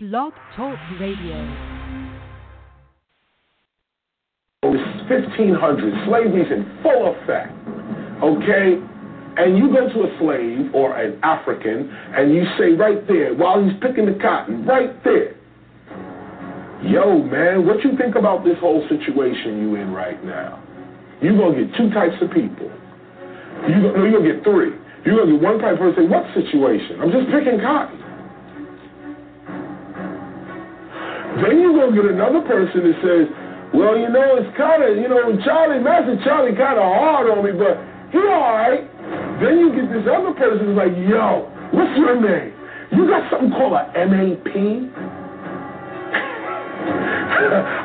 Blog Talk Radio. It's 1500. Slavery's in full effect. Okay? And you go to a slave or an African and you say right there, while he's picking the cotton, right there, yo, man, what you think about this whole situation you in right now? You're going to get two types of people. You're going to get three. You're going to get one type of person say, what situation? I'm just picking cotton. Then going to get another person that says, well, you know, it's kind of, you know, Charlie, Master Charlie kind of hard on me, but he all right. Then you get this other person who's like, yo, what's your name? You got something called a MAP?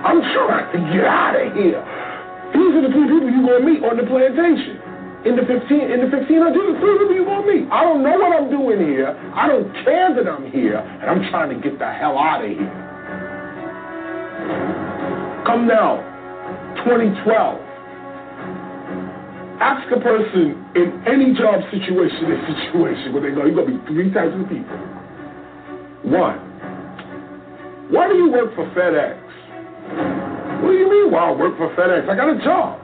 I'm trying to get out of here. These are the three people you're going to meet on the plantation. In the 15, in the 1500, these are the three people you're going to meet. I don't know what I'm doing here. I don't care that I'm here, and I'm trying to get the hell out of here. Come now, 2012. Ask a person in any job situation or situation where they go, you're going to be three of people. One, why do you work for FedEx? What do you mean, why I work for FedEx? I got a job.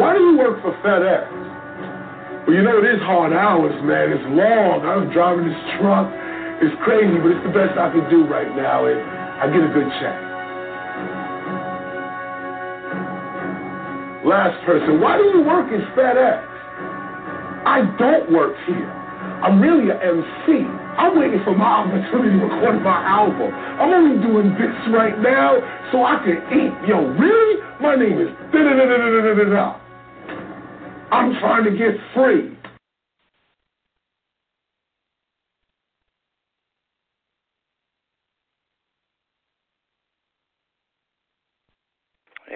Why do you work for FedEx? Well, you know, it is hard hours, man. It's long. I'm driving this truck. It's crazy, but it's the best I can do right now, and I get a good check. Last person, why do you work in FedEx? I don't work here. I'm really an MC. I'm waiting for my opportunity to record my album. I'm only doing this right now so I can eat. Yo, really? My name is da da da da da da da. I'm trying to get free.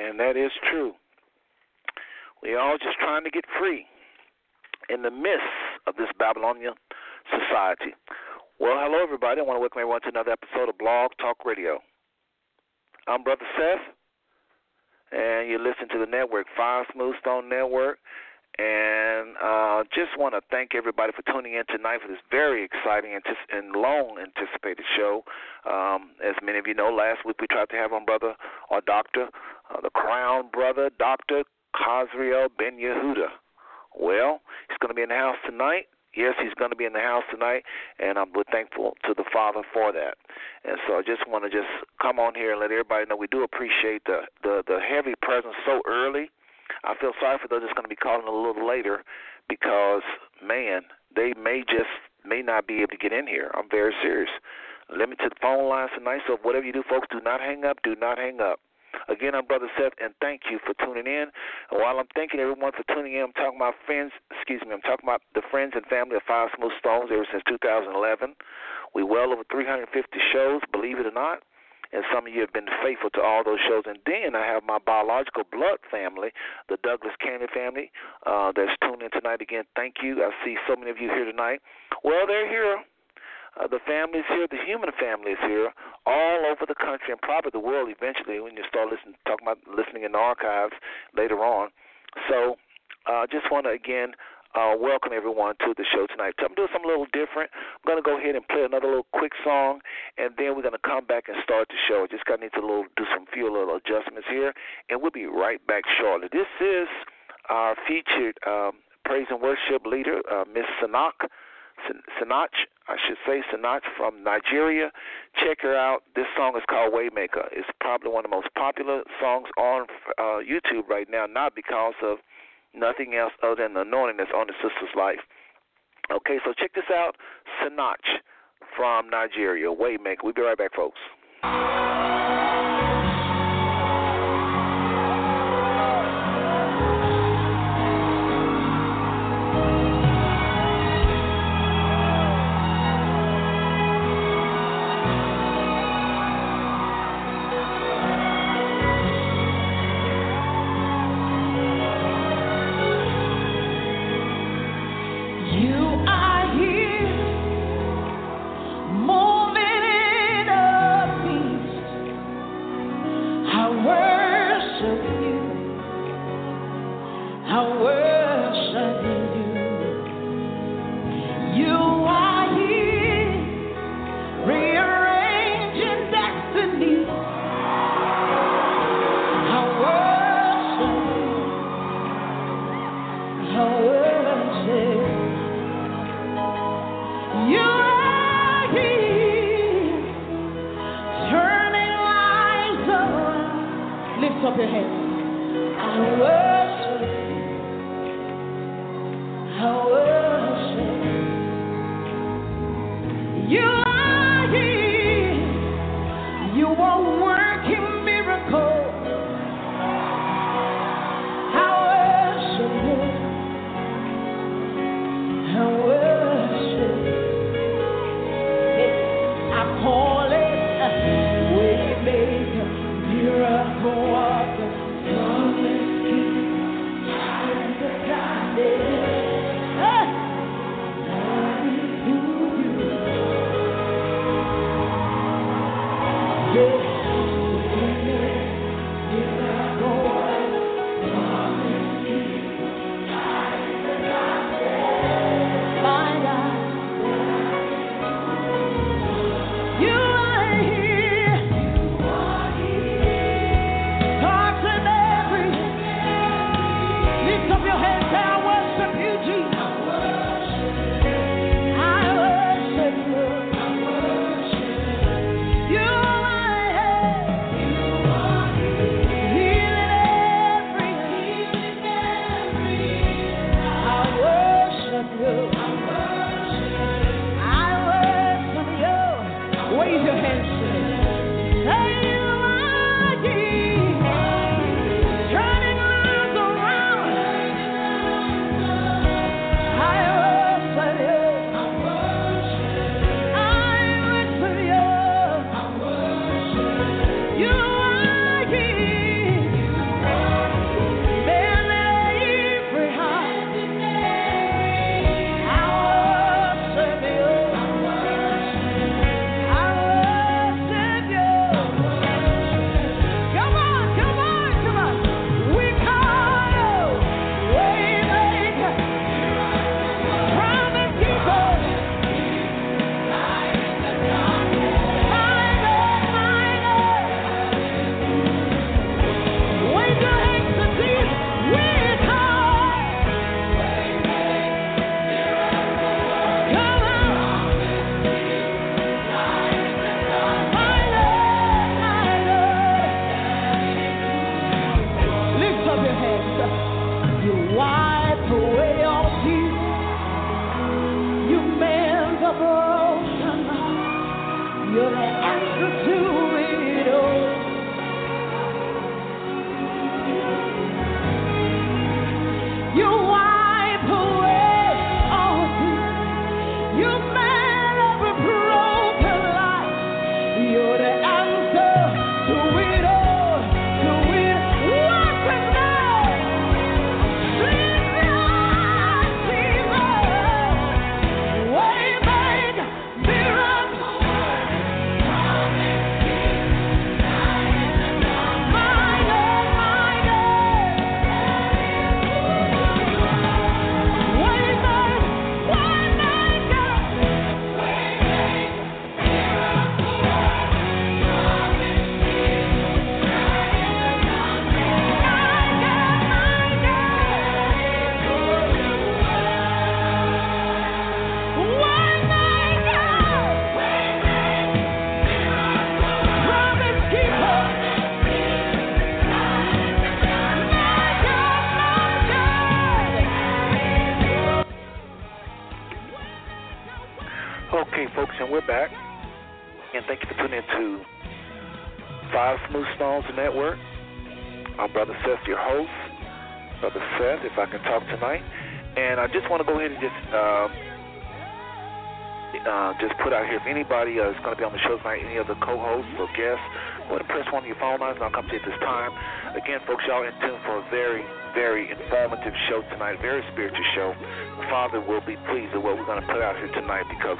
And that is true. We are all just trying to get free in the midst of this Babylonian society. Well, hello everybody. I want to welcome everyone to another episode of Blog Talk Radio. I'm Brother Seth, and you listen to the network, Five Smooth Stone Network. And uh, just want to thank everybody for tuning in tonight for this very exciting and long anticipated show. Um, as many of you know, last week we tried to have on brother or doctor, uh, the crown brother, Dr. Khazriel Ben Yehuda. Well, he's going to be in the house tonight. Yes, he's going to be in the house tonight, and I'm thankful to the Father for that. And so I just want to just come on here and let everybody know we do appreciate the the, the heavy presence so early I feel sorry for those that's going to be calling a little later because, man, they may just may not be able to get in here. I'm very serious. Limited phone lines tonight, so whatever you do, folks, do not hang up. Do not hang up. Again, I'm Brother Seth, and thank you for tuning in. And while I'm thanking everyone for tuning in, I'm talking about friends, excuse me, I'm talking about the friends and family of Five Smooth Stones ever since 2011. We well over 350 shows, believe it or not and some of you have been faithful to all those shows. And then I have my biological blood family, the Douglas Cannon family, uh, that's tuned in tonight. Again, thank you. I see so many of you here tonight. Well, they're here. Uh, the family is here. The human family is here, all over the country and probably the world eventually when you start listening, talking about listening in the archives later on. So, I uh, just want to again uh, welcome everyone to the show tonight. So I'm doing something a little different. I'm going to go ahead and play another little quick song, and then we're going to come back and start the show. Just got need to little, do some few little adjustments here, and we'll be right back shortly. This is our featured um, praise and worship leader, uh, Miss Sanach. Sinach, I should say Sinach from Nigeria. Check her out. This song is called Waymaker. It's probably one of the most popular songs on uh, YouTube right now, not because of nothing else other than the anointing that's on the sister's life. Okay, so check this out. Sinach from Nigeria, Waymaker. We'll be right back, folks.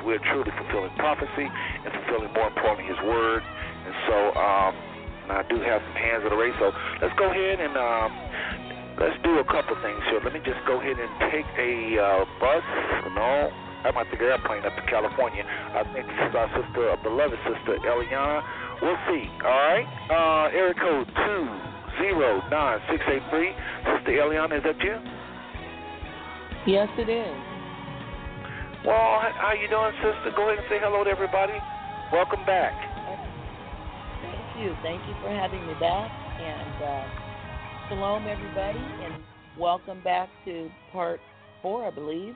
We're truly fulfilling prophecy and fulfilling, more importantly, His Word. And so, um, and I do have some hands of the race. So let's go ahead and. Um, let's do a couple things here. Let me just go ahead and take a uh, bus. No, I might take an airplane up to California. I think this is our sister, a beloved sister, Eliana. We'll see. All right. Uh, area code two zero nine six eight three. Sister Eliana, is that you? Yes, it is. Well, how you doing, sister? Go ahead and say hello to everybody. Welcome back. Thank you. Thank you for having me back. And uh, shalom, everybody, and welcome back to part four, I believe,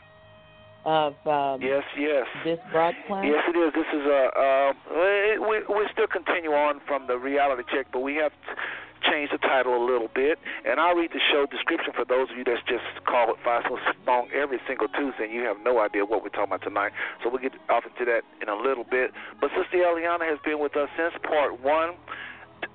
of um, yes, yes. this broadcast. Yes, it is. This is a. Uh, we we still continue on from the reality check, but we have change the title a little bit. And I'll read the show description for those of you that's just call it Five Song every single Tuesday and you have no idea what we're talking about tonight. So we'll get off into that in a little bit. But Sister Eliana has been with us since part one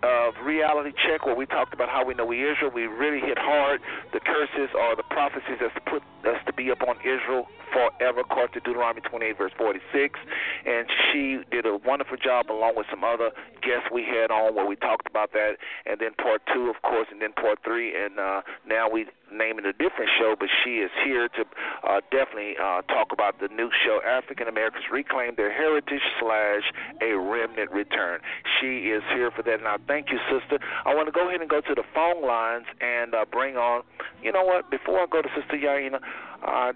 of reality check where we talked about how we know we Israel. We really hit hard the curses or the prophecies that's put us to be upon Israel forever, according to Deuteronomy 28, verse 46. And she did a wonderful job along with some other guests we had on where we talked about that. And then part two, of course, and then part three. And uh, now we name it a different show, but she is here to uh, definitely uh, talk about the new show, African Americans Reclaim Their Heritage slash A Remnant Return. She is here for that. I thank you, sister. I want to go ahead and go to the phone lines and uh, bring on, you know what, before I go to Sister Yaina, uh,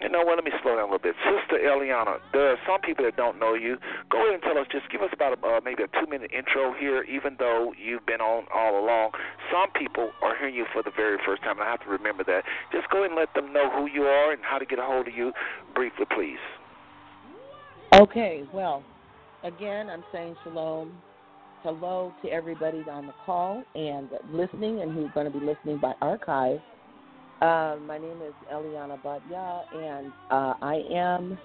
you know what? Let me slow down a little bit. Sister Eliana, there are some people that don't know you. Go ahead and tell us. Just give us about a, uh, maybe a two-minute intro here. Even though you've been on all along, some people are hearing you for the very first time. And I have to remember that. Just go ahead and let them know who you are and how to get a hold of you, briefly, please. Okay. Well, again, I'm saying shalom. Hello to everybody on the call and listening, and who's going to be listening by archive. Uh, my name is Eliana Batyah, and uh, I am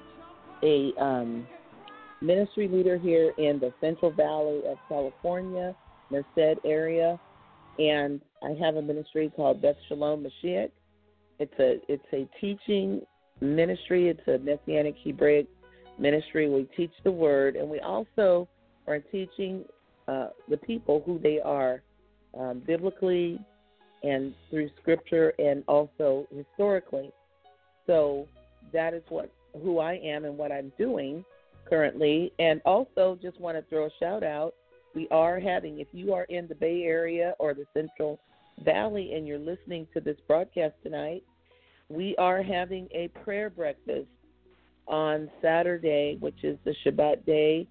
a um, ministry leader here in the Central Valley of California, Merced area, and I have a ministry called Beth Shalom Mashiach. It's a it's a teaching ministry. It's a Messianic Hebraic ministry. We teach the Word, and we also are teaching uh, the people who they are um, biblically and through scripture and also historically. So that is what who I am and what I'm doing currently. And also just want to throw a shout out. We are having if you are in the Bay Area or the Central Valley and you're listening to this broadcast tonight, we are having a prayer breakfast on Saturday, which is the Shabbat day.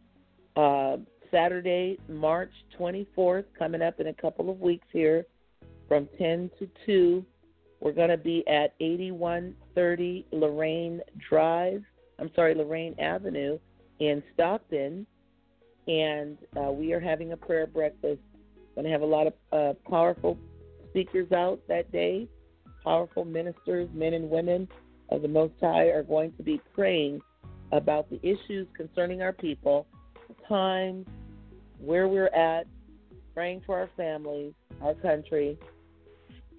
Uh, Saturday, March 24th, coming up in a couple of weeks here from 10 to 2. We're going to be at 8130 Lorraine Drive. I'm sorry, Lorraine Avenue in Stockton. And uh, we are having a prayer breakfast. Going to have a lot of uh, powerful speakers out that day. Powerful ministers, men and women of the Most High, are going to be praying about the issues concerning our people, the times, where we're at, praying for our families, our country,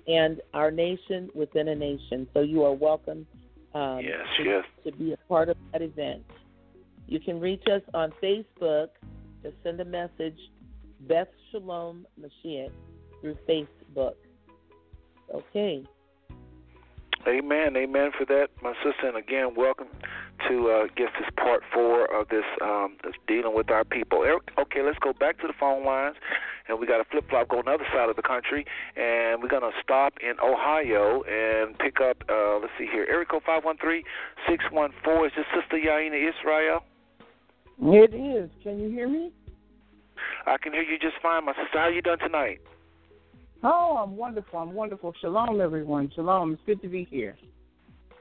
and our nation within a nation. So you are welcome um, yes, to, yes. to be a part of that event. You can reach us on Facebook. Just send a message, Beth Shalom Mashiach, through Facebook. Okay. Amen, amen for that, my sister. And again, welcome to uh, guess this part four of this um, this dealing with our people. Eric, Okay, let's go back to the phone lines, and we got a flip flop go on the other side of the country, and we're gonna stop in Ohio and pick up. Uh, let's see here, Erico five one three six one four. Is this Sister Yaina Israel? It is. Can you hear me? I can hear you just fine, my sister. How you doing tonight? Oh, I'm wonderful. I'm wonderful. Shalom, everyone. Shalom. It's good to be here.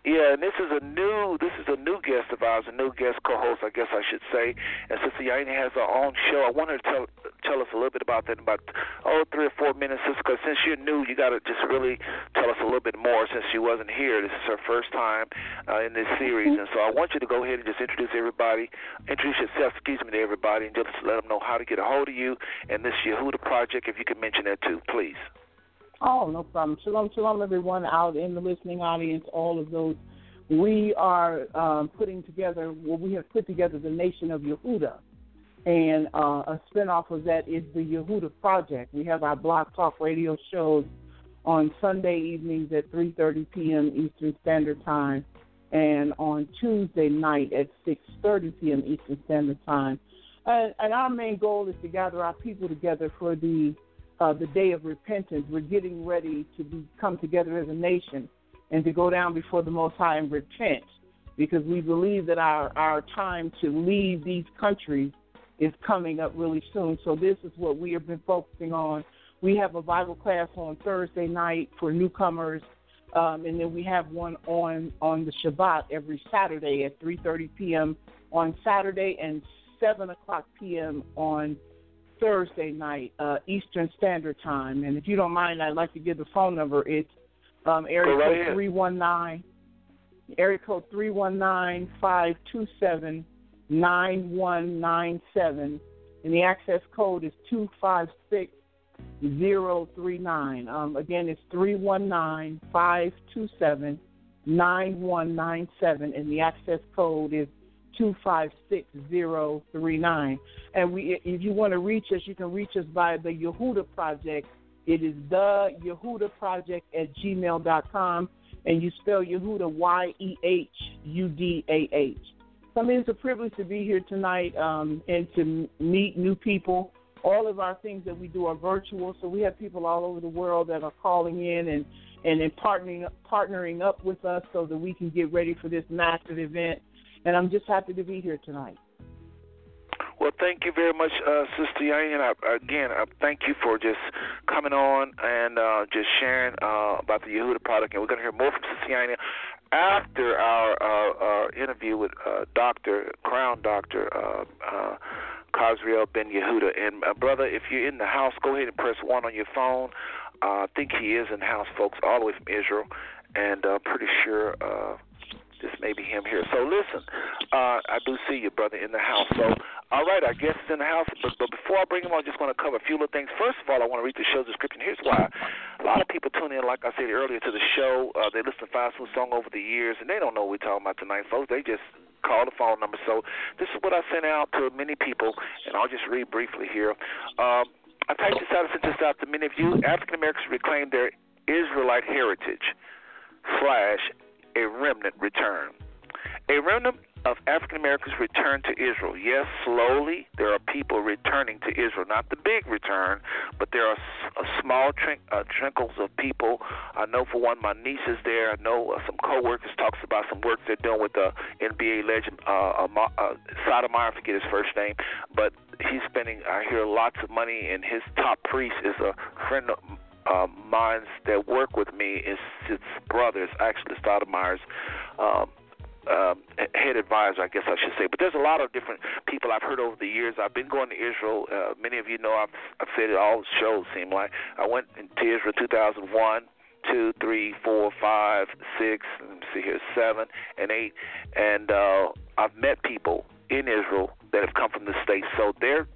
Yeah, and this is a new this is a new guest of ours, a new guest co-host, I guess I should say. And Sister Yaini has her own show. I want her to tell tell us a little bit about that in about oh three or four minutes, because since you're new, you got to just really tell us a little bit more since she wasn't here. This is her first time uh, in this series, and so I want you to go ahead and just introduce everybody, introduce yourself, excuse me, to everybody, and just let them know how to get a hold of you and this Yehuda project. If you could mention that too, please. Oh, no problem. Shalom, shalom, everyone out in the listening audience, all of those. We are um, putting together, well, we have put together the Nation of Yehuda. And uh, a spinoff of that is the Yehuda Project. We have our Blog Talk radio shows on Sunday evenings at 3.30 p.m. Eastern Standard Time and on Tuesday night at 6.30 p.m. Eastern Standard Time. And, and our main goal is to gather our people together for the uh, the day of repentance. We're getting ready to be, come together as a nation and to go down before the Most High and repent because we believe that our, our time to leave these countries is coming up really soon. So this is what we have been focusing on. We have a Bible class on Thursday night for newcomers, um, and then we have one on on the Shabbat every Saturday at 3:30 p.m. on Saturday and 7 o'clock p.m. on Thursday night, uh, Eastern Standard Time. And if you don't mind, I'd like to give the phone number. It's um, area right code three one nine, area code three one nine five two seven nine one nine seven, and the access code is two five six zero three nine. Um, again, it's three one nine five two seven nine one nine seven, and the access code is two five six zero three nine. And we, if you want to reach us, you can reach us by the Yehuda Project. It is the Yehuda Project at gmail.com, and you spell Yehuda Y E H U D A H. So, I mean, it's a privilege to be here tonight um, and to meet new people. All of our things that we do are virtual, so we have people all over the world that are calling in and and then partnering partnering up with us so that we can get ready for this massive event and I'm just happy to be here tonight. Well, thank you very much, uh, Sister Yang. And I, again, I thank you for just coming on and uh, just sharing uh, about the Yehuda Project. And we're going to hear more from Sister Yang after our, uh, our interview with uh, Doctor Crown Doctor uh, uh, Ben Yehuda. And uh, brother, if you're in the house, go ahead and press one on your phone. Uh, I think he is in the house, folks, all the way from Israel, and uh, pretty sure. This may be him here. So listen, uh, I do see you, brother, in the house. So all right, I guess it's in the house. But, but before I bring him on, I just want to cover a few little things. First of all, I want to read the show description. Here's why: a lot of people tune in, like I said earlier, to the show. Uh, they listen to Fast Food Song over the years, and they don't know what we're talking about tonight, folks. They just call the phone number. So this is what I sent out to many people, and I'll just read briefly here. Um, I typed this out and sent this out to many of you. African Americans reclaim their Israelite heritage slash a remnant return. A remnant of African Americans return to Israel. Yes, slowly there are people returning to Israel. Not the big return, but there are small trink, uh, trickles of people. I know for one, my niece is there. I know uh, some coworkers talks about some work they're doing with the NBA legend uh, uh, uh, Stoudemire. I forget his first name, but he's spending. I hear lots of money, and his top priest is a friend of uh, minds that work with me is his brothers, actually Stoudemire's um, uh, head advisor, I guess I should say. But there's a lot of different people I've heard over the years. I've been going to Israel. Uh, many of you know I've, I've said it all shows seem like I went to Israel 2001 two, three, four, five, six, let me see here, seven, and eight. And uh, I've met people in Israel that have come from the States. So they're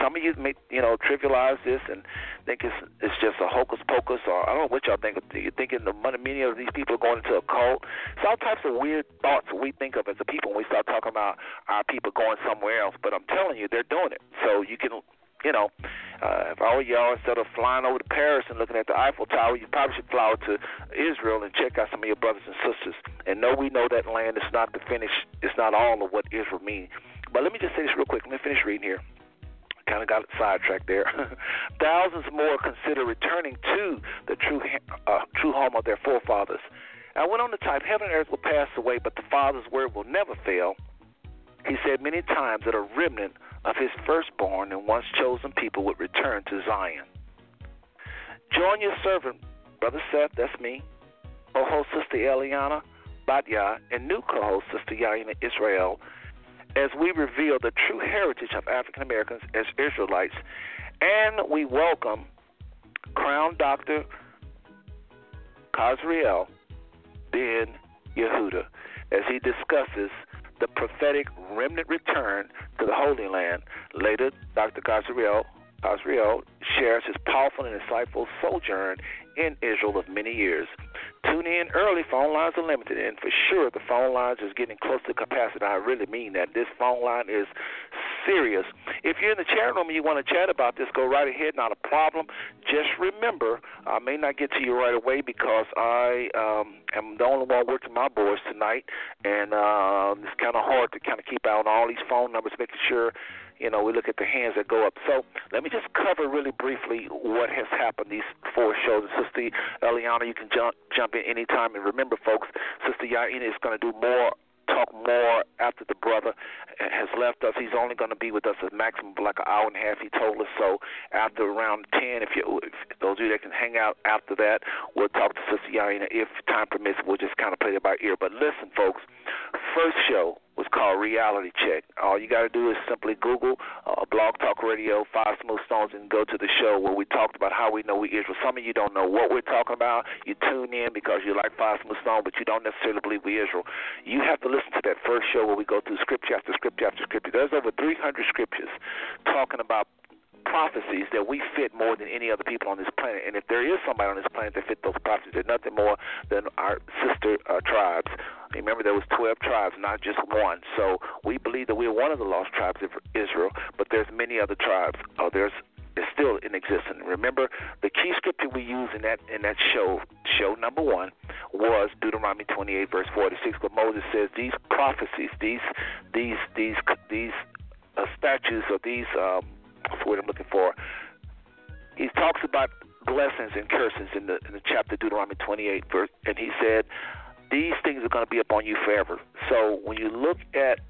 some of you may you know trivialize this and think it's it's just a hocus pocus or I don't know what y'all think. You're thinking the money many of these people are going into a cult. It's all types of weird thoughts we think of as a people when we start talking about our people going somewhere else. But I'm telling you, they're doing it. So you can you know, uh, if were y'all, instead of flying over to Paris and looking at the Eiffel Tower, you probably should fly over to Israel and check out some of your brothers and sisters. And know we know that land is not the finish, it's not all of what Israel means. But let me just say this real quick. Let me finish reading here kind of got sidetracked there. Thousands more consider returning to the true uh, true home of their forefathers. I went on to type, Heaven and earth will pass away, but the Father's word will never fail. He said many times that a remnant of his firstborn and once chosen people would return to Zion. Join your servant, Brother Seth, that's me, oh, host sister Eliana, Batyah, and new co-host Sister Yaina Israel, as we reveal the true heritage of African Americans as Israelites, and we welcome Crown Doctor Khazriel Ben Yehuda as he discusses the prophetic remnant return to the Holy Land. Later, Dr. Khazriel Azriel shares his powerful and insightful sojourn in Israel of many years. Tune in early. Phone lines are limited, and for sure the phone lines is getting close to capacity. I really mean that. This phone line is serious. If you're in the chat room and you want to chat about this, go right ahead. Not a problem. Just remember, I may not get to you right away because I um, am the only one working my boards tonight, and uh, it's kind of hard to kind of keep out on all these phone numbers, making sure you know, we look at the hands that go up. So let me just cover really briefly what has happened these four shows. Sister Eliana, you can jump jump in anytime. And remember, folks, Sister Yaina is going to do more talk more after the brother has left us. He's only going to be with us a maximum of like an hour and a half. He told us so. After around ten, if you if those of you that can hang out after that, we'll talk to Sister Yaina. If time permits, we'll just kind of play it by ear. But listen, folks, first show was called Reality Check. All you got to do is simply Google uh, Blog Talk Radio, Five Smooth Stones, and go to the show where we talked about how we know we Israel. Some of you don't know what we're talking about. You tune in because you like Five Smooth Stones, but you don't necessarily believe we Israel. You have to listen to that first show where we go through scripture after scripture after scripture. There's over 300 scriptures talking about prophecies that we fit more than any other people on this planet. And if there is somebody on this planet that fit those prophecies, they're nothing more than our sister uh, tribes. Remember, there was 12 tribes, not just one. So we believe that we're one of the lost tribes of Israel, but there's many other tribes. Oh, there's is still in existence. Remember, the key scripture we use in that in that show, show number one, was Deuteronomy 28 verse 46. But Moses says these prophecies, these these these these uh, statues or these um, what's the word I'm looking for? He talks about blessings and curses in the in the chapter Deuteronomy 28 verse, and he said these things are going to be upon you forever. So when you look at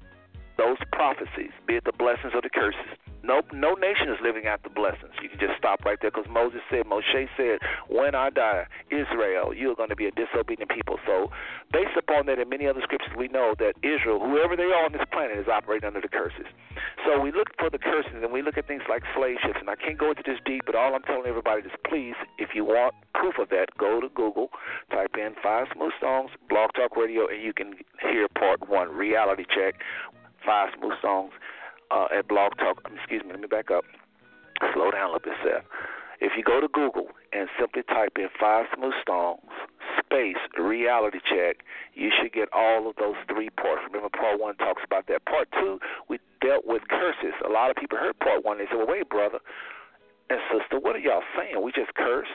those prophecies, be it the blessings or the curses, no, no nation is living out the blessings. You can just stop right there because Moses said, Moshe said, when I die, Israel, you're going to be a disobedient people. So, based upon that and many other scriptures, we know that Israel, whoever they are on this planet, is operating under the curses. So, we look for the curses and we look at things like slave ships. And I can't go into this deep, but all I'm telling everybody is please, if you want proof of that, go to Google, type in Five Smooth Stones, Blog Talk Radio, and you can hear part one, Reality Check, Five Smooth Stones uh, at Blog Talk. Excuse me, let me back up. Slow down a little bit, Seth. If you go to Google and simply type in Five Smooth Stones space reality check, you should get all of those three parts. Remember, part one talks about that. Part two, we dealt with curses. A lot of people heard part one. They said, well, wait, brother and sister, what are y'all saying? We just curse?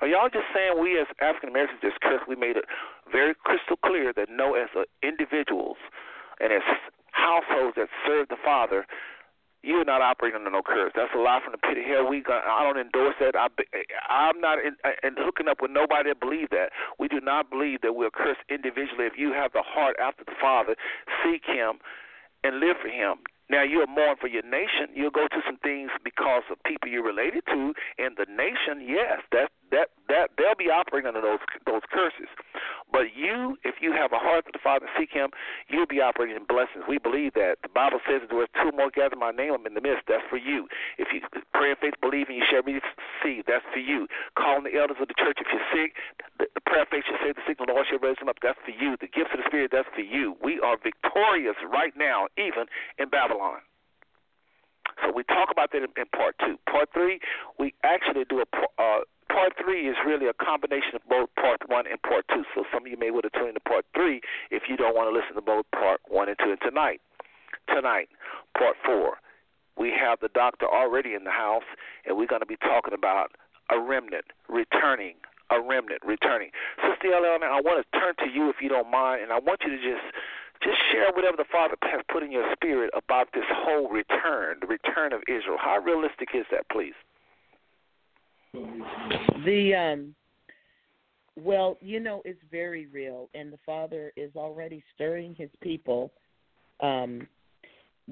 Are y'all just saying we as African Americans just curse? We made it very crystal clear that no, as individuals and it's households that serve the Father, you're not operating under no curse. That's a lie from the pit of hell. We got, I don't endorse that. I, I'm not in, in hooking up with nobody that believe that. We do not believe that we're cursed individually. If you have the heart after the Father, seek Him and live for Him. Now you'll mourn for your nation. You'll go to some things because of people you're related to in the nation. Yes, that that that they'll be operating under those those curses. But you, if you have a heart for the Father and seek Him, you'll be operating in blessings. We believe that. The Bible says that there are two more gather my name, I'm in the midst. That's for you. If you pray in faith, believe, and you share me seed, that's for you. Calling the elders of the church if you're sick, the, the prayer of faith shall save the sick, the Lord shall raise them up. That's for you. The gifts of the Spirit, that's for you. We are victorious right now, even in Babylon. So we talk about that in, in part two. Part three, we actually do a uh, part three is really a combination of both part one and part two. So some of you may want to tune into part three if you don't want to listen to both part one and two. And tonight, tonight, part four, we have the doctor already in the house, and we're going to be talking about a remnant returning. A remnant returning. Sister Eliana, I want to turn to you if you don't mind, and I want you to just just share whatever the Father has put in your spirit about this whole return, the return of Israel. How realistic is that, please? The um well, you know, it's very real and the Father is already stirring his people. Um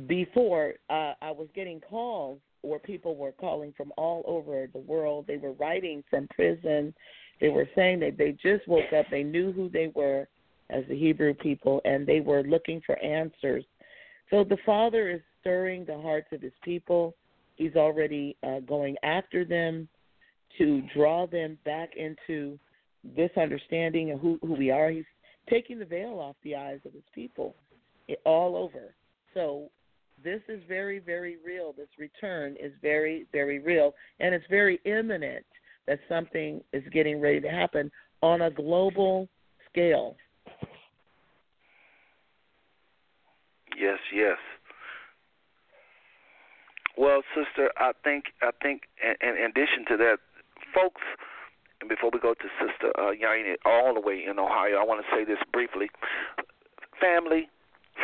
before uh I was getting calls where people were calling from all over the world. They were writing from prison. They were saying that they just woke up, they knew who they were, as the Hebrew people, and they were looking for answers. So the Father is stirring the hearts of his people. He's already uh, going after them to draw them back into this understanding of who, who we are. He's taking the veil off the eyes of his people all over. So this is very, very real. This return is very, very real, and it's very imminent that something is getting ready to happen on a global scale. Yes, yes. Well, sister, I think I think in, in addition to that, folks, and before we go to Sister uh, Yaini all the way in Ohio, I want to say this briefly. Family,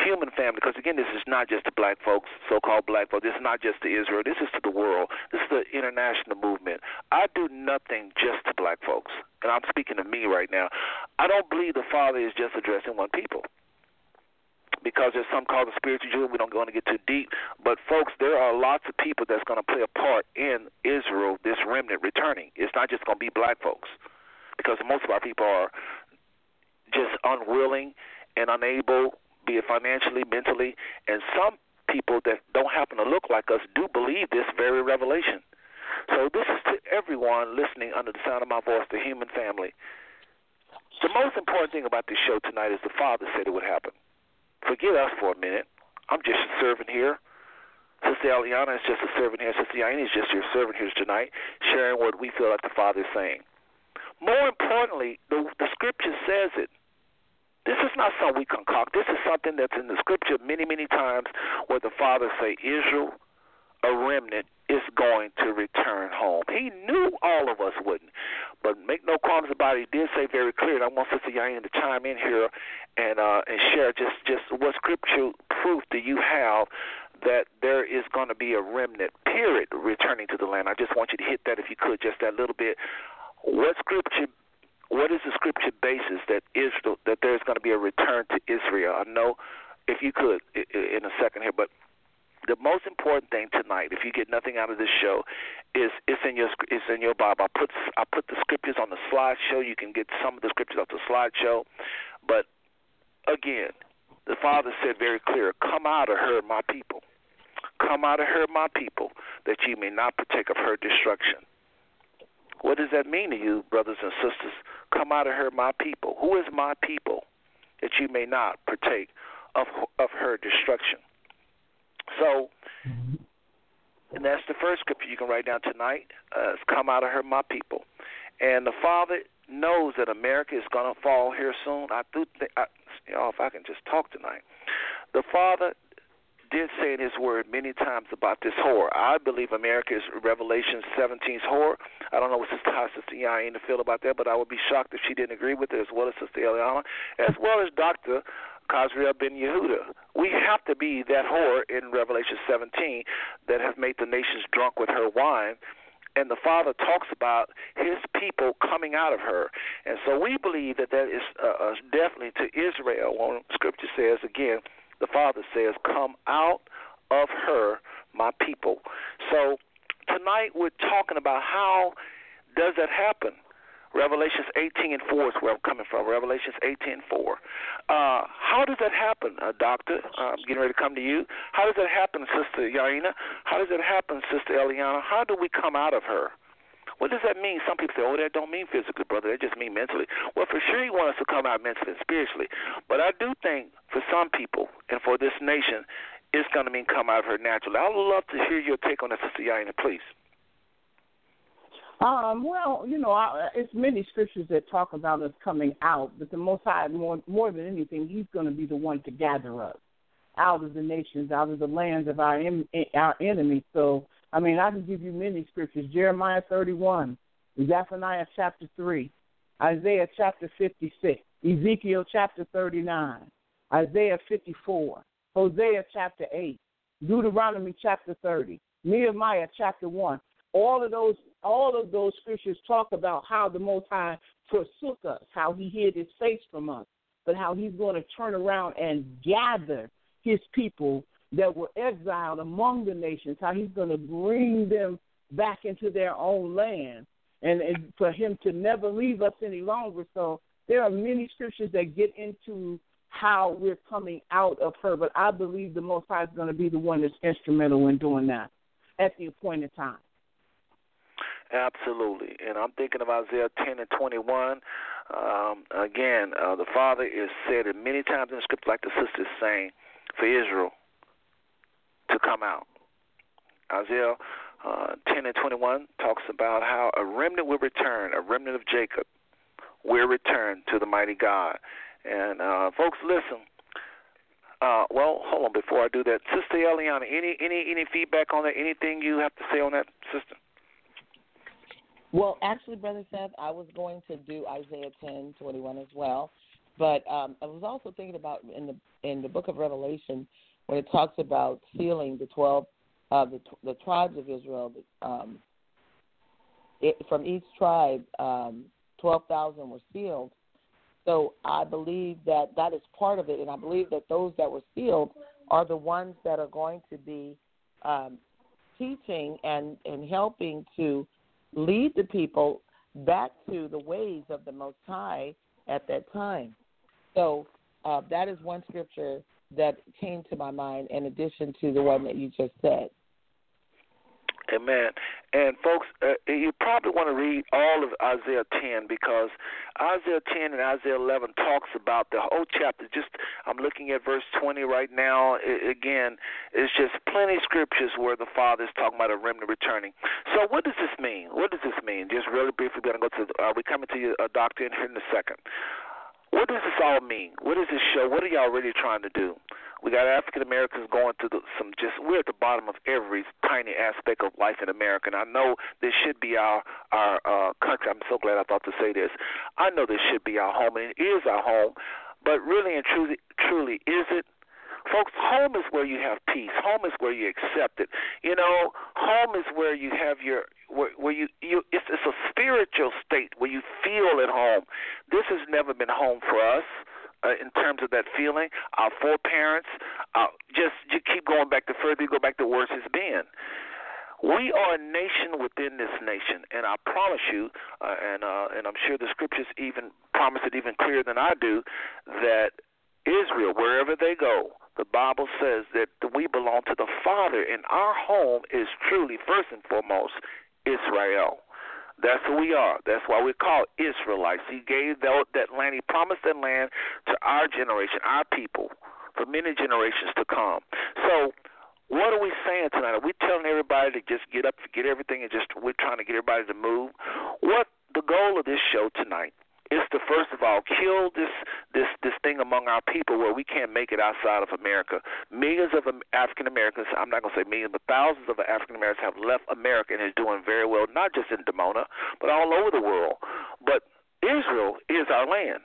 human family, because again, this is not just the black folks, so-called black folks. This is not just to Israel. This is to the world. This is the international movement. I do nothing just to black folks, and I'm speaking to me right now. I don't believe the Father is just addressing one people. Because there's some called the spiritual Jew, we don't want to get too deep. But folks, there are lots of people that's going to play a part in Israel, this remnant returning. It's not just going to be black folks, because most of our people are just unwilling and unable be it financially, mentally, and some people that don't happen to look like us do believe this very revelation. So this is to everyone listening under the sound of my voice, the human family. The most important thing about this show tonight is the Father said it would happen. Forget us for a minute. I'm just a servant here. Sister Eliana is just a servant here. Sister Yaini is just your servant here tonight, sharing what we feel like the Father is saying. More importantly, the, the Scripture says it. This is not something we concoct. This is something that's in the scripture many, many times where the Father say, Israel, a remnant, is going to return home. He knew all of us wouldn't. But make no qualms about it, he did say very clear, and I want Sister Yain to chime in here and uh, and share just, just what scripture proof do you have that there is going to be a remnant, period, returning to the land. I just want you to hit that if you could, just that little bit. What scripture what is the scripture basis that Israel that there's going to be a return to Israel? I know if you could in a second here, but the most important thing tonight, if you get nothing out of this show, is it's in your it's in your Bible. I put I put the scriptures on the slideshow. You can get some of the scriptures off the slideshow, but again, the Father said very clear, "Come out of her, my people. Come out of her, my people, that ye may not partake of her destruction." What does that mean to you, brothers and sisters? Come out of her, my people. Who is my people? That you may not partake of of her destruction. So, mm-hmm. And that's the first scripture you can write down tonight. Uh, it's come out of her, my people. And the Father knows that America is going to fall here soon. I do think, I, you know, if I can just talk tonight, the Father did say in his word many times about this whore. I believe America is Revelation 17's whore. I don't know what Sister, how Sister Yaina feel about that, but I would be shocked if she didn't agree with it, as well as Sister Eliana, as well as Dr. Khazriel Ben Yehuda. We have to be that whore in Revelation 17 that has made the nations drunk with her wine and the Father talks about His people coming out of her, and so we believe that that is uh, uh, definitely to Israel. When Scripture says again, the Father says, Come out of her, my people. So tonight we're talking about how does that happen? Revelations 18 and 4 is where I'm coming from. Revelations 18 and 4. Uh, how does that happen, uh, Doctor? I'm getting ready to come to you. How does that happen, Sister Yaina? How does that happen, Sister Eliana? How do we come out of her? What does that mean? Some people say, oh, that don't mean physically, brother. That just mean mentally. Well, for sure, he wants us to come out mentally and spiritually. But I do think for some people and for this nation, it's going to mean come out of her naturally. I would love to hear your take on that, Sister Yaina, please. Um, well, you know, I, it's many scriptures that talk about us coming out, but the Most High, more more than anything, He's going to be the one to gather us out of the nations, out of the lands of our our enemies. So I mean, I can give you many scriptures Jeremiah 31, Zephaniah chapter 3, Isaiah chapter 56, Ezekiel chapter 39, Isaiah 54, Hosea chapter 8, Deuteronomy chapter 30, Nehemiah chapter 1. All of those all of those scriptures talk about how the Most High forsook us, how he hid his face from us, but how he's going to turn around and gather his people that were exiled among the nations, how he's going to bring them back into their own land, and, and for him to never leave us any longer. So there are many scriptures that get into how we're coming out of her, but I believe the Most High is going to be the one that's instrumental in doing that at the appointed time. Absolutely. And I'm thinking of Isaiah 10 and 21. Um, again, uh, the Father is said it many times in the scripture, like the sister is saying, for Israel to come out. Isaiah uh, 10 and 21 talks about how a remnant will return, a remnant of Jacob will return to the mighty God. And uh, folks, listen. Uh, well, hold on. Before I do that, Sister Eliana, any any any feedback on that? Anything you have to say on that, Sister? Well, actually, Brother Seth, I was going to do Isaiah ten twenty one as well, but um, I was also thinking about in the in the Book of Revelation when it talks about sealing the twelve uh, the the tribes of Israel. Um, it, from each tribe, um, twelve thousand were sealed. So I believe that that is part of it, and I believe that those that were sealed are the ones that are going to be um, teaching and and helping to lead the people back to the ways of the Most High at that time. So uh, that is one scripture that came to my mind in addition to the one that you just said. Amen. And folks, uh, you probably want to read all of Isaiah 10 because Isaiah 10 and Isaiah 11 talks about the whole chapter. Just I'm looking at verse 20 right now. It, again, it's just plenty of scriptures where the Father is talking about a remnant returning. So what does this mean? What does this mean? Just really briefly, we're going to go to. Uh, we coming to you, uh, Doctor, in here in a second? What does this all mean? What does this show? What are y'all really trying to do? We got African Americans going through the, some just we're at the bottom of every tiny aspect of life in America. And I know this should be our our uh, country. I'm so glad I thought to say this. I know this should be our home, and it is our home. But really and truly, truly, is it? Folks, home is where you have peace. Home is where you accept it. You know, home is where you have your where, where you you it's, it's a spiritual state where you feel at home. This has never been home for us uh, in terms of that feeling. Our foreparents, uh, just you keep going back. The further you go back, the worse it's been. We are a nation within this nation, and I promise you, uh, and uh, and I'm sure the scriptures even promise it even clearer than I do, that Israel, wherever they go, the Bible says that we belong to the Father, and our home is truly first and foremost Israel. That's who we are. That's why we're called Israelites. He gave that, land, He promised that land to our generation, our people, for many generations to come. So, what are we saying tonight? Are we telling everybody to just get up, forget everything, and just we're trying to get everybody to move? What the goal of this show tonight is to first of all kill this this this thing among our people where we can't make it outside of America. Millions of African Americans, I'm not going to say millions, but thousands of African Americans have left America and is doing very well, not just in Dimona, but all over the world. But Israel is our land.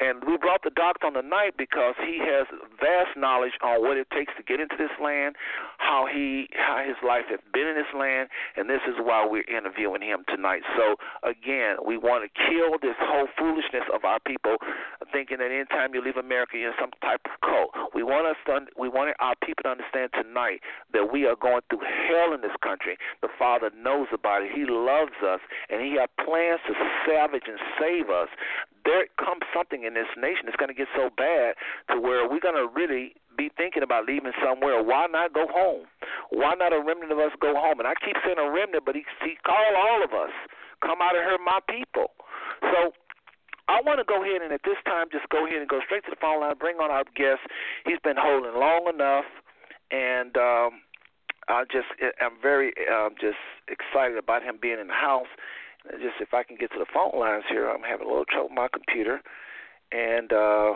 And we brought the doctor on tonight because he has vast knowledge on what it takes to get into this land, how he how his life has been in this land, and this is why we're interviewing him tonight. So again, we want to kill this whole foolishness of our people thinking that anytime you leave America you're in some type of cult. We want us to we want our people to understand tonight that we are going through hell in this country. The Father knows about it. He loves us and he has plans to salvage and save us there comes something in this nation that's going to get so bad to where we're going to really be thinking about leaving somewhere. Why not go home? Why not a remnant of us go home? And I keep saying a remnant, but he, he called all of us. Come out of here, my people. So I want to go ahead and at this time just go ahead and go straight to the phone line, bring on our guest. He's been holding long enough, and um, I just I'm very um, just excited about him being in the house just if I can get to the phone lines here, I'm having a little trouble with my computer, and uh,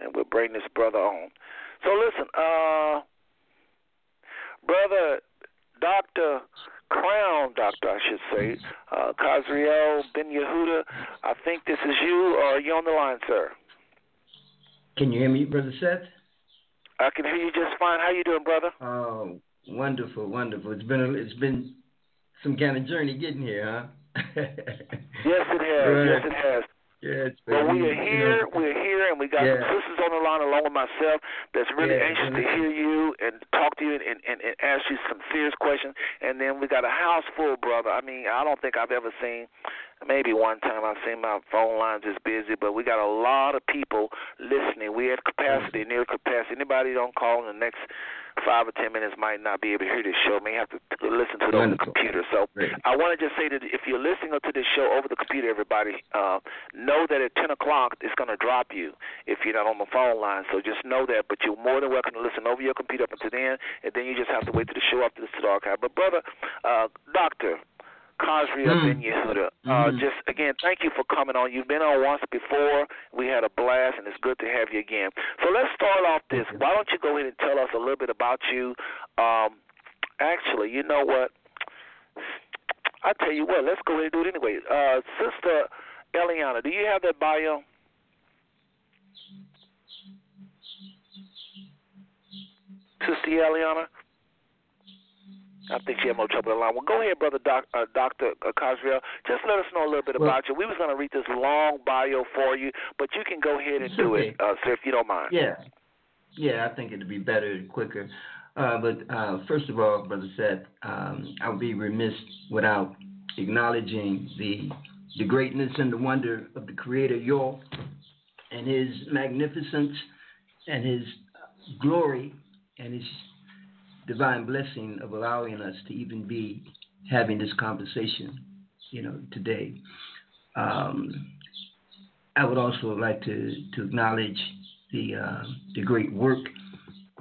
and we'll bring this brother on. So listen, uh, brother, Doctor Crown Doctor, I should say, uh, Khazriel Ben Yehuda. I think this is you, or are you on the line, sir? Can you hear me, brother Seth? I can hear you just fine. How you doing, brother? Oh, wonderful, wonderful. It's been a, it's been some kind of journey getting here, huh? yes, it has. Yes, it has. Yeah, it's well, we are you here. know, We're here, and we got Yeah. some sisters on the line along with myself that's really Yeah, anxious to hear you and talk to you and, and, and ask you some serious questions. And then we got a house full, brother. I mean, I don't think I've ever seen. Maybe one time I've seen my phone lines just busy, but we got a lot of people listening. We at capacity, near capacity. Anybody don't call in the next five or ten minutes might not be able to hear this show. May have to listen to it over the computer. So Great. I want to just say that if you're listening to this show over the computer, everybody, uh, know that at 10 o'clock it's going to drop you if you're not on the phone line. So just know that. But you're more than welcome to listen over your computer up until then, and then you just have to wait till the show after this to the archive. But brother, uh, doctor. Kazri Mm. Ben Yehuda. Uh, Mhm. just again, thank you for coming on. You've been on once before. We had a blast, and it's good to have you again. So let's start off this. Why don't you go ahead and tell us a little bit about you? Um, actually, you know what? I tell you what. Let's go ahead and do it anyway. Uh, Sister Eliana, do you have that bio? Sister Eliana? I think she had more trouble the line. Well, go ahead, brother doc, uh, Doctor uh, Khazriel. Just let us know a little bit Well- about you. We was going to read this long bio for you, but you can go ahead and do it, uh, sir, if you don't mind. Yeah, yeah, I think it'd be better and quicker. Uh, but uh, first of all, brother Seth, um, I would be remiss without acknowledging the the greatness and the wonder of the Creator, Yor, and His magnificence and His glory and His divine blessing of allowing us to even be having this conversation, you know, today. Um, I would also like to, to acknowledge the uh, the great work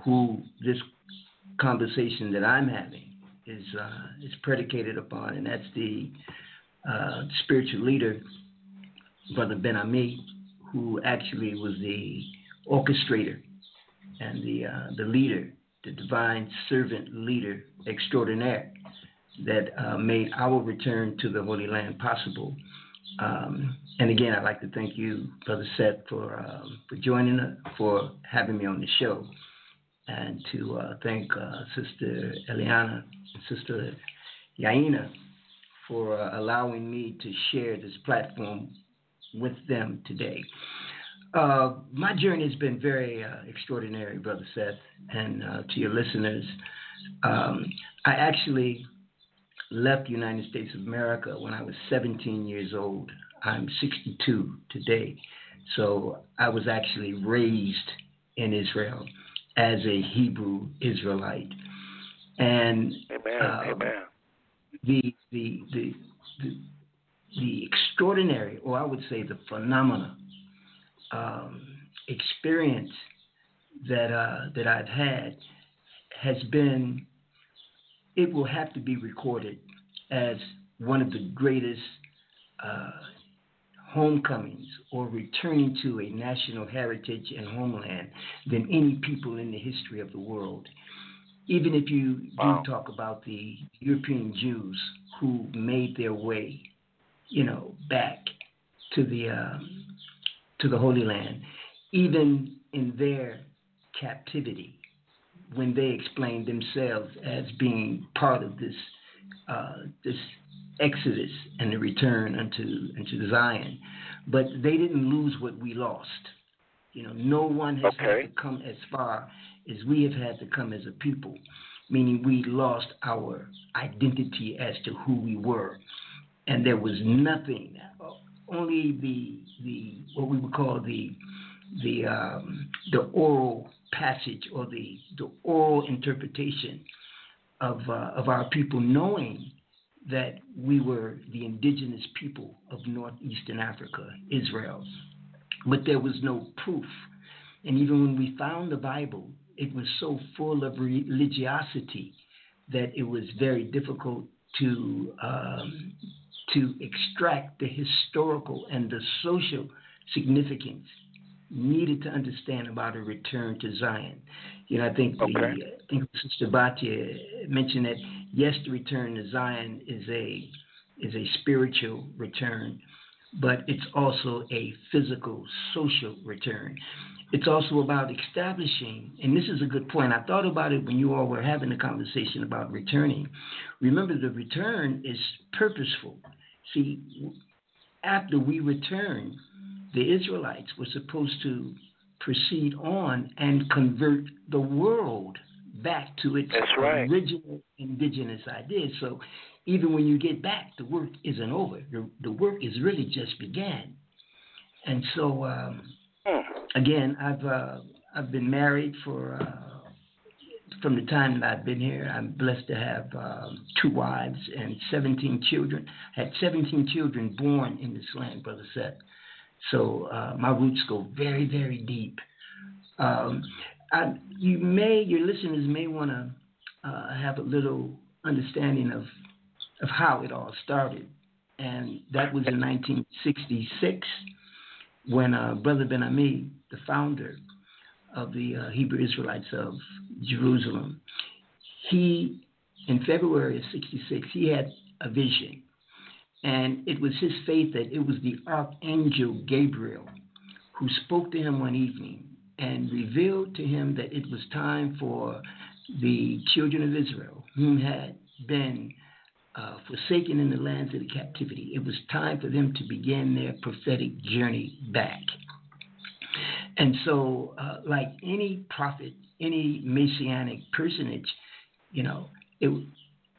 who this conversation that I'm having is uh, is predicated upon, and that's the uh, spiritual leader, Brother Ben Ami, who actually was the orchestrator and the uh, the leader, the divine servant leader extraordinaire that uh, made our return to the Holy Land possible. Um, and again, I'd like to thank you, Brother Seth, for um, for joining us, for having me on the show, and to uh, thank uh, Sister Eliana and Sister Yahenna for uh, allowing me to share this platform with them today. Uh, my journey has been very uh, extraordinary, Brother Seth, and uh, to your listeners. Um, I actually left the United States of America when I was 17 years old. I'm 62 today. So I was actually raised in Israel as a Hebrew Israelite. And Amen. uh, Amen. the, the, the, the, the extraordinary, or I would say the phenomena, um, experience that, uh, that I've had has been, it will have to be recorded as one of the greatest uh, homecomings or returning to a national heritage and homeland than any people in the history of the world. Even if you Wow. do talk about the European Jews who made their way, you know, back to the um, to the Holy Land, even in their captivity, when they explained themselves as being part of this uh, this exodus and the return unto unto Zion, but they didn't lose what we lost. You know, no one has Okay. had to come as far as we have had to come as a people, meaning we lost our identity as to who we were, and there was nothing, only the the what we would call the the um, the oral passage or the the oral interpretation of uh, of our people knowing that we were the indigenous people of northeastern Africa, Israel, but there was no proof. And even when we found the Bible, it was so full of religiosity that it was very difficult to um, to extract the historical and the social significance needed to understand about a return to Zion. You know, I think the I think Sister Batyah mentioned that yes, the return to Zion is a is a spiritual return, but it's also a physical, social return. It's also about establishing, and this is a good point. I thought about it when you all were having the conversation about returning. Remember, the return is purposeful. See, after we return, the Israelites were supposed to proceed on and convert the world back to its right. original indigenous ideas. So even when you get back, the work isn't over. The, the work is really just began. And so, um, hmm. again, I've uh, I've been married for uh, from the time that I've been here. I'm blessed to have um, two wives and 17 children. I had 17 children born in this land, Brother Seth. So uh, my roots go very, very deep. Um, I, you may, your listeners may want to uh, have a little understanding of of how it all started, and that was in 1966 when uh, Brother Ben Ami, the founder of the uh, Hebrew Israelites of Jerusalem, he in February of '66 he had a vision, and it was his faith that it was the archangel Gabriel who spoke to him one evening and revealed to him that it was time for the children of Israel, whom had been uh, forsaken in the lands of the captivity, it was time for them to begin their prophetic journey back. And so, uh, like any prophet, any messianic personage, you know, it,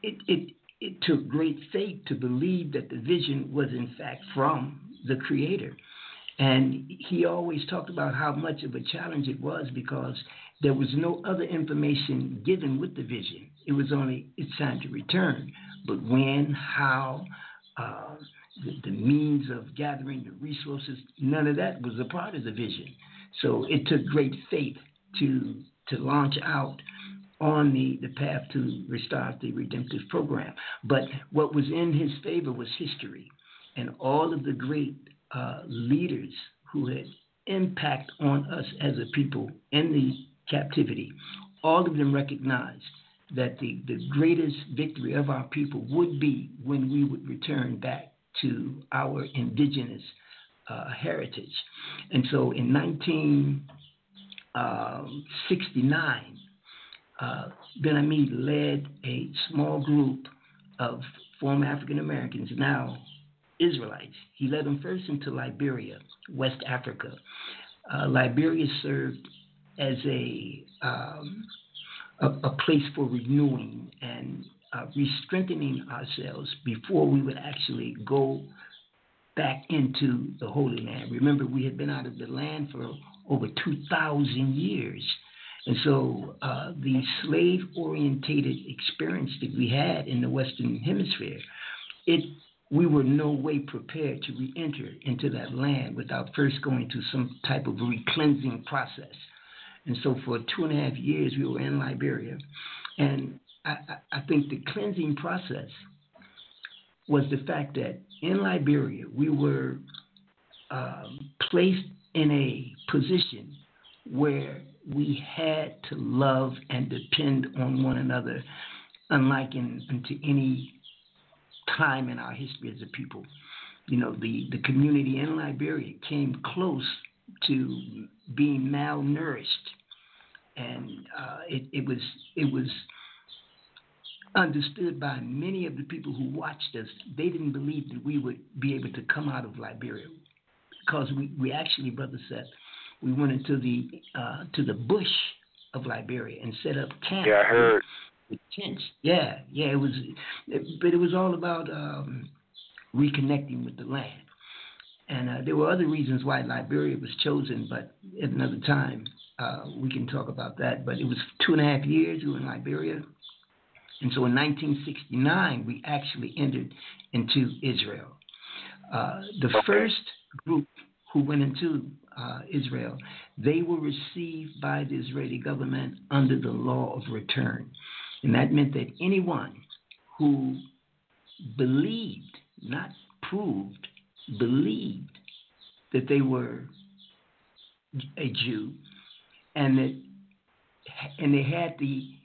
it, it, it took great faith to believe that the vision was in fact from the Creator. And he always talked about how much of a challenge it was because there was no other information given with the vision. It was only, it's time to return. But when, how, uh, the, the, means of gathering the resources, none of that was a part of the vision. So it took great faith to, to launch out on the, the path to restart the redemptive program. But what was in his favor was history and all of the great uh, leaders who had impact on us as a people in the captivity, all of them recognized that the, the greatest victory of our people would be when we would return back to our indigenous uh, heritage. And so in 1969, um, uh, Ben Ami led a small group of former African Americans, now Israelites. He led them first into Liberia, West Africa. Uh, Liberia served as a, um, a, a place for renewing and uh, re-strengthening ourselves before we would actually go back into the Holy Land. Remember, we had been out of the land for over 2,000 years. And so uh, the slave orientated experience that we had in the Western Hemisphere, it we were no way prepared to re enter into that land without first going through some type of re-cleansing process. And so for two and a half years, we were in Liberia. And I, I think the cleansing process was the fact that in Liberia, we were um, placed in a position where we had to love and depend on one another, unlike in, into any time in our history as a people. You know, the, the community in Liberia came close to being malnourished, and uh, it, it was it was understood by many of the people who watched us. They didn't believe that we would be able to come out of Liberia because we, we actually, brother Seth, we went into the uh, to the bush of Liberia and set up camp. Yeah, I heard tense. Yeah, yeah. It was, it, but it was all about um, reconnecting with the land. And uh, there were other reasons why Liberia was chosen, but at another time uh, we can talk about that. But it was two and a half years we were in Liberia. And so in 1969, we actually entered into Israel. Uh, the first group who went into uh, Israel, they were received by the Israeli government under the law of return. And that meant that anyone who believed, not proved, believed that they were a Jew and that and they had the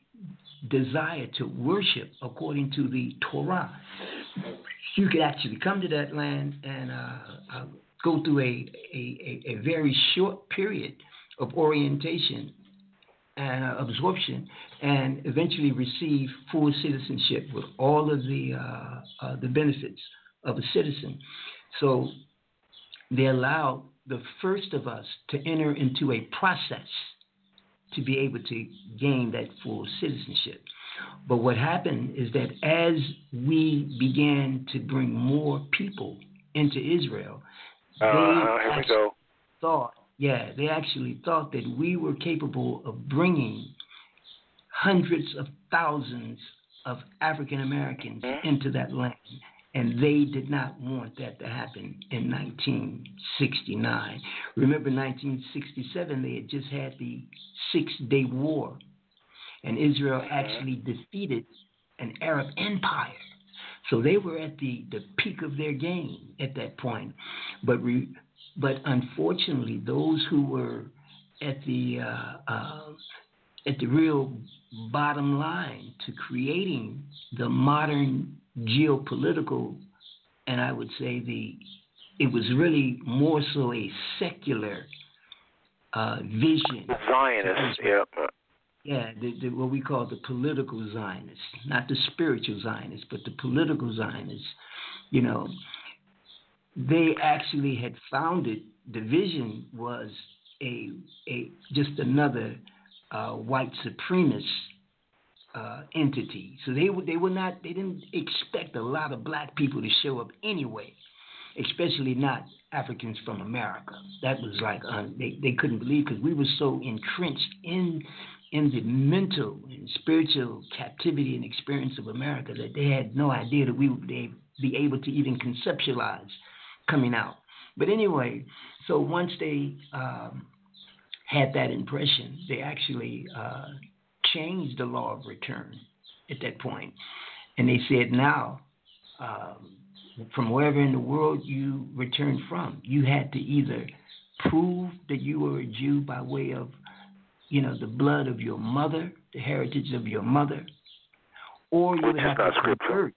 desire to worship according to the Torah, you could actually come to that land and uh, uh, go through a, a, a, very short period of orientation and uh, absorption, and eventually receive full citizenship with all of the uh, uh, the benefits of a citizen. So they allowed the first of us to enter into a process to be able to gain that full citizenship. But what happened is that as we began to bring more people into Israel, uh, they actually thought, yeah, they actually thought that we were capable of bringing hundreds of thousands of African Americans mm-hmm. into that land. And they did not want that to happen in 1969. Remember, 1967, they had just had the Six Day War, and Israel mm-hmm. actually defeated an Arab empire. So they were at the, the peak of their game at that point. But, re, but unfortunately, those who were at the, uh, uh, at the real bottom line to creating the modern geopolitical, and I would say the it was really more so a secular uh, vision. Zionist, yeah. Yeah, the, the, what we call the political Zionists, not the spiritual Zionists, but the political Zionists. You know, they actually had founded the vision was a a just another uh, white supremacist uh, entity. So they they were not they didn't expect a lot of black people to show up anyway, especially not Africans from America. That was like uh, they they couldn't believe because we were so entrenched in in the mental and spiritual captivity and experience of America that they had no idea that we would be able to even conceptualize coming out. But anyway, so once they um, had that impression, they actually uh, changed the law of return at that point. And they said, now, um, from wherever in the world you returned from, you had to either prove that you were a Jew by way of, you know, the blood of your mother, the heritage of your mother, or you would have to convert.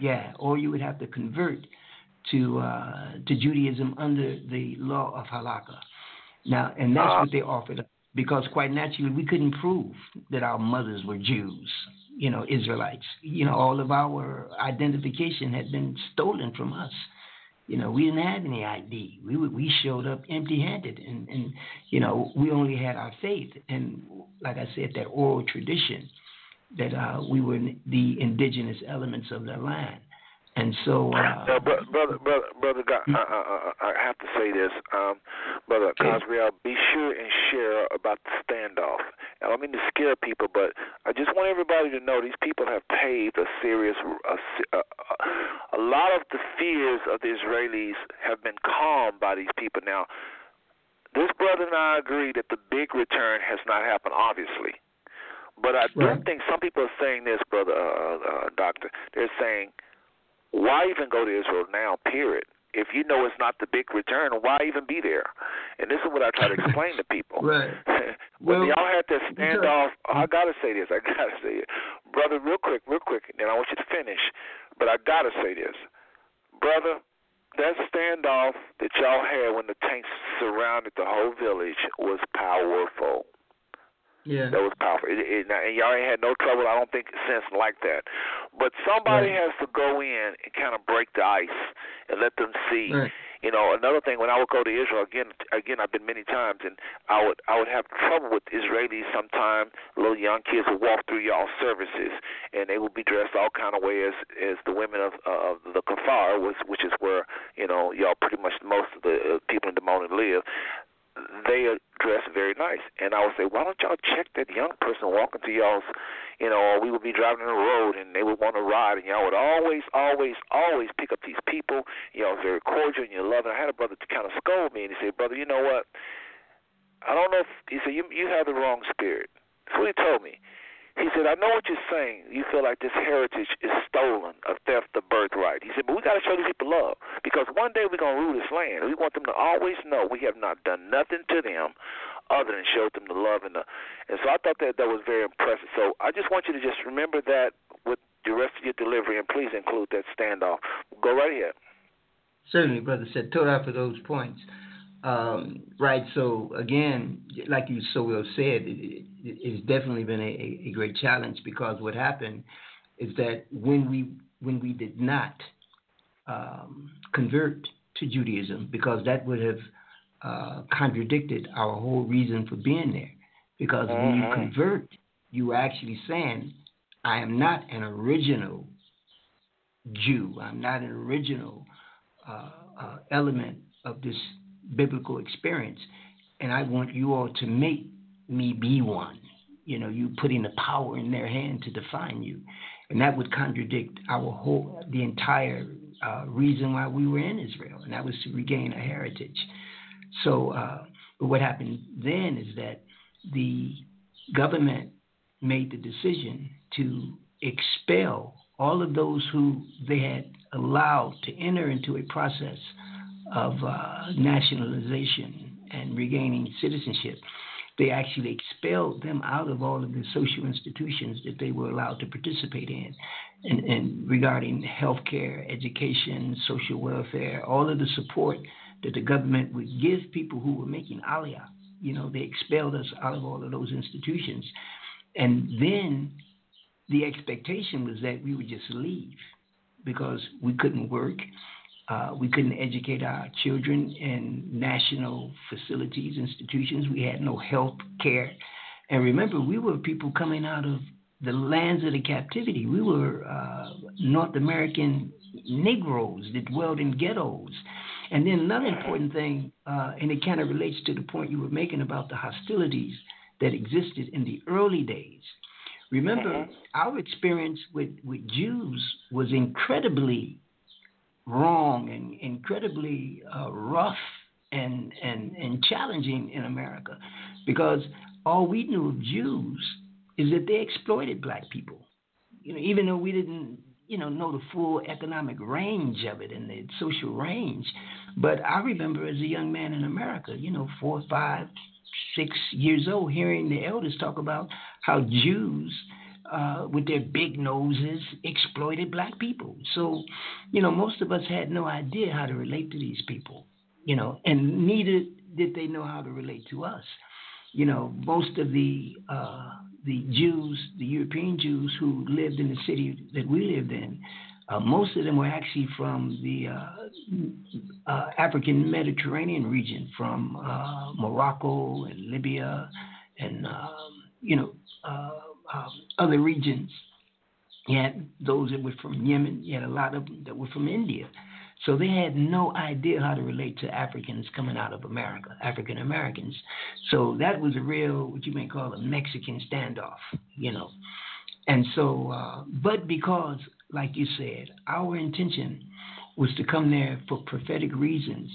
Yeah, or you would have to convert to uh, to Judaism under the law of halakha. Now, and that's uh, what they offered because quite naturally we couldn't prove that our mothers were Jews, you know, Israelites. You know, all of our identification had been stolen from us. You know, we didn't have any ID. We we showed up empty-handed, and and you know we only had our faith and, like I said, that oral tradition that uh, we were the indigenous elements of the land. And so, uh, now, brother, brother, brother, brother, God, I, I, I have to say this, um, brother Cosgrave. Be sure and share about the standoff. I don't mean to scare people, but I just want everybody to know these people have paved a serious. A, a, a lot of the fears of the Israelis have been calmed by these people. Now, this brother and I agree that the big return has not happened, obviously. But I right. do think some people are saying this, brother, uh, uh, doctor. They're saying why even go to Israel now, period? If you know it's not the big return, why even be there? And this is what I try to explain to people. Right. when well, y'all had that standoff, I gotta say this. I gotta say it, brother. Real quick, real quick. And then I want you to finish. But I gotta say this, brother. That standoff that y'all had when the tanks surrounded the whole village was powerful. Yeah. That was powerful. It, it, and y'all ain't had no trouble, I don't think, since like that. But somebody right. has to go in and kind of break the ice and let them see. Right. You know, another thing when I would go to Israel again, again I've been many times, and I would I would have trouble with Israelis. Sometimes little young kids would walk through y'all services, and they would be dressed all kind of way as as the women of uh, of the kafar, which which is where you know y'all pretty much most of the uh, people in Dimona live they are dressed very nice. And I would say, why don't y'all check that young person walking to y'all's, you know, or we would be driving on the road and they would want to ride, and y'all would always, always, always pick up these people. You know, very cordial and you love it. I had a brother to kind of scold me, and he said, brother, you know what? I don't know if he said you you have the wrong spirit. That's what he told me. He said, I know what you're saying. You feel like this heritage is stolen, a theft of birthright. He said, but we got to show these people love because one day we're going to rule this land. We want them to always know we have not done nothing to them other than show them the love and the. And so I thought that that was very impressive. So I just want you to just remember that with the rest of your delivery, and please include that standoff. Go right ahead. Certainly, brother said, out for those points. Um, right. So again, like you so well said, it, it, it's definitely been a, a, great challenge because what happened is that when we when we did not um, convert to Judaism, because that would have uh, contradicted our whole reason for being there. Because when you Mm-hmm. convert, you are actually saying, I am not an original Jew. I'm not an original uh, uh, element of this biblical experience. And I want you all to make me be one. You know, you putting the power in their hand to define you. And that would contradict our whole, the entire uh, reason why we were in Israel, and that was to regain a heritage. So, uh, what happened then is that the government made the decision to expel all of those who they had allowed to enter into a process of uh, nationalization and regaining citizenship. They actually expelled them out of all of the social institutions that they were allowed to participate in, and, and regarding health care, education, social welfare, all of the support that the government would give people who were making aliyah. You know, they expelled us out of all of those institutions. And then the expectation was that we would just leave because we couldn't work. Uh, we couldn't educate our children in national facilities, institutions. We had no health care. And remember, we were people coming out of the lands of the captivity. We were uh, North American Negroes that dwelled in ghettos. And then another important thing, uh, and it kind of relates to the point you were making about the hostilities that existed in the early days. Remember, our experience with, with Jews was incredibly wrong and incredibly uh, rough and, and, and challenging in America because all we knew of Jews is that they exploited black people. You know, even though we didn't, you know, know the full economic range of it and the social range, but I remember as a young man in America, you know, four, five, six years old, hearing the elders talk about how Jews uh, with their big noses exploited black people. So, you know, most of us had no idea how to relate to these people, you know, and neither did they know how to relate to us. You know, most of the uh, the Jews, the European Jews who lived in the city that we lived in, uh, most of them were actually from the uh, uh, African Mediterranean region, from uh, Morocco and Libya, and um, you know uh, um, other regions. You had those that were from Yemen. You had a lot of them that were from India. So they had no idea how to relate to Africans coming out of America, African Americans. So that was a real, what you may call a Mexican standoff, you know. And so, uh, but because, like you said, our intention was to come there for prophetic reasons,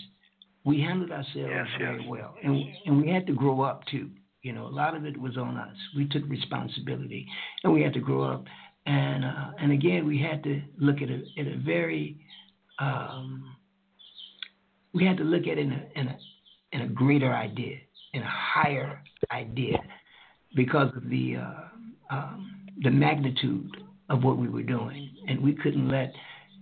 we handled ourselves Yes, very yes. well. And, and we had to grow up too. You know, a lot of it was on us. We took responsibility, and we had to grow up. And uh, and again, we had to look at a at a very um, we had to look at it in a, in a in a greater idea, in a higher idea, because of the uh, um, the magnitude of what we were doing, and we couldn't let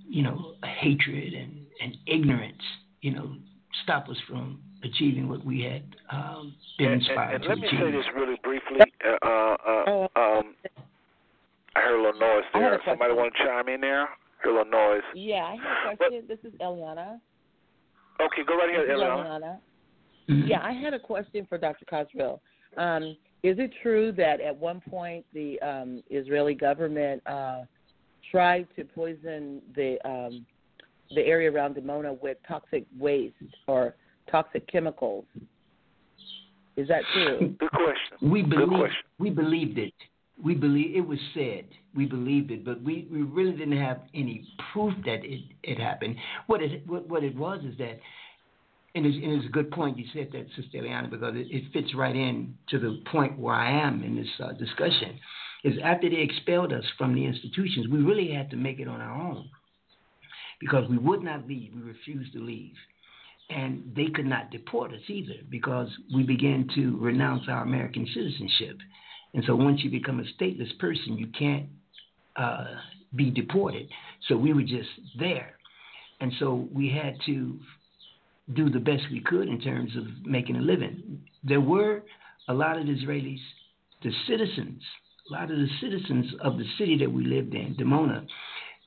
you know hatred and and ignorance you know stop us from achieving what we had um, been And, inspired and, and to let me say this really briefly. Uh, uh, uh, um, I heard a little noise I had a there. Somebody want to chime in there? Heard a little noise. Yeah, I have a question. This is Eliana. Okay, go right This ahead, is Eliana. Eliana. Mhm. Yeah, I had a question for Dr. Cosgrove. Um, is it true that at one point the um, Israeli government uh, tried to poison the um, the area around Dimona with toxic waste or toxic chemicals? Is that true? Good question. We Good believed question. we believed it. We believe it was said. We believed it, but we, we really didn't have any proof that it, it happened. What it what, what it was is that, and it's, and it's a good point you said that, Sister Eliana, because it, it fits right in to the point where I am in this uh, discussion. Is after they expelled us from the institutions, we really had to make it on our own because we would not leave. We refused to leave and they could not deport us either because we began to renounce our American citizenship. And so once you become a stateless person, you can't uh, be deported. So we were just there. And so we had to do the best we could in terms of making a living. There were a lot of Israelis, the citizens, a lot of the citizens of the city that we lived in, Dimona,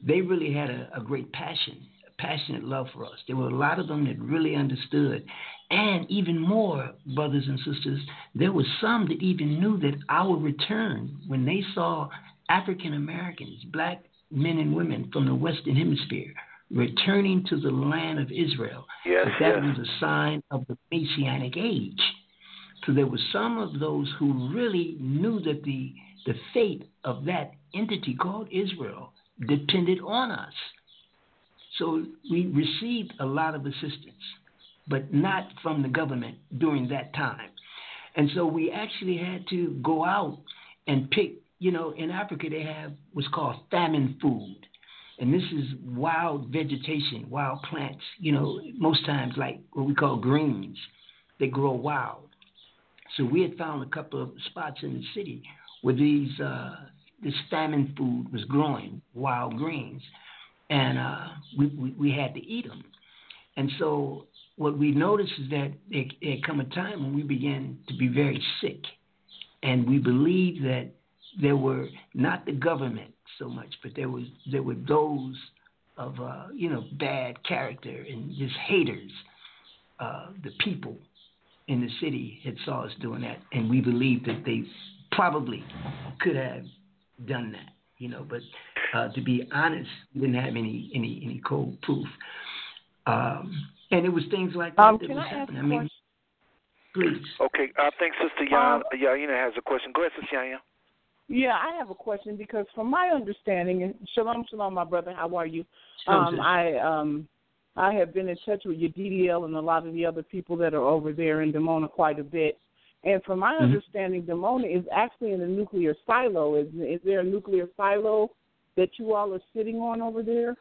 they really had a, a great passion, passionate love for us. There were a lot of them that really understood. And even more, brothers and sisters, there were some that even knew that our return, when they saw African Americans, black men and women from the Western Hemisphere, returning to the land of Israel, yes, that, yes. was a sign of the Messianic age. So there were some of those who really knew that the the fate of that entity called Israel depended on us. So we received a lot of assistance, but not from the government during that time. And so we actually had to go out and pick, you know, in Africa they have what's called famine food. And this is wild vegetation, wild plants, you know, most times like what we call greens. They grow wild. So we had found a couple of spots in the city where these uh, this famine food was growing, wild greens, and uh, we, we, we had to eat them. And so what we noticed is that there, there come a time when we began to be very sick, and we believed that there were not the government so much, but there was there were those of uh, you know bad character and just haters, uh, the people in the city had saw us doing that, and we believed that they probably could have done that, you know. But uh, to be honest, we didn't have any any any cold proof, um, and it was things like that Um, that can was I happening. a I mean, please. Okay, I think Sister Yana, Um, Yana has a question. Go ahead, Sister Yana. Yeah, I have a question because from my understanding, and shalom, shalom, my brother, how are you? Um. I um, I have been in touch with your DDL and a lot of the other people that are over there in Dimona quite a bit. And from my Mhm. understanding, Dimona is actually in a nuclear silo. Is is there a nuclear silo that you all are sitting on over there?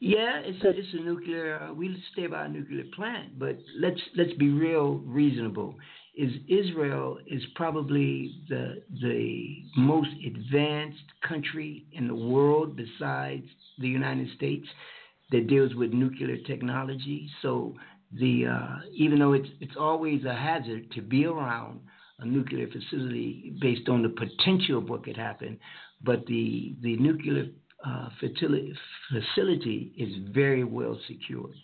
Yeah, it's a, it's a nuclear. Uh, we stay by a nuclear plant, but let's let's be real reasonable. Is Israel is probably the the most advanced country in the world besides the United States that deals with nuclear technology. So the uh, even though it's it's always a hazard to be around a nuclear facility based on the potential of what could happen, but the the nuclear uh, fertility, facility is very well secured,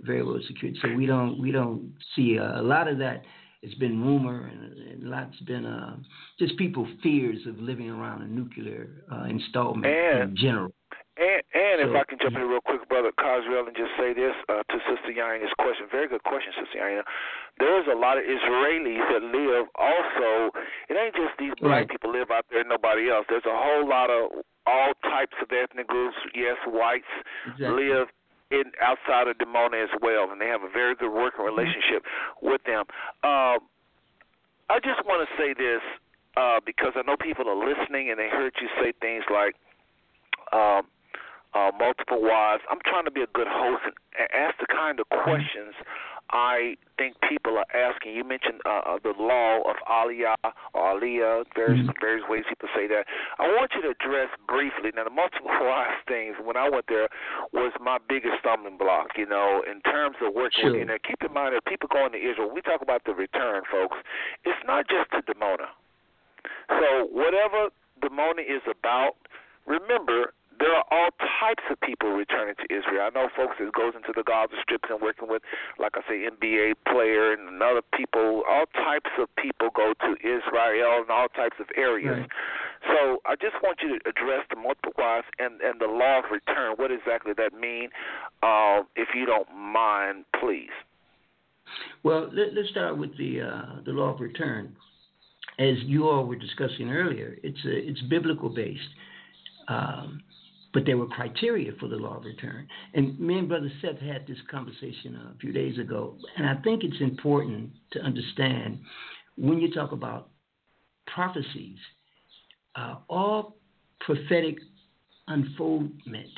very well secured. So we don't we don't see a, a lot of that. It's been rumor and, and lots been uh, just people fears of living around a nuclear uh, installment And- in general. And, and if So- I can jump in real quick, Brother Coswell, and just say this uh, to Sister Yanya's question. Very good question, Sister Yanya. There's a lot of Israelis that live also. It ain't just these black Right. people live out there and nobody else. There's a whole lot of all types of ethnic groups. Yes, whites Exactly. live in outside of Dimona as well, and they have a very good working relationship with them. Um, I just want to say this uh, because I know people are listening and they heard you say things like um, uh, multiple wives. I'm trying to be a good host and ask the kind of questions I think people are asking. You mentioned uh, uh, the law of aliyah or aliyah, various Mhm. various ways people say that. I want you to address briefly. Now, the multiple wives things. When I went there, was my biggest stumbling block. You know, in terms of working Sure. know, keep in mind that people going to Israel. We talk about the return, folks. It's not just to Dimona. So whatever Dimona is about, remember there are all types of people returning to Israel. I know folks that goes into the Gaza Strips and working with, like I say, NBA player and other people. All types of people go to Israel and all types of areas. Right. So I just want you to address the multiple wives and and the law of return. What exactly that mean? Uh, if you don't mind, please. Well, let, let's start with the uh, the law of return. As you all were discussing earlier, it's a, it's biblical based, um, but there were criteria for the law of return. And me and Brother Seth had this conversation a few days ago, and I think it's important to understand when you talk about prophecies, uh, all prophetic unfoldment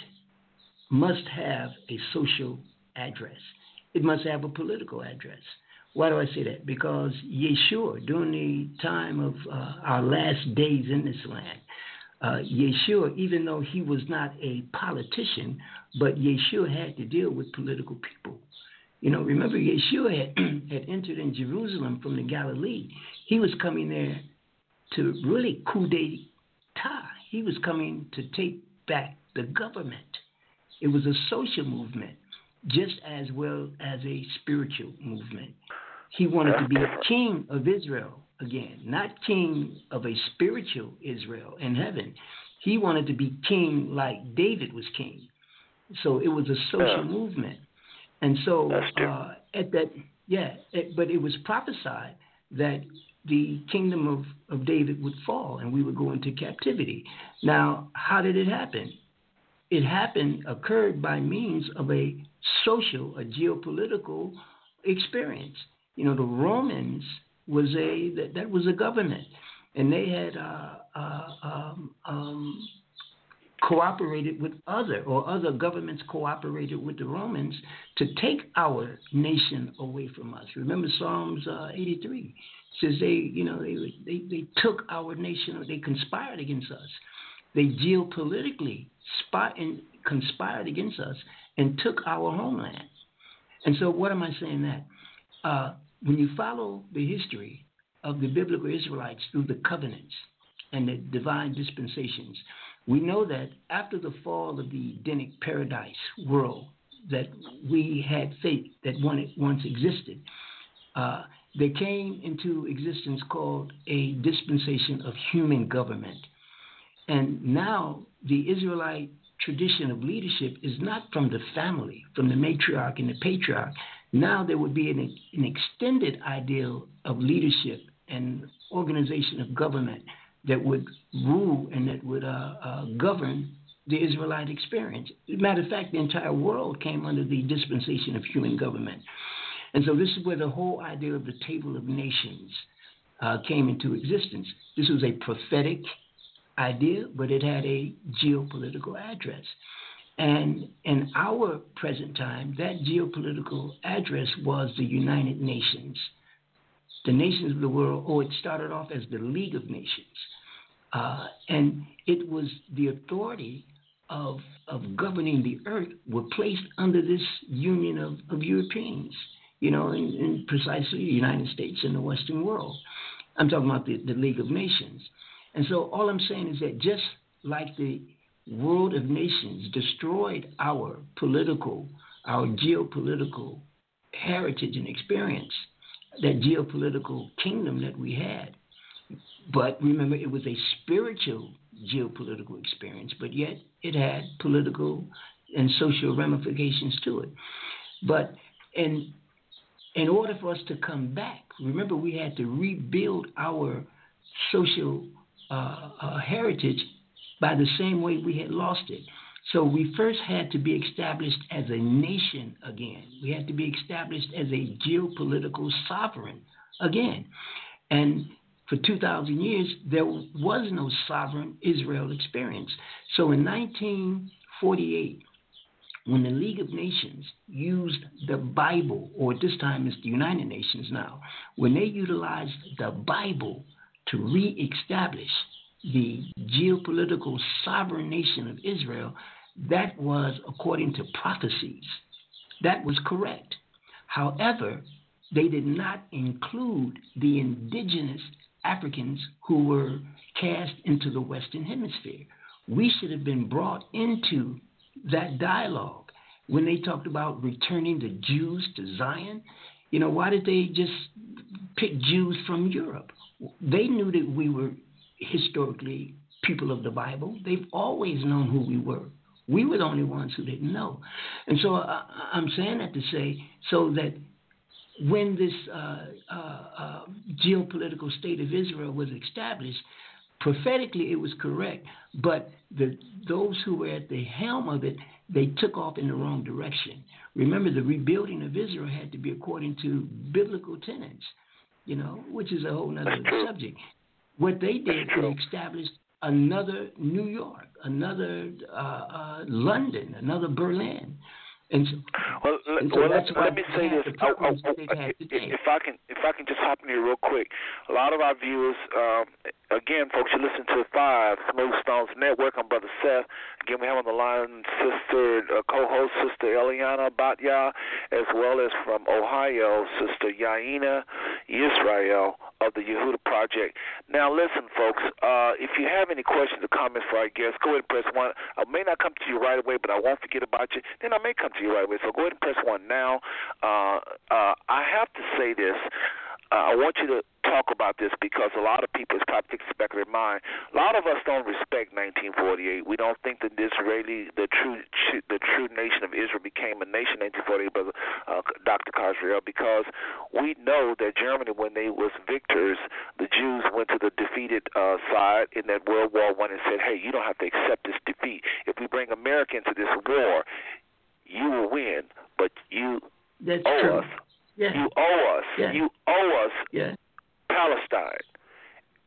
must have a social address. It must have a political address. Why do I say that? Because Yeshua, during the time of uh, our last days in this land, uh, Yeshua, even though he was not a politician, but Yeshua had to deal with political people. You know, remember Yeshua had, had entered in Jerusalem from the Galilee. He was coming there to really coup d'etat. He was coming to take back the government. It was a social movement, just as well as a spiritual movement. He wanted to be king of Israel again, not king of a spiritual Israel in heaven. He wanted to be king like David was king. So it was a social yeah. movement. And so uh, at that, yeah, it, but it was prophesied that the kingdom of, of David would fall and we would go into captivity. Now, how did it happen? It happened, occurred by means of a social, a geopolitical experience. You know, the Romans was a that, that was a government, and they had uh, uh, um, um, cooperated with other or other governments cooperated with the Romans to take our nation away from us. Remember Psalms uh, 83 says they you know they, they they took our nation or they conspired against us. They geopolitically spot and conspired against us and took our homeland. And so what am I saying that? Uh, when you follow the history of the biblical Israelites through the covenants and the divine dispensations, we know that after the fall of the Edenic paradise world that we had faith that once existed, uh, there came into existence called a dispensation of human government. And now the Israelite tradition of leadership is not from the family, from the matriarch and the patriarch. Now there would be an, an extended ideal of leadership and organization of government that would rule and that would uh, uh, govern the Israelite experience. Matter of fact, the entire world came under the dispensation of human government. And so this is where the whole idea of the table of nations uh, came into existence. This was a prophetic idea, but it had a geopolitical address. And in our present time, that geopolitical address was the United Nations. The nations of the world, or oh, it started off as the League of Nations. Uh, and it was the authority of, of governing the earth were placed under this union of, of Europeans, you know, in precisely the United States and the Western world. I'm talking about the, the League of Nations. And so all I'm saying is that just like the world of nations destroyed our political, our geopolitical heritage and experience, that geopolitical kingdom that we had. But remember, it was a spiritual geopolitical experience, but yet it had political and social ramifications to it. But in in order for us to come back, remember we had to rebuild our social uh, uh, heritage by the same way we had lost it. So we first had to be established as a nation again. We had to be established as a geopolitical sovereign again. And for 2,000 years, there was no sovereign Israel experience. So in 1948, when the League of Nations used the Bible, or at this time it's the United Nations now, when they utilized the Bible to re establish the geopolitical sovereign nation of Israel, that was according to prophecies. That was correct. However, they did not include the indigenous Africans who were cast into the Western Hemisphere. We should have been brought into that dialogue when they talked about returning the Jews to Zion. You know, why did they just pick Jews from Europe? They knew that we were historically people of the Bible. They've always known who we were. We were the only ones who didn't know. And so uh, I'm saying that to say so that when this uh, uh, uh, geopolitical state of Israel was established, prophetically it was correct, but the, those who were at the helm of it, they took off in the wrong direction. Remember, the rebuilding of Israel had to be according to biblical tenets, you know, which is a whole other subject. What they did, they established another New York, another uh, uh, London, another Berlin. And so, well, and so well let, let me say this. I, I, I, if I can, if I can just hop in here real quick, a lot of our viewers, um, again, folks, you listen to Five Smooth Stones Network. I'm Brother Seth. Again, we have on the line Sister uh, co-host Sister Eliana Batyah, as well as from Ohio, Sister Yahenna Israel of the Yehuda project. Now, listen, folks. Uh, if you have any questions or comments for our guests, go ahead and press one. I may not come to you right away, but I won't forget about you. Then I may come to you right away. So go ahead and press one now. Uh, uh, I have to say this. Uh, I want you to talk about this because a lot of people, it's probably thinking back in their mind. A lot of us don't respect 1948. We don't think that this really the true the true nation of Israel became a nation in 1948, brother uh, Dr. Khazriel, because we know that Germany, when they was victors, the Jews went to the defeated uh, side in that World War One and said, "Hey, you don't have to accept this defeat. If we bring America into this war, you will win, but you That's owe true. us." You owe us. You owe us yeah. Palestine.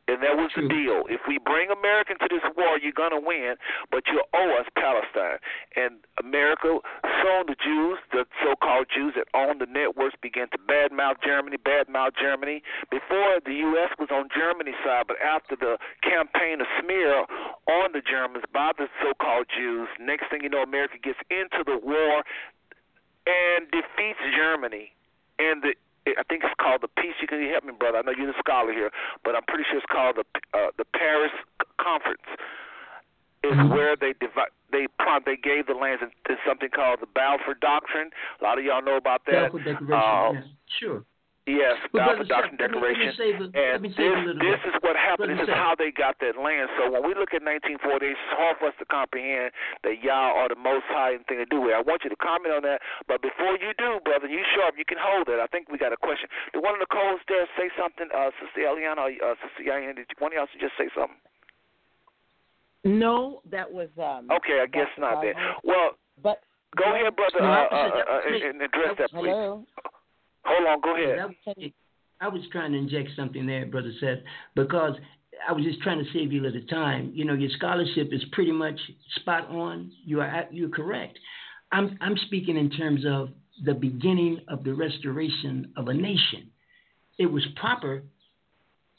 And that was the deal. If we bring America into this war, you're going to win, but you owe us Palestine. And America, soon the Jews, the so called Jews that own the networks, began to badmouth Germany, badmouth Germany. Before, the U.S. was on Germany's side, but after the campaign of smear on the Germans by the so called Jews, next thing you know, America gets into the war and defeats Germany. And the I think it's called the peace. You can help me, brother. I know you're the scholar here, but I'm pretty sure it's called the uh, the Paris Conference. Is Mhm. where they divide. They prom- they gave the lands in something called the Balfour Doctrine. A lot of y'all know about that. Balfour Declaration. Uh, yeah. Sure. Yes, Well, Balfour Brother Doctrine Seth, let me- let me Declaration. save a- let and me this, a this bit. is what happened. Brother This is Seth. how they got that land. So when we look at 1940, it's hard for us to comprehend that y'all are the most high thing to do with. I want you to comment on that. But before you do, brother, you sharp. You can hold it. I think we got a question. Did one of the co-hosts there say something? Uh, Sister Eliana or uh, Sister Yayan, did one of y'all just say something? No, that was um. Okay, I guess not then. Well, But go ahead, brother, uh, uh, uh, and address that, please. hello. Hold on, go ahead. Was- I was trying to inject something there, Brother Seth, because I was just trying to save you a little time. You know, your scholarship is pretty much spot on. You are you're correct. I'm I'm speaking in terms of the beginning of the restoration of a nation. It was proper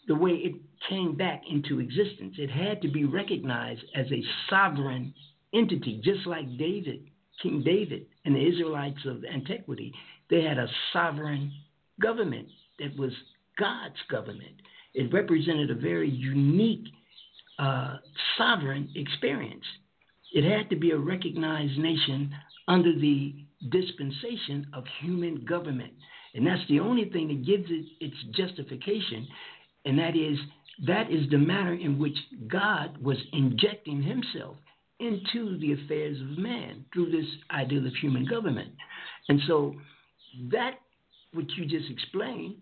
the way it came back into existence. It had to be recognized as a sovereign entity, just like David, King David, and the Israelites of antiquity. They had a sovereign government that was God's government. It represented a very unique uh, sovereign experience. It had to be a recognized nation under the dispensation of human government. And that's the only thing that gives it its justification, and that is that is the manner in which God was injecting himself into the affairs of man through this ideal of human government. And so that what you just explained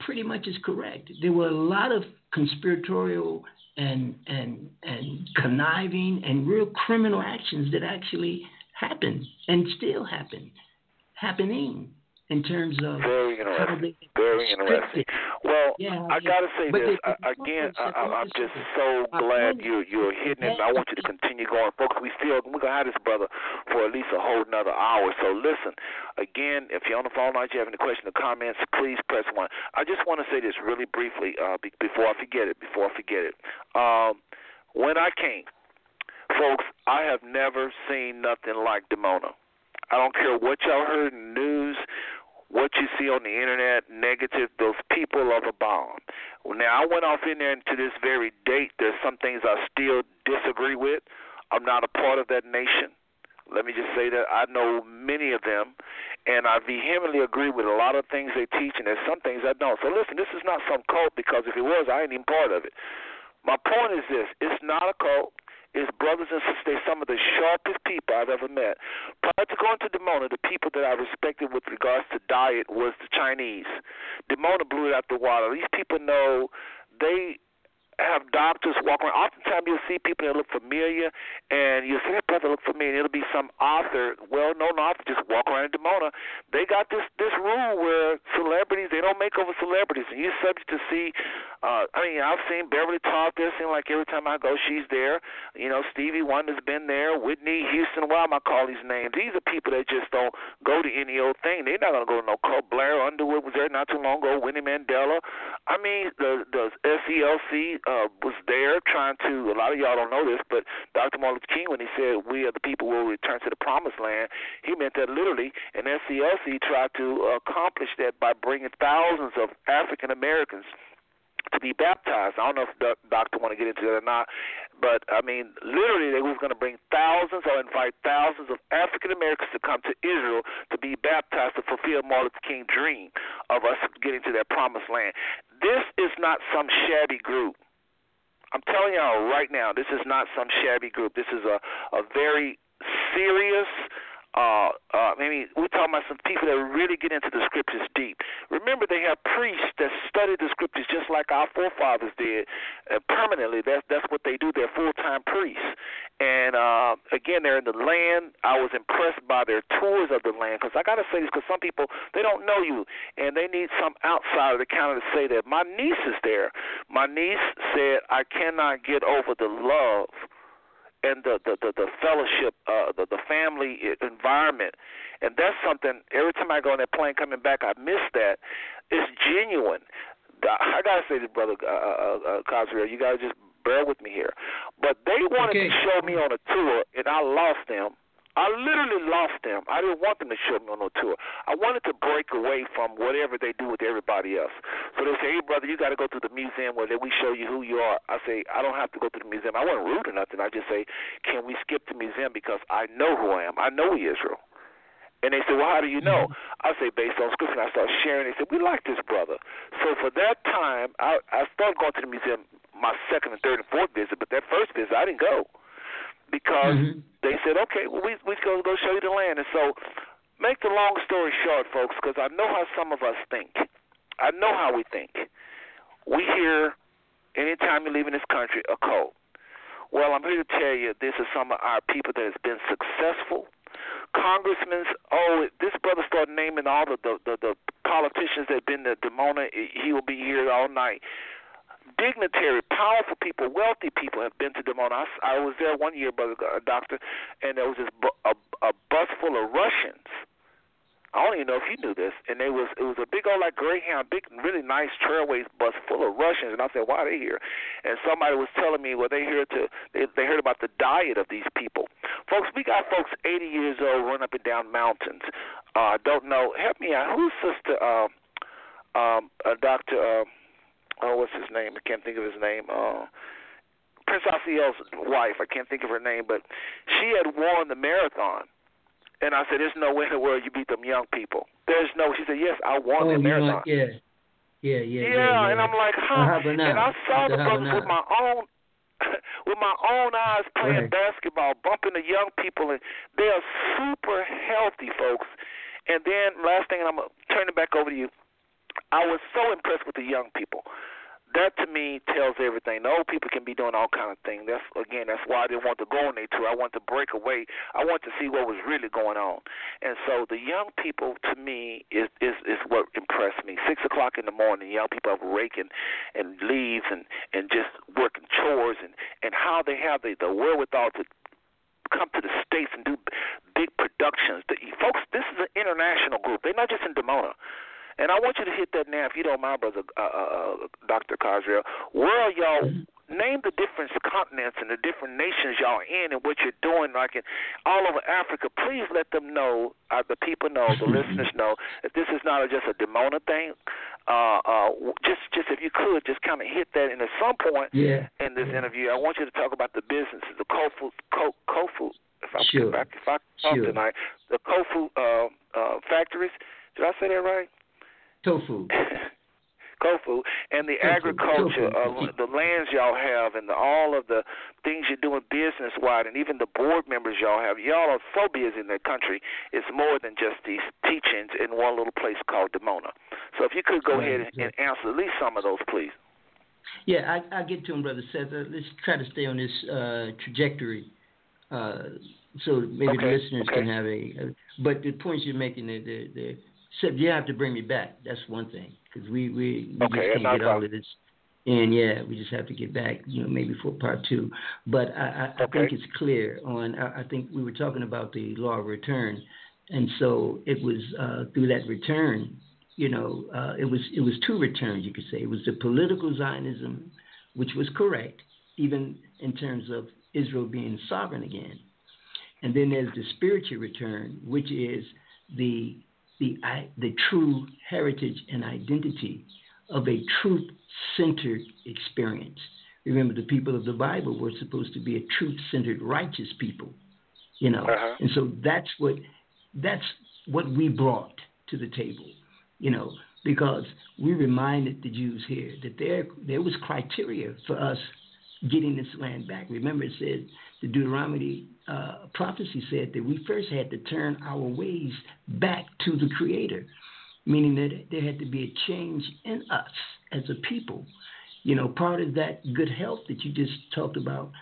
pretty much is correct. There were a lot of conspiratorial and and and conniving and real criminal actions that actually happened and still happen, happening in terms of Very how interesting. they Very interesting. Well, Yeah, I yeah. gotta say But this the- again. I, I, I'm just so glad you you're hitting it. I want you to continue going, folks. We still we're gonna have this brother for at least a whole another hour. So listen, again, if you're on the phone line, you have any questions or comments, please press one. I just want to say this really briefly uh, be, before I forget it. Before I forget it, um, when I came, folks, I have never seen nothing like Dimona. I don't care what y'all heard in the news, what you see on the internet, negative, those people of a bomb. Now, I went off in there and to this very date, there's some things I still disagree with. I'm not a part of that nation. Let me just say that I know many of them, and I vehemently agree with a lot of things they teach, and there's some things I don't. So listen, this is not some cult because if it was, I ain't even part of it. My point is this: it's not a cult. It's brothers and sisters. They're some of the sharpest people I've ever met. Prior to going to Dimona, the people that I respected with regards to diet was the Chinese. Dimona blew it out the water. These people know they have doctors walk around. Oftentimes you'll see people that look familiar, and you'll see that brother look familiar, and it'll be some author, well-known author, just walk around in Dimona. They got this this rule where celebrities they don't make over celebrities, and you're subject to see. Uh, I mean, I've seen Beverly talk there. Seem like every time I go, she's there. You know, Stevie Wonder's been there. Whitney Houston. Why am I call these names? These are people that just don't go to any old thing. They're not gonna go to no cult. Blair Underwood was there not too long ago. Winnie Mandela. I mean, the the SCLC uh, was there trying to. A lot of y'all don't know this, but Dr. Martin Luther King, when he said we are the people will return to the promised land, he meant that literally. And SCLC tried to accomplish that by bringing thousands of African Americans to be baptized. I don't know if the doctor want to get into that or not, but I mean, literally, they was going to bring thousands or invite thousands of African Americans to come to Israel to be baptized to fulfill Martin Luther King's dream of us getting to that promised land. This is not some shabby group. I'm telling y'all right now, this is not some shabby group. This is a a very serious uh, uh, maybe we're talking about some people that really get into the scriptures deep. Remember, they have priests that study the scriptures just like our forefathers did uh, permanently. That's that's what they do. They're full time priests. And uh, again, they're in the land. I was impressed by their tours of the land because I got to say this because some people they don't know you and they need some outsider to kind of say that. My niece is there. My niece said, "I cannot get over the love." And the the the, the fellowship, uh, the the family environment, and that's something. Every time I go on that plane coming back, I miss that. It's genuine. I gotta say this, brother uh, uh, uh, Khazriel, you gotta just bear with me here. But they wanted okay. to show me on a tour, and I lost them I literally lost them. I didn't want them to show me on no tour. I wanted to break away from whatever they do with everybody else. So they say, hey, brother, you got to go to the museum where we show you who you are. I say, I don't have to go to the museum. I wasn't rude or nothing. I just say, can we skip the museum because I know who I am. I know Israel. And they said, well, how do you know? Mm-hmm. I say, based on scripture. And I started sharing. They said, we like this brother. So for that time, I, I started going to the museum my second and third and fourth visit, but that first visit, I didn't go because mm-hmm. they said, okay, well, we we go go show you the land. And so, make the long story short, folks, because I know how some of us think. I know how we think. We hear anytime you leave in this country a cult. Well, I'm here to tell you this is some of our people that has been successful. Congressmen, oh, this brother started naming all the the, the, the politicians that have been to Dimona. He will be here all night dignitary, powerful people, wealthy people have been to Dimona. I, I was there one year, brother uh, doctor, and there was this bu- a, a bus full of Russians. I don't even know if you knew this, and it was it was a big old like Greyhound, big really nice trailways bus full of Russians, and I said, why are they here? And somebody was telling me, well, they here to they, they heard about the diet of these people, folks. We got folks 80 years old run up and down mountains. Uh, don't know. Help me out. Who's sister? Um, um, uh, Doctor. Uh, oh, what's his name? I can't think of his name. Uh, Prince Asiel's wife. I can't think of her name, but she had won the marathon. And I said, "There's no way in the world you beat them young people." There's no. She said, "Yes, I won oh, the marathon." yeah. Yeah, yeah, yeah, yeah, and I'm like, huh? And I saw the brothers with my own with my own eyes playing basketball, bumping the young people, and they are super healthy, folks. And then last thing, and I'm gonna turn it back over to you. I was so impressed with the young people. That to me tells everything. The old people can be doing all kind of things. That's again, that's why I didn't want to go on there tour. I want to break away. I want to see what was really going on. And so the young people, to me, is is is what impressed me. Six o'clock in the morning, young people are raking and leaves and and just working chores and and how they have the the wherewithal to come to the states and do big productions. The, folks, this is an international group. They're not just in Dimona. And I want you to hit that now, if you don't mind, brother uh, uh, uh Dr. Khazriel. Where are y'all? Name the different continents and the different nations y'all in and what you're doing, like in all over Africa. Please let them know, uh, the people know, the listeners know, that this is not just a Dimona thing. Uh, uh, just, just if you could, just kind of hit that. And at some point yeah. in this interview, I want you to talk about the businesses, the Kofu, Kofu. If I sure. back, if I talk sure. tonight, the Kofu uh, uh, factories. Did I say that right? Tofu. Kofu and the Tofu. agriculture, Tofu. uh, the lands y'all have, and the, all of the things you're doing business wide, and even the board members y'all have. Y'all are so busy in the country. It's more than just these teachings in one little place called Dimona. So if you could go ahead and, and answer at least some of those, please. Yeah, I, I'll get to him, Brother Seth. Uh, let's try to stay on this uh, trajectory uh, so maybe Okay, the listeners okay. can have a, a. But the points you're making, the, the, Seth, you have to bring me back. That's one thing because we we, we Okay, just can't get all of this. And yeah, we just have to get back, you know, maybe for part two. But I, I, I think it's clear on. I, I think we were talking about the law of return, and so it was uh, through that return. You know, uh, it was it was two returns. You could say it was the political Zionism, which was correct, even in terms of Israel being sovereign again. And then there's the spiritual return, which is the the the true heritage and identity of a truth centered experience. Remember, the people of the Bible were supposed to be a truth centered, righteous people. You know, Uh-huh. and so that's what that's what we brought to the table. You know, because we reminded the Jews here that there there was criteria for us getting this land back. Remember, it said the Deuteronomy uh, prophecy said that we first had to turn our ways back to the Creator, meaning that there had to be a change in us as a people. You know, part of that good health that you just talked about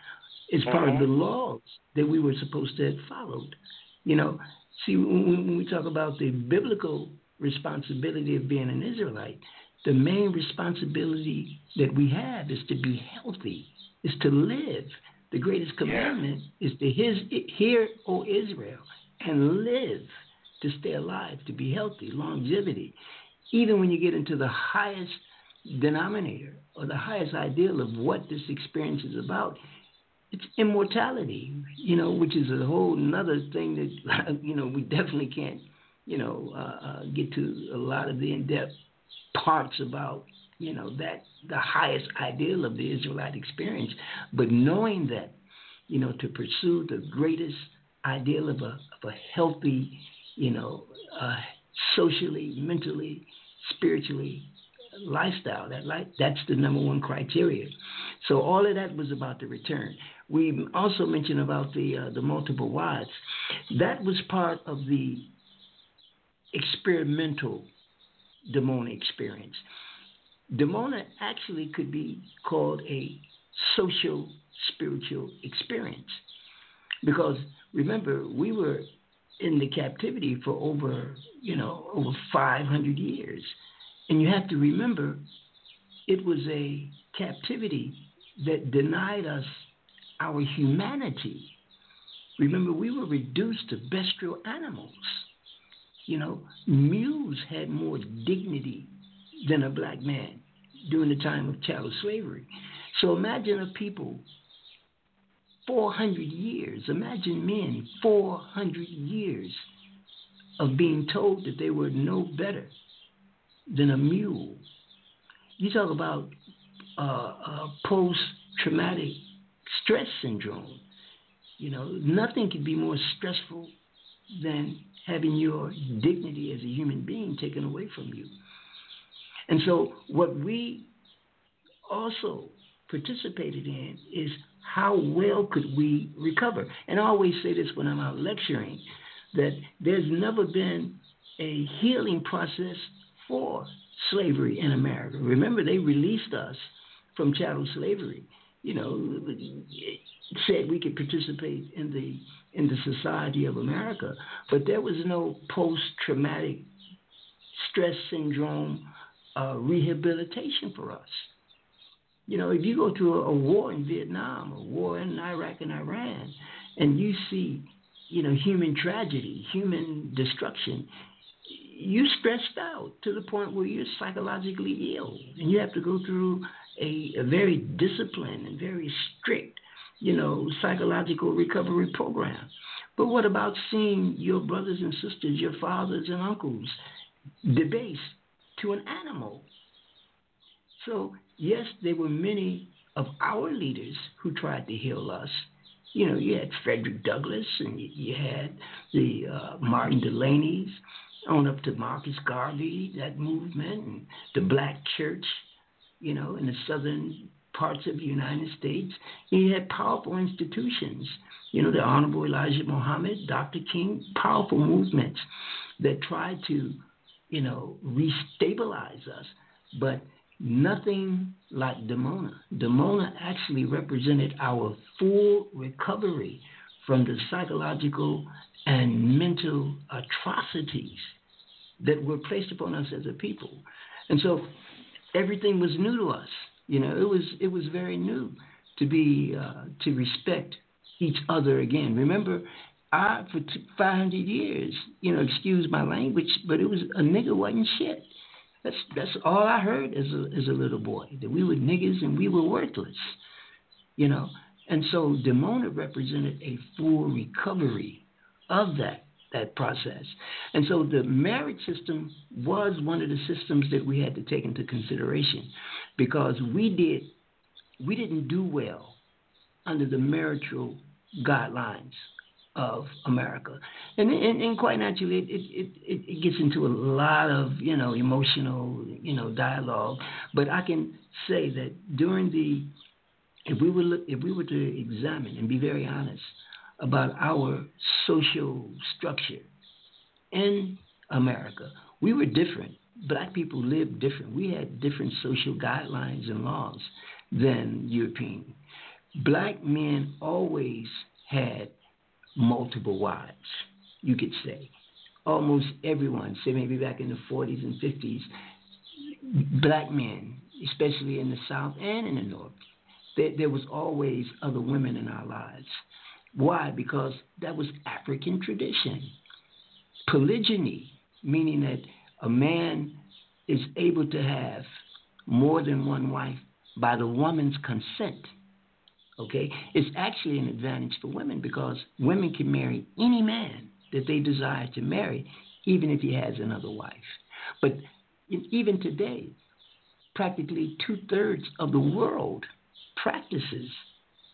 is part of the laws that we were supposed to have followed. You know, see, when, when we talk about the biblical responsibility of being an Israelite, the main responsibility that we have is to be healthy, is to live. The greatest commandment is to his, hear, O Israel, and live, to stay alive, to be healthy, longevity. Even when you get into the highest denominator or the highest ideal of what this experience is about, it's immortality, you know, which is a whole another thing that, you know, we definitely can't, you know, uh, uh, get to a lot of the in-depth parts about, you know, that the highest ideal of the Israelite experience. But knowing that, you know, to pursue the greatest ideal of a, of a healthy, you know, uh, socially, mentally, spiritually lifestyle. That like that's the number one criteria. So all of that was about the return. We also mentioned about the uh, the multiple wives. That was part of the experimental Dimona experience. Dimona actually could be called a social spiritual experience. Because remember we were in the captivity for over you know over 500 years. And you have to remember it was a captivity that denied us our humanity. Remember we were reduced to bestial animals. You know mules had more dignity than a black man during the time of chattel slavery so imagine a people 400 years. Imagine men 400 years of being told that they were no better than a mule. You talk about uh, uh, post traumatic stress syndrome. You know, nothing could be more stressful than having your dignity as a human being taken away from you. And so, what we also participated in is how well could we recover? And I always say this when I'm out lecturing that there's never been a healing process for slavery in America. Remember, they released us from chattel slavery. You know, said we could participate in the in the society of America, but there was no post-traumatic stress syndrome uh, rehabilitation for us. You know, if you go to a, a war in Vietnam, a war in Iraq and Iran, and you see, you know, human tragedy, human destruction, you're stressed out to the point where you're psychologically ill, and you have to go through a, a very disciplined and very strict, you know, psychological recovery program. But what about seeing your brothers and sisters, your fathers and uncles, debased to an animal? So yes, there were many of our leaders who tried to heal us. You know, you had Frederick Douglass and you had the uh, Martin Delany's, on up to Marcus Garvey, that movement, and the Black Church, you know, in the southern parts of the United States. You had powerful institutions, you know, the Honorable Elijah Muhammad, Dr. King, powerful movements that tried to, you know, restabilize us. But nothing like Dimona. Dimona actually represented our full recovery from the psychological and mental atrocities that were placed upon us as a people. And so everything was new to us. You know, it was it was very new to be uh, to respect each other again. Remember, I for 500 years, you know, excuse my language, but it was a nigga wasn't shit. That's that's all I heard as a as a little boy that we were niggas and we were worthless, you know. And so Dimona represented a full recovery of that that process. And so the marriage system was one of the systems that we had to take into consideration because we did we didn't do well under the marital guidelines of America. And, and, and quite naturally, it, it, it, it gets into a lot of, you know, emotional, you know, dialogue. But I can say that during the, if we were, if we were to examine and be very honest about our social structure in America, we were different. Black people lived different. We had different social guidelines and laws than European. Black men always had multiple wives, you could say. Almost everyone, say maybe back in the 40s and 50s, black men, especially in the South and in the North, there, there was always other women in our lives. Why? Because that was African tradition. Polygyny, meaning that a man is able to have more than one wife by the woman's consent okay, it's actually an advantage for women because women can marry any man that they desire to marry, even if he has another wife. But even today, practically two thirds of the world practices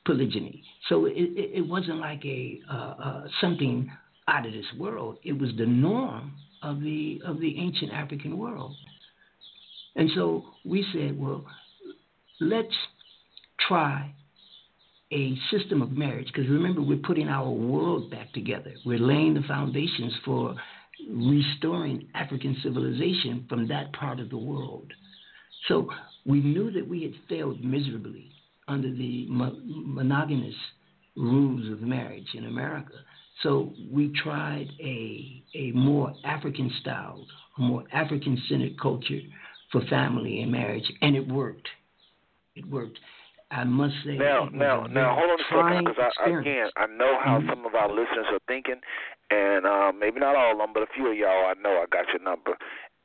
polygyny. So it, it, wasn't like a uh, uh, something out of this world. It was the norm of the of the ancient African world. And so we said, well, let's try a system of marriage. Because remember we're putting our world back together. We're laying the foundations for restoring african civilization from that part of the world. So we knew that we had failed miserably under the monogamous rules of marriage in america. So we tried a, a more african style a more african centered culture for family and marriage and it worked. It worked I must say. Now, now, now, hold on a second, because I, again, I know how mm-hmm. some of our listeners are thinking, and uh, maybe not all of them, but a few of y'all, I know I got your number,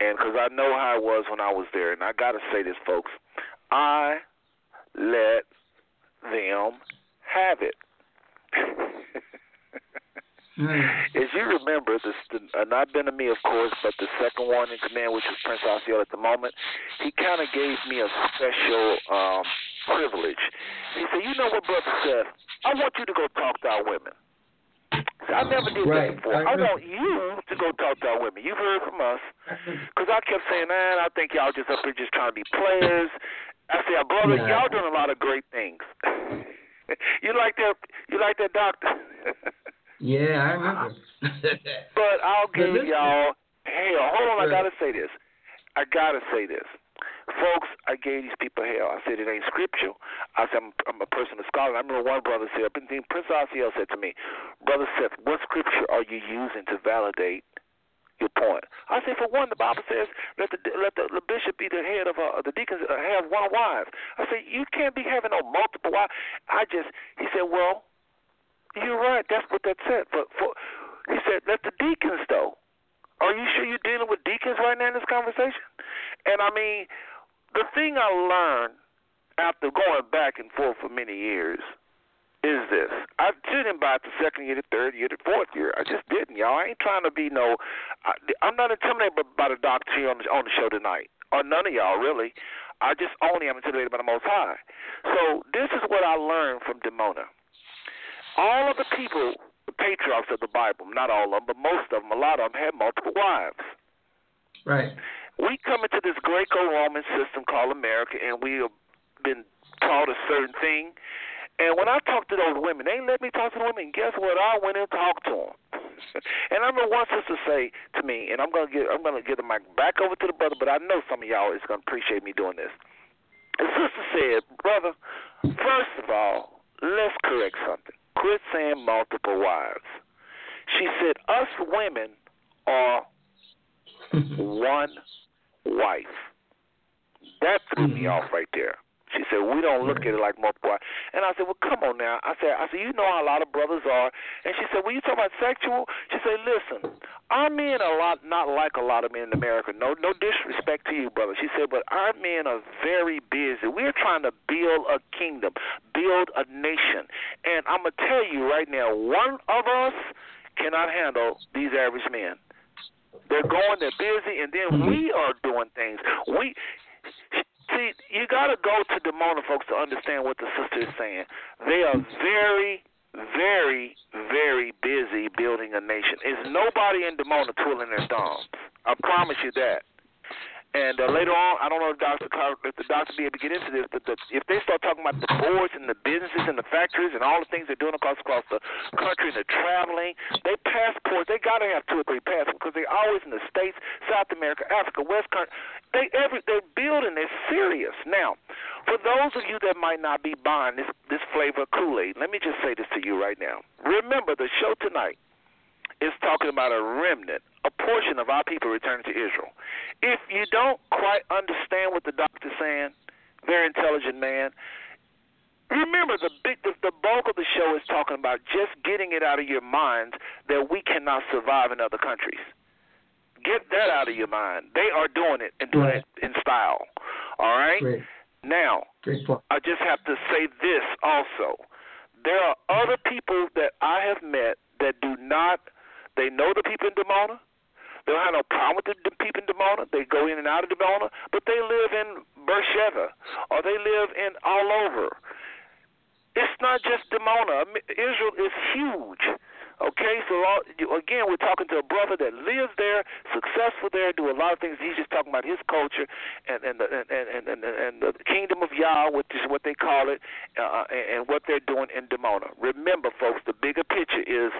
and because I know how it was when I was there, and I got to say this, folks, I let them have it. Mm. As you remember, this the, uh, not been to me, of course, but the second one in command, which is Prince Osceola at the moment, he kind of gave me a special um, privilege. He said, "You know what, brother Seth? I want you to go talk to our women." I never did right. that before. I, I want you to go talk to our women. You've heard from us, because I kept saying, "Man, I think y'all just up here just trying to be players." I said, "Brother, yeah. y'all doing a lot of great things." you like that? You like that doctor? Yeah, I remember. but I'll give y'all hell. Hold on, I gotta say this. I gotta say this. Folks, I gave these people hell. I said it ain't scriptural. I said I'm, I'm a person of scholar. I remember one brother said, been thinking, Prince Osceola said to me, Brother Seth, what scripture are you using to validate your point? I said, for one, the Bible says let the let the, the bishop be the head of uh, the deacons uh, have one wife. I said you can't be having no multiple wives. I just he said, well, you're right. That's what that said. But for, he said, let the deacons though. Are you sure you're dealing with deacons right now in this conversation? And I mean, the thing I learned after going back and forth for many years is this. I didn't buy it the second year, the third year, the fourth year. I just didn't, y'all. I ain't trying to be no. I, I'm not intimidated by the doctrine on the, on the show tonight, or none of y'all really. I just only am intimidated by the Most High. So this is what I learned from Dimona all of the people, the patriarchs of the Bible, not all of them, but most of them, a lot of them had multiple wives. Right. We come into this Greco-Roman system called America, and we have been taught a certain thing. And when I talk to those women, they let me talk to the women. Guess what? I went and talked to them. and I remember one sister say to me, and I'm gonna get I'm gonna get the mic back over to the brother, but I know some of y'all is gonna appreciate me doing this. The sister said, "Brother, first of all, let's correct something. Quit saying multiple wives. She said, Us women are one wife. That threw me mm-hmm. off right there. She said, "We don't look at it like multiple." And I said, "Well, come on now." I said, "I said you know how a lot of brothers are." And she said, "Well, you talking about sexual?" She said, "Listen, our men are a lot not like a lot of men in America. No, no disrespect to you, brother." She said, "But our men are very busy. We're trying to build a kingdom, build a nation, and I'm gonna tell you right now, one of us cannot handle these average men. They're going, they're busy, and then Mm-hmm. we are doing things. We see, you got to go to Dimona, folks, to understand what the sister is saying. They are very, very, very busy building a nation. Is nobody in Dimona twiddling their thumbs? I promise you that. And uh, later on, I don't know if Dr. Car- if the doctor be able to get into this, but the, if they start talking about the boards and the businesses and the factories and all the things they're doing across across the country and the traveling, they passports they got to have two or three passports because they're always in the states, South America, Africa, West Country. They every they're building. They're serious. Now, for those of you that might not be buying this this flavor Kool Aid, let me just say this to you right now. Remember the show tonight is talking about a remnant, a portion of our people returning to Israel. If you don't quite understand what the doctor's saying, very intelligent man, remember the big the, the bulk of the show is talking about just getting it out of your minds that we cannot survive in other countries. Get that out of your mind. They are doing it and doing Right. it in style. All right? Great. Now, Great. I just have to say this also. There are other people that I have met that do not, they know the people in Dimona. They don't have no problem with the, the people in Dimona. They go in and out of Dimona, but they live in Beersheba or they live in all over. It's not just Dimona. Israel is huge. Okay, so all, again, we're talking to a brother that lives there, successful there, do a lot of things. He's just talking about his culture and and the, and, and and and the kingdom of Yah, which is what they call it, uh, and, and what they're doing in Dimona. Remember, folks, the bigger picture is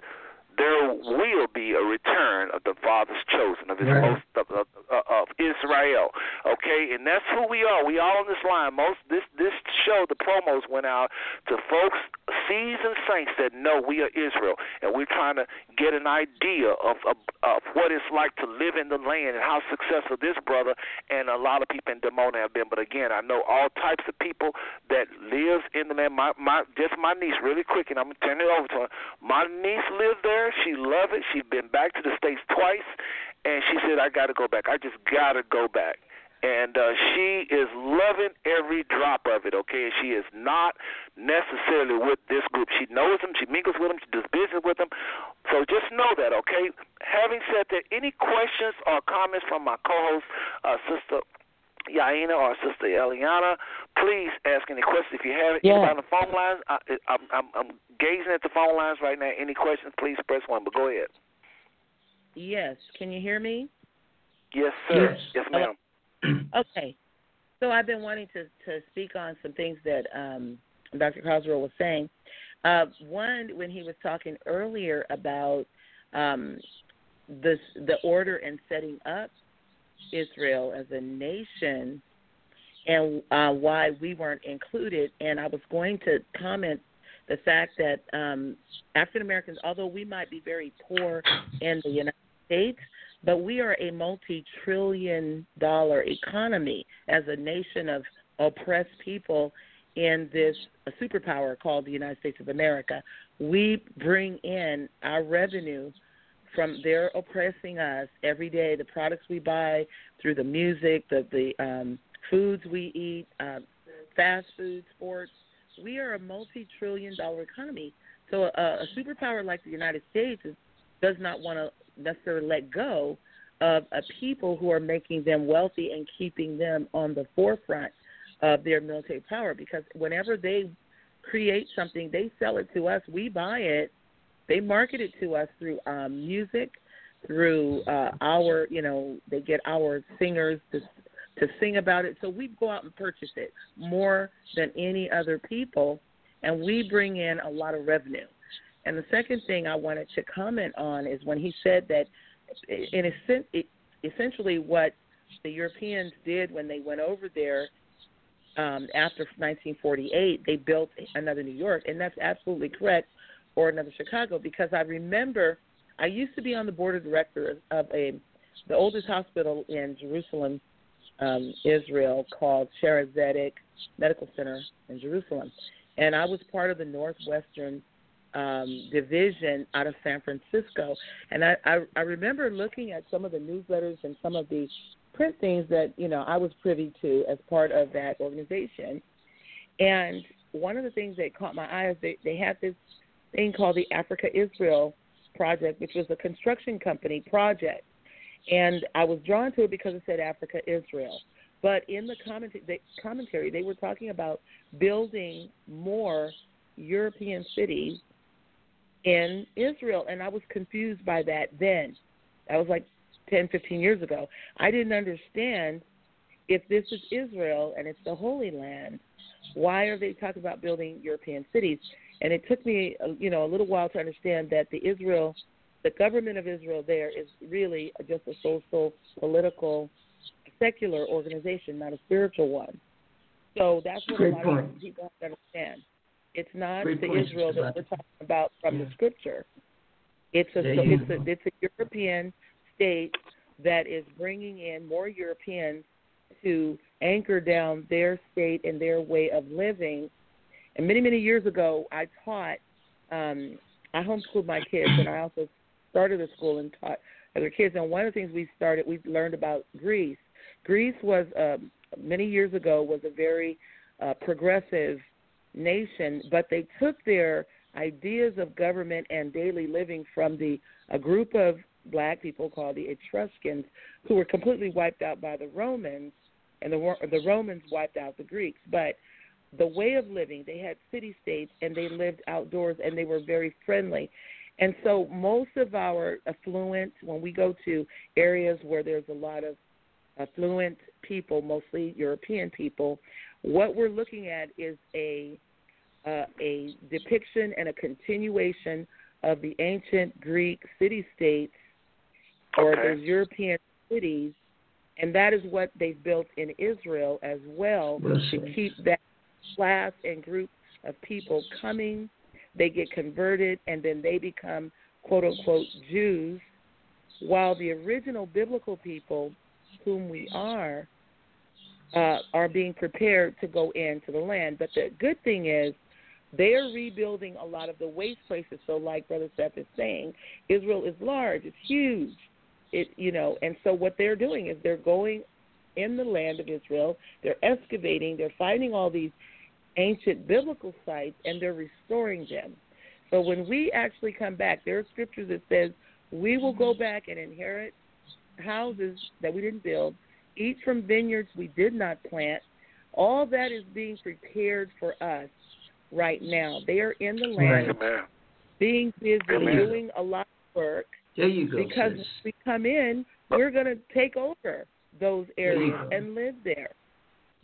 there will be a return of the Father's chosen of His Right. most of, of, of Israel. Okay, and that's who we are. We all on this line. Most this this show, the promos went out to folks, seasoned saints that know we are Israel, and we're trying to get an idea of, of of what it's like to live in the land and how successful this brother and a lot of people in Dimona have been. But again, I know all types of people that lives in the land. My my just my niece, really quick, and I'm gonna turn it over to her. My niece lives there. She love it. She's been back to the states twice, and she said, "I got to go back. I just got to go back." And uh, she is loving every drop of it. Okay, and she is not necessarily with this group. She knows them. She mingles with them. She does business with them. So just know that. Okay. Having said that, any questions or comments from my co-host, uh, sister Yahenna or Sister Eliana, please ask any questions if you have it. Yeah. Anybody on the phone lines? I, I'm, I'm, I'm gazing at the phone lines right now. Any questions? Please press one. But go ahead. Yes. Can you hear me? Yes, sir. Yes. Yes, ma'am. Okay. So I've been wanting to, to speak on some things that um, Dr. Khazriel was saying. Uh, one, when he was talking earlier about um, this, the order and setting up Israel as a nation and uh, why we weren't included. And I was going to comment the fact that um, African Americans, although we might be very poor in the United States, but we are a multi trillion dollar economy as a nation of oppressed people in this superpower called the United States of America. We bring in our revenue from their oppressing us every day, the products we buy through the music, the, the um, foods we eat, uh, fast food, sports. We are a multi trillion dollar economy. So a, a superpower like the United States is, does not want to necessarily let go of a people who are making them wealthy and keeping them on the forefront of their military power because whenever they create something, they sell it to us, we buy it, they market it to us through um, music, through uh, our, you know, they get our singers to to sing about it. So we go out and purchase it more than any other people, and we bring in a lot of revenue. And the second thing I wanted to comment on is when he said that, in essentially what the Europeans did when they went over there um, after 1948, they built another New York, and that's absolutely correct, or another Chicago, because I remember I used to be on the board of directors of a the oldest hospital in Jerusalem, um, Israel, called Shaare Zedek Medical Center in Jerusalem, and I was part of the Northwestern um, division out of San Francisco, and I, I I remember looking at some of the newsletters and some of the print things that you know I was privy to as part of that organization, and one of the things that caught my eye is they they had this thing called the Africa Israel project, which was a construction company project. And I was drawn to it because it said Africa, Israel. But in the commentary, they were talking about building more European cities in Israel. And I was confused by that then. That was like 10, 15 years ago. I didn't understand if this is Israel and it's the Holy Land, why are they talking about building European cities? And it took me, uh, you know, a little while to understand that the Israel, the government of Israel there is really just a social, political, secular organization, not a spiritual one. So that's what Great a lot point. of people have to understand. It's not Great the point, Israel that we're talking about from Yeah. the scripture. It's a so it's a it's a European state that is bringing in more Europeans to anchor down their state and their way of living. And many many years ago, I taught. Um, I homeschooled my kids, and I also started a school and taught other kids. And one of the things we started, we learned about Greece. Greece was um, many years ago was a very uh, progressive nation, but they took their ideas of government and daily living from the a group of black people called the Etruscans, who were completely wiped out by the Romans, and the the Romans wiped out the Greeks. But the way of living, they had city states and they lived outdoors and they were very friendly. And so most of our affluent, when we go to areas where there's a lot of affluent people, mostly European people, what we're looking at is a uh, a depiction and a continuation of the ancient Greek city states or Okay. those European cities, and that is what they've built in Israel as well Well to keep that class and group of people coming. They get converted and then they become quote unquote Jews, while the original biblical people, whom we are, uh, are being prepared to go into the land. But the good thing is they're rebuilding a lot of the waste places. So, like Brother Seth is saying, Israel is large, it's huge. It you know, and so what they're doing is they're going in the land of Israel, they're excavating, they're finding all these ancient biblical sites and they're restoring them. So when we actually come back, there are scriptures that says we will go mm-hmm. back and inherit houses that we didn't build, eat from vineyards we did not plant. All that is being prepared for us right now. They are in the land, Amen. being busy, Amen. doing a lot of work. There you go. Because sis. we come in, we're going to take over those areas and live there.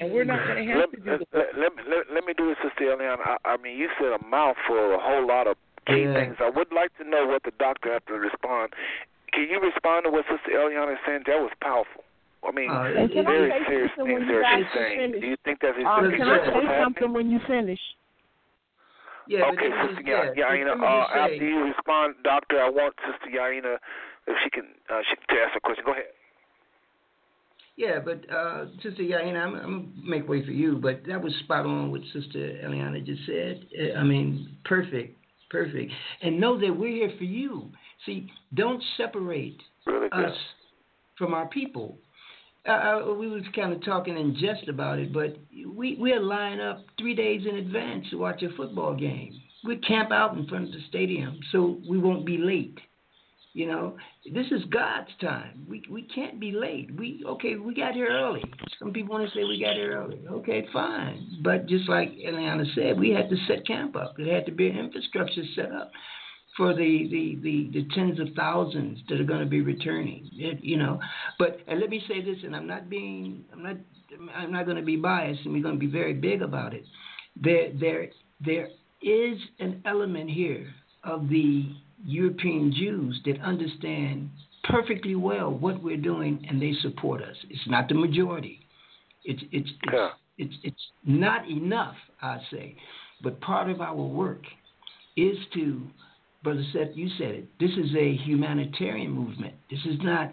And we're not going to have Let, to do let, the let, let me let, let me do this, Sister Eliana. I, I mean, you said a mouthful, a whole lot of key Yeah. things. I would like to know what the doctor had to respond. Can you respond to what Sister Eliana is saying? That was powerful. I mean, Uh, And can I very say serious something things there she's saying. finished? Do you think that's, Um, is can I what's say happening? something when you finish? yeah, okay, Sister just- Ya- yeah, Yahenna, uh, after you respond, Doctor, I want Sister Yahenna, if she can, uh, she can ask a question. Go ahead. Yeah, but uh, Sister Yahenna, I'm, I'm gonna make way for you, but that was spot on what Sister Eliana just said. Uh, I mean, perfect, perfect. And know that we're here for you. See, don't separate Really us from our people. Uh, uh, we was kind of talking in jest about it, but we we'll line up three days in advance to watch a football game. We camp out in front of the stadium so we won't be late. You know, this is God's time. We we can't be late. We okay, we got here early. Some people want to say we got here early. Okay, fine. But just like Eliana said, we had to set camp up. There had to be infrastructure set up for the the, the, the tens of thousands that are going to be returning. It, you know, but and let me say this, and I'm not being I'm not I'm not going to be biased, and we're going to be very big about it. There there there is an element here of the European Jews that understand perfectly well what we're doing and they support us. It's not the majority. It's it's it's Yeah. it's, it's not enough, I say. But part of our work is to Brother Seth, you said it. This is a humanitarian movement. This is not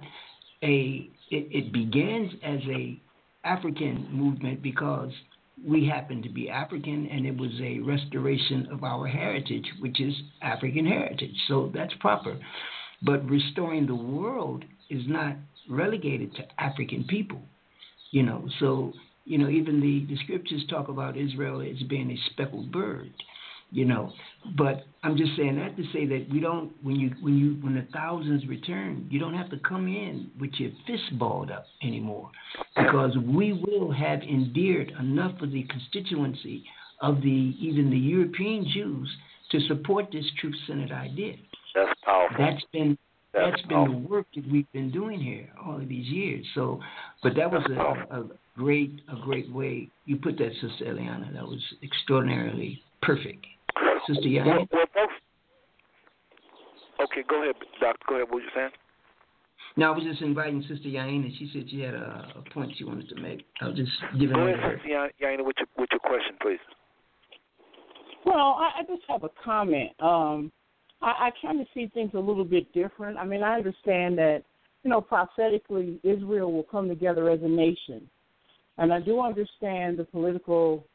a it, it begins as a African movement because we happen to be African and it was a restoration of our heritage, which is African heritage. So that's proper. But restoring the world is not relegated to African people. You know, so you know, even the, the scriptures talk about Israel as being a speckled bird. You know. But I'm just saying that to say that we don't when you when you when the thousands return, you don't have to come in with your fist balled up anymore, because we will have endeared enough of the constituency of the even the European Jews to support this truth-centered idea. That's powerful. That's been That's that's been the work that we've been doing here all of these years. So, but that was a, a great a great way you put that, Sister Eliana. That was extraordinarily perfect. Sister Well, well, folks. Okay, go ahead, Doctor. Go ahead. What were you saying? No, I was just inviting Sister Yahenna. She said she had a, a point she wanted to make. I was just giving Go her ahead, her. Sister Yahenna, with your with your question, please. Well, I, I just have a comment. Um, I, I kind of see things a little bit different. I mean, I understand that, you know, prophetically, Israel will come together as a nation. And I do understand the political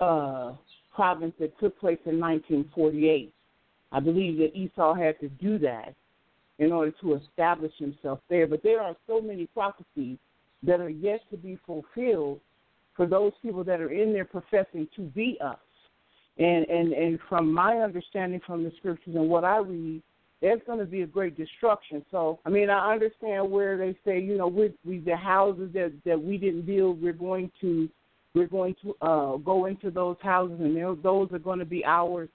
uh, province that took place in 1948. I believe that Esau had to do that in order to establish himself there. But there are so many prophecies that are yet to be fulfilled for those people that are in there professing to be us. And and and from my understanding from the scriptures and what I read, there's going to be a great destruction. So I mean, I understand where they say, you know, we we the houses that that we didn't build, we're going to we're going to uh go into those houses, and those are going to be ours.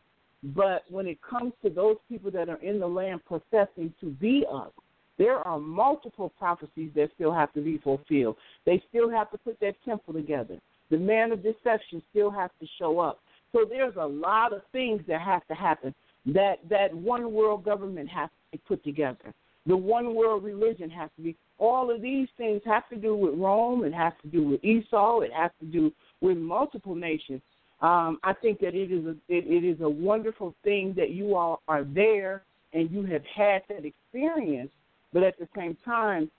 But when it comes to those people that are in the land professing to be us, there are multiple prophecies that still have to be fulfilled. They still have to put that temple together. The man of deception still has to show up. So there's a lot of things that have to happen. That that one world government has to be put together. The one world religion has to be. All of these things have to do with Rome. It has to do with Esau. It has to do with multiple nations. Um, I think that it is a it, it is a wonderful thing that you all are there and you have had that experience. But at the same time,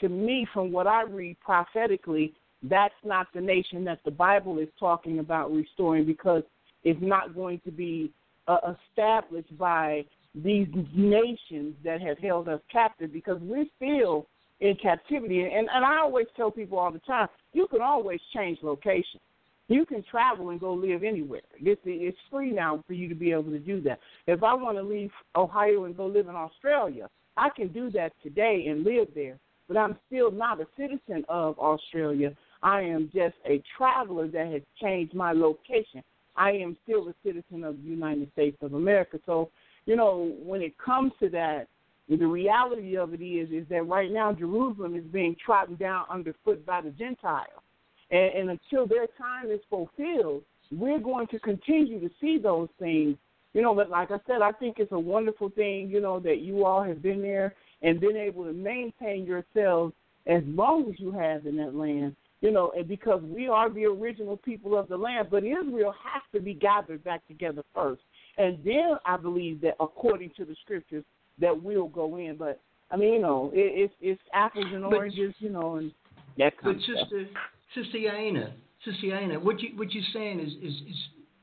to me, from what I read prophetically, that's not the nation that the Bible is talking about restoring because it's not going to be uh, established by these nations that have held us captive because we're still in captivity. And, and I always tell people all the time, you can always change location. You can travel and go live anywhere. It's, it's free now for you to be able to do that. If I want to leave Ohio and go live in Australia, I can do that today and live there. But I'm still not a citizen of Australia. I am just a traveler that has changed my location. I am still a citizen of the United States of America. So, you know, when it comes to that, the reality of it is is that right now Jerusalem is being trodden down underfoot by the Gentiles. And, and until their time is fulfilled, we're going to continue to see those things. You know, but like I said, I think it's a wonderful thing, you know, that you all have been there and been able to maintain yourselves as long as you have in that land. You know, and because we are the original people of the land, but Israel has to be gathered back together first. And then I believe that according to the scriptures that we'll go in. But I mean, you know, it, it's it's apples and But- oranges, you know, and that But kind of stuff. Sister Sister Yahenna, Sister Yahenna, what you what you're saying is is is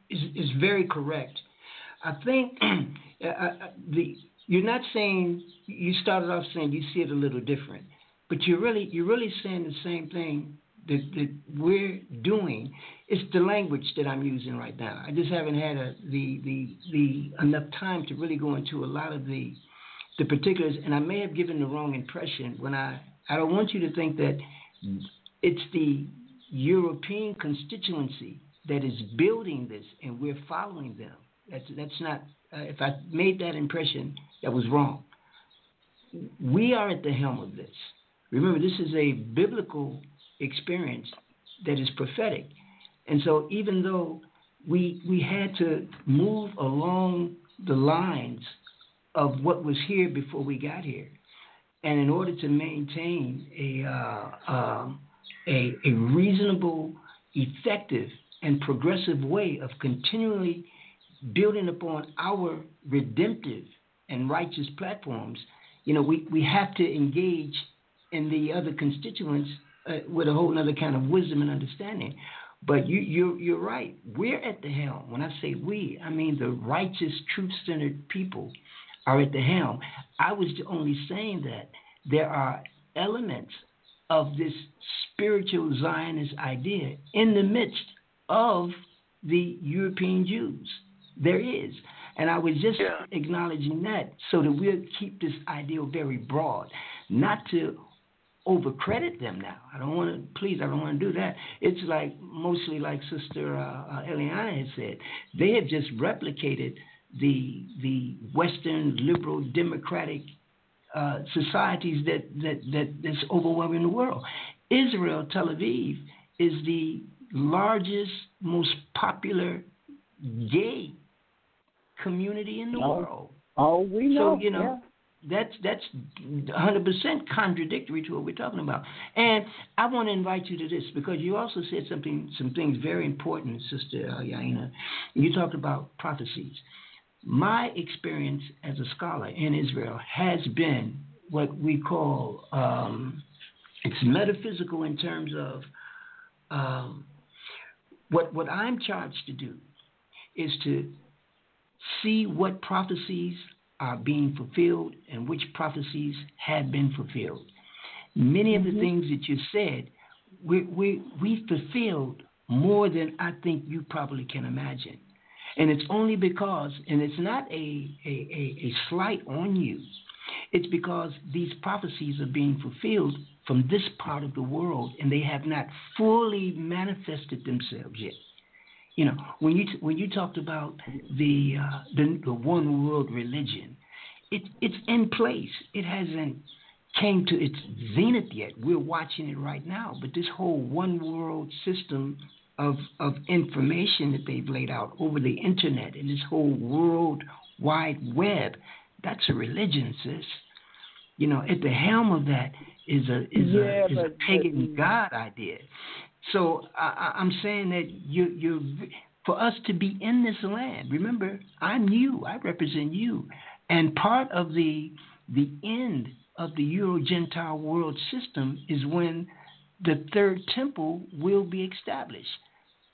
is, is very correct. I think uh, uh, the you're not saying you started off saying you see it a little different, but you're really you're really saying the same thing that, that we're doing. It's the language that I'm using right now. I just haven't had a, the the the enough time to really go into a lot of the the particulars, and I may have given the wrong impression when I I don't want you to think that it's the European constituency that is building this, and we're following them. That's that's not. Uh, if I made that impression, that was wrong. We are at the helm of this. Remember, this is a biblical experience that is prophetic, and so even though we we had to move along the lines of what was here before we got here, and in order to maintain a uh, um, a, a reasonable, effective, and progressive way of continually building upon our redemptive and righteous platforms, you know, we, we have to engage in the other constituents uh, with a whole other kind of wisdom and understanding. But you, you're, you're right. We're at the helm. When I say we, I mean the righteous, truth centered people are at the helm. I was only saying that there are elements of this spiritual Zionist idea in the midst of the European Jews. There is. And I was just yeah. acknowledging that so that we'll keep this ideal very broad, not to overcredit them now. I don't want to, please, I don't want to do that. It's like mostly like Sister uh, uh, Eliana had said, they have just replicated the the Western liberal democratic uh, societies that, that that that's overwhelming the world. Israel, Tel Aviv, is the largest, most popular gay community in the oh. world. Oh, we know. So you know. Yeah. That's that's 100% contradictory to what we're talking about. And I want to invite you to this because you also said something, some things very important, Sister uh, Yahenna. You talked about prophecies. My experience as a scholar in Israel has been what we call um, it's metaphysical in terms of um, what what I'm charged to do is to see what prophecies are being fulfilled and which prophecies have been fulfilled. Many of the mm-hmm. things that you said, we, we, we fulfilled more than I think you probably can imagine. And it's only because, and it's not a, a, a, a slight on you, it's because these prophecies are being fulfilled from this part of the world and they have not fully manifested themselves yet. You know, when you when you talked about the uh, the, the one world religion, it it's in place. It hasn't came to its zenith yet. We're watching it right now. But this whole one world system of of information that they've laid out over the internet and this whole world wide web, that's a religion, sis. You know, at the helm of that is a is yeah, a is a pagan god idea. So I, I'm saying that you you for us to be in this land. Remember, I'm you. I represent you, and part of the the end of the Euro Gentile world system is when the third temple will be established.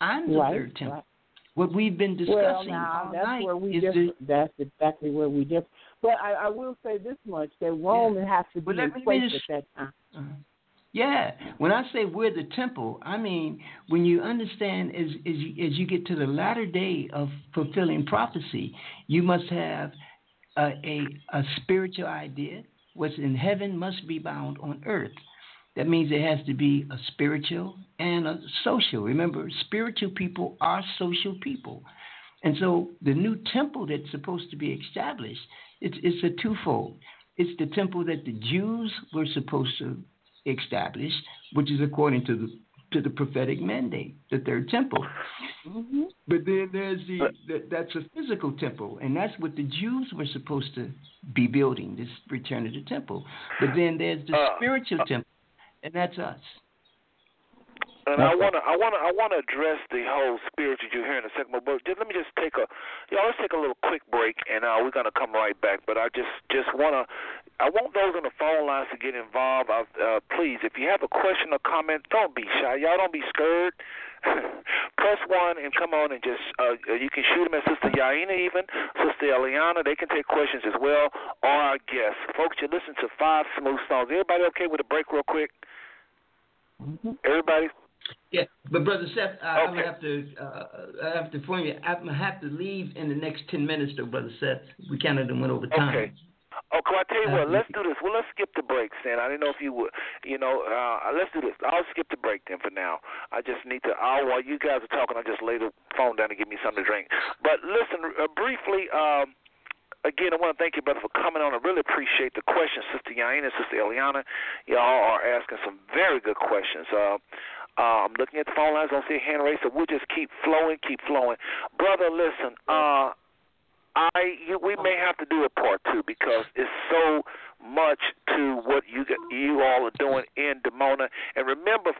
I'm the right, third temple. Right. What we've been discussing well, now, all that's night where we is differ. the, that's exactly where we differ. But I, I will say this much: that Rome Yeah. has to be in place just- at that time. Uh-huh. Yeah, when I say we're the temple, I mean when you understand as as you, as you get to the latter day of fulfilling prophecy, you must have a, a a spiritual idea. What's in heaven must be bound on earth. That means it has to be a spiritual and a social. Remember, spiritual people are social people. And so the new temple that's supposed to be established, it's, it's a twofold. It's the temple that the Jews were supposed to establish, which is according to the to the prophetic mandate, the third temple. Mm-hmm. But then there's the, the that's a physical temple, and that's what the Jews were supposed to be building, this return of the temple. But then there's the Uh, spiritual temple, and that's us. And I wanna, I wanna, I wanna address the whole spiritual you hear in a second. But just, let me just take a, y'all, let's take a little quick break, and uh, we're gonna come right back. But I just, just wanna, I want those on the phone lines to get involved. I, uh, please, if you have a question or comment, don't be shy. Y'all don't be scared. Press one and come on and just, uh, you can shoot them at Sister Yahenna, even Sister Eliana. They can take questions as well, or our guests. Folks, you listen to Five Smooth Stones. Everybody okay with a break, real quick? Mm-hmm. Everybody. Yeah, but brother Seth, I, I Okay. have to, uh, I have to inform you. I'm gonna have to leave in the next ten minutes, though, brother Seth. We kind of went over time. Okay. Oh, can I tell you what? Let's do this. Well, let's skip the break, Sam. I didn't know if you would. You know, uh, let's do this. I'll skip the break then for now. I just need to. I'll, while you guys are talking, I'll just lay the phone down and give me something to drink. But listen, uh, briefly. Um, Again, I want to thank you, brother, for coming on. I really appreciate the questions, Sister Yahenna, Sister Eliana. Y'all are asking some very good questions. Uh, uh, I'm looking at the phone lines. I don't see a hand raised, so we'll just keep flowing, keep flowing. Brother, listen. Uh, I you, we may have to do a part two because it's so much to what you you all are doing in Dimona. And remember,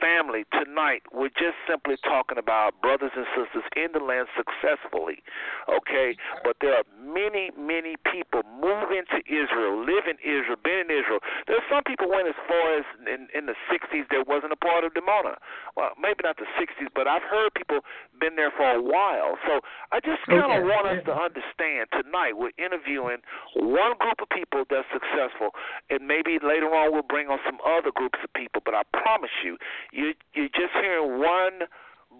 family, tonight we're just simply talking about brothers and sisters in the land successfully. Okay, but there are many, many people moving to Israel, live in Israel, been in Israel. There's some people went as far as in, in the 60s. There wasn't a part of Dimona. Well, maybe not the 60s, but I've heard people been there for a while. So I just kind of Okay. want us to understand tonight we're interviewing one group of people that's successful, and maybe later on we'll bring on some other groups of people. But I promise you, you you're just hearing one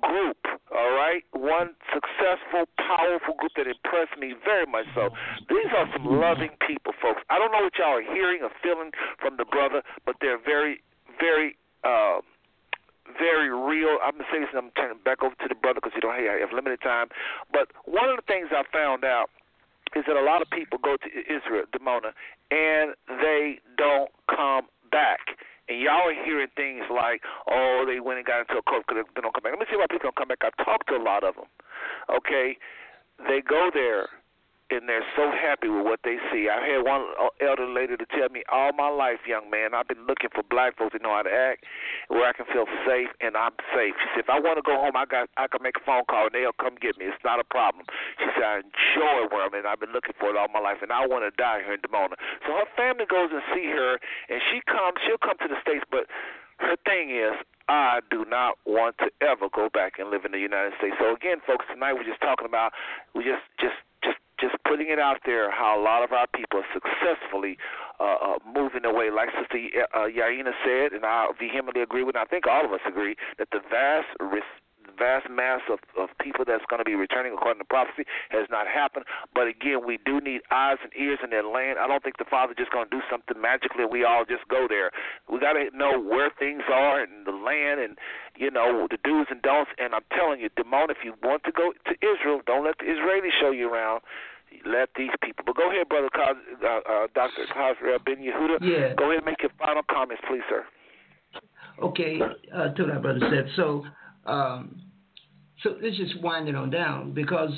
group, all right? One successful, powerful group that impressed me very much so. These are some loving people, folks. I don't know what y'all are hearing or feeling from the brother, but they're very, very, uh, very real. I'm gonna say this, and I'm turning back over to the brother because you don't have, have limited time. But one of the things I found out is that a lot of people go to Israel, Dimona, and they don't come back. And y'all are hearing things like, oh, they went and got into a court because they don't come back. Let me see why people don't come back. I've talked to a lot of them. Okay, they go there and they're so happy with what they see. I had one uh, elder lady to tell me all my life, young man, I've been looking for black folks that know how to act, where I can feel safe and I'm safe. She said, if I want to go home, I got I can make a phone call and they'll come get me. It's not a problem. She said, I enjoy where I'm in. I've been looking for it all my life, and I want to die here in Dimona. So her family goes and see her, and she comes. She'll come to the states, but her thing is, I do not want to ever go back and live in the United States. So again, folks, tonight we're just talking about we just just just just putting it out there how a lot of our people are successfully uh, uh, moving away. Like Sister uh, Yahenna said, and I vehemently agree with, and I think all of us agree, that the vast risk vast mass of, of people that's going to be returning according to prophecy has not happened. But again, we do need eyes and ears in their land. I don't think the Father just going to do something magically. And we all just go there. We got to know where things are in the land and you know the do's and don'ts. And I'm telling you, Demon, if you want to go to Israel, don't let the Israelis show you around let these people. But go ahead, brother, uh, uh, Doctor Khazriel Ben Yehuda. Yeah. Go ahead and make your final comments, please, sir. Okay, uh, to that brother said. So, um, so let's just wind it on down because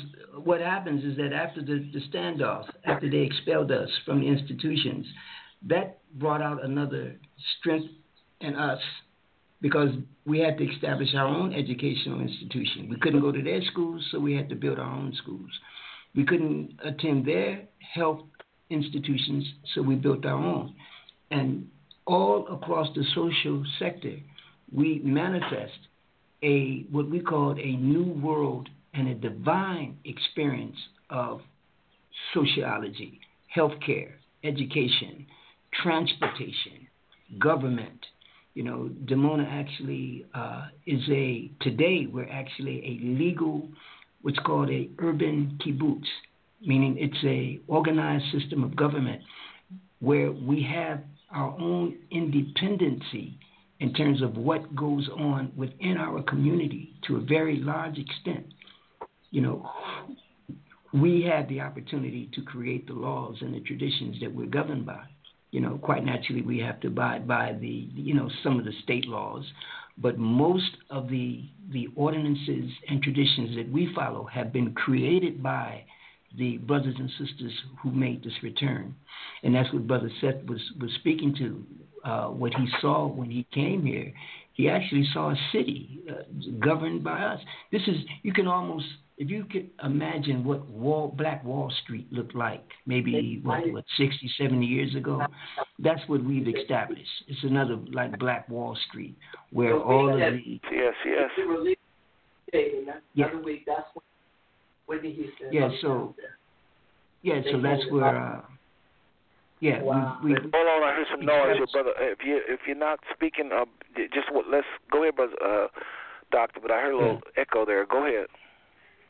what happens is that after the, the standoff, after they expelled us from the institutions, that brought out another strength in us because we had to establish our own educational institution. We couldn't go to their schools, so we had to build our own schools. We couldn't attend their health institutions, so we built our own. And all across the social sector, we manifest a what we called a new world and a divine experience of sociology, healthcare, education, transportation, government. You know, Dimona actually uh, is a today we're actually a legal, what's called a urban kibbutz, meaning it's a organized system of government where we have our own independency in terms of what goes on within our community to a very large extent. You know, we had the opportunity to create the laws and the traditions that we're governed by. You know, quite naturally, we have to abide by the, you know, some of the state laws, but most of the the ordinances and traditions that we follow have been created by the brothers and sisters who made this return, and that's what Brother Seth was was speaking to uh, what he saw when he came here. He actually saw a city uh, governed by us. This is you can almost if you could imagine what Wall, Black Wall Street looked like, maybe what, what 60, 70 years ago. That's what we've established. It's another like Black Wall Street, where all of the yes, yes. Yeah. Yeah. So yeah. So that's where. Uh, yeah, wow. we, we, Hold on, I heard some noise, your brother. If you if you're not speaking, uh, just what, let's go ahead, brother, uh, doctor. But I heard a little yeah. echo there. Go ahead.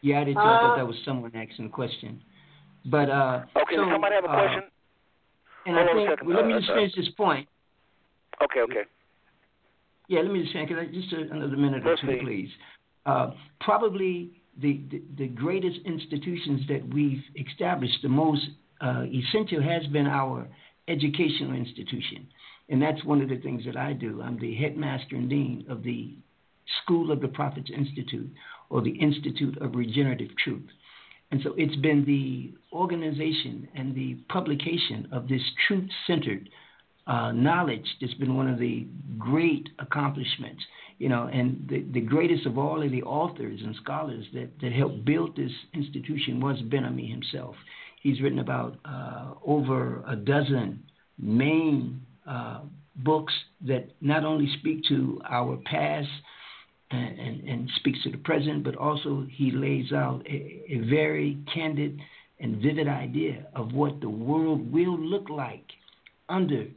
Yeah, I did too. I thought that was someone asking a question. But uh, okay, so, does somebody have a uh, question? And Hold I on a think second, well, let me uh, just uh, finish this point. Okay, okay. Yeah, let me just finish. Can I- Just a, another minute or Let's two, see. please. Uh, probably the, the the greatest institutions that we've established, the most uh, essential has been our educational institution, and that's one of the things that I do. I'm the headmaster and dean of the School of the Prophets Institute, or the Institute of Regenerative Truth. And so it's been the organization and the publication of this truth centered uh, knowledge that's been one of the great accomplishments. You know, and the, the greatest of all of the authors and scholars that, that helped build this institution was Ben Ammi himself. He's written about uh, over a dozen main uh, books that not only speak to our past and, and, and speaks to the present, but also he lays out a, a very candid and vivid idea of what the world will look like under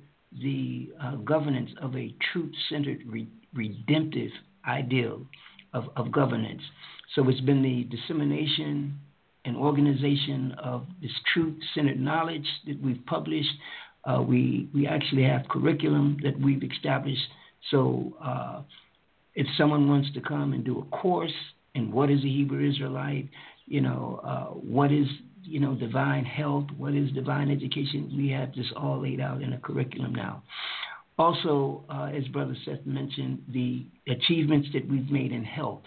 the uh, governance of a truth centered, re- redemptive ideal of, of governance. So it's been the dissemination and organization of this truth-centered knowledge that we've published. Uh, we we actually have curriculum that we've established. So uh, if someone wants to come and do a course in what is a Hebrew Israelite, you know, uh, what is you know divine health, what is divine education, we have this all laid out in a curriculum now. Also, uh, as Brother Seth mentioned, the achievements that we've made in health.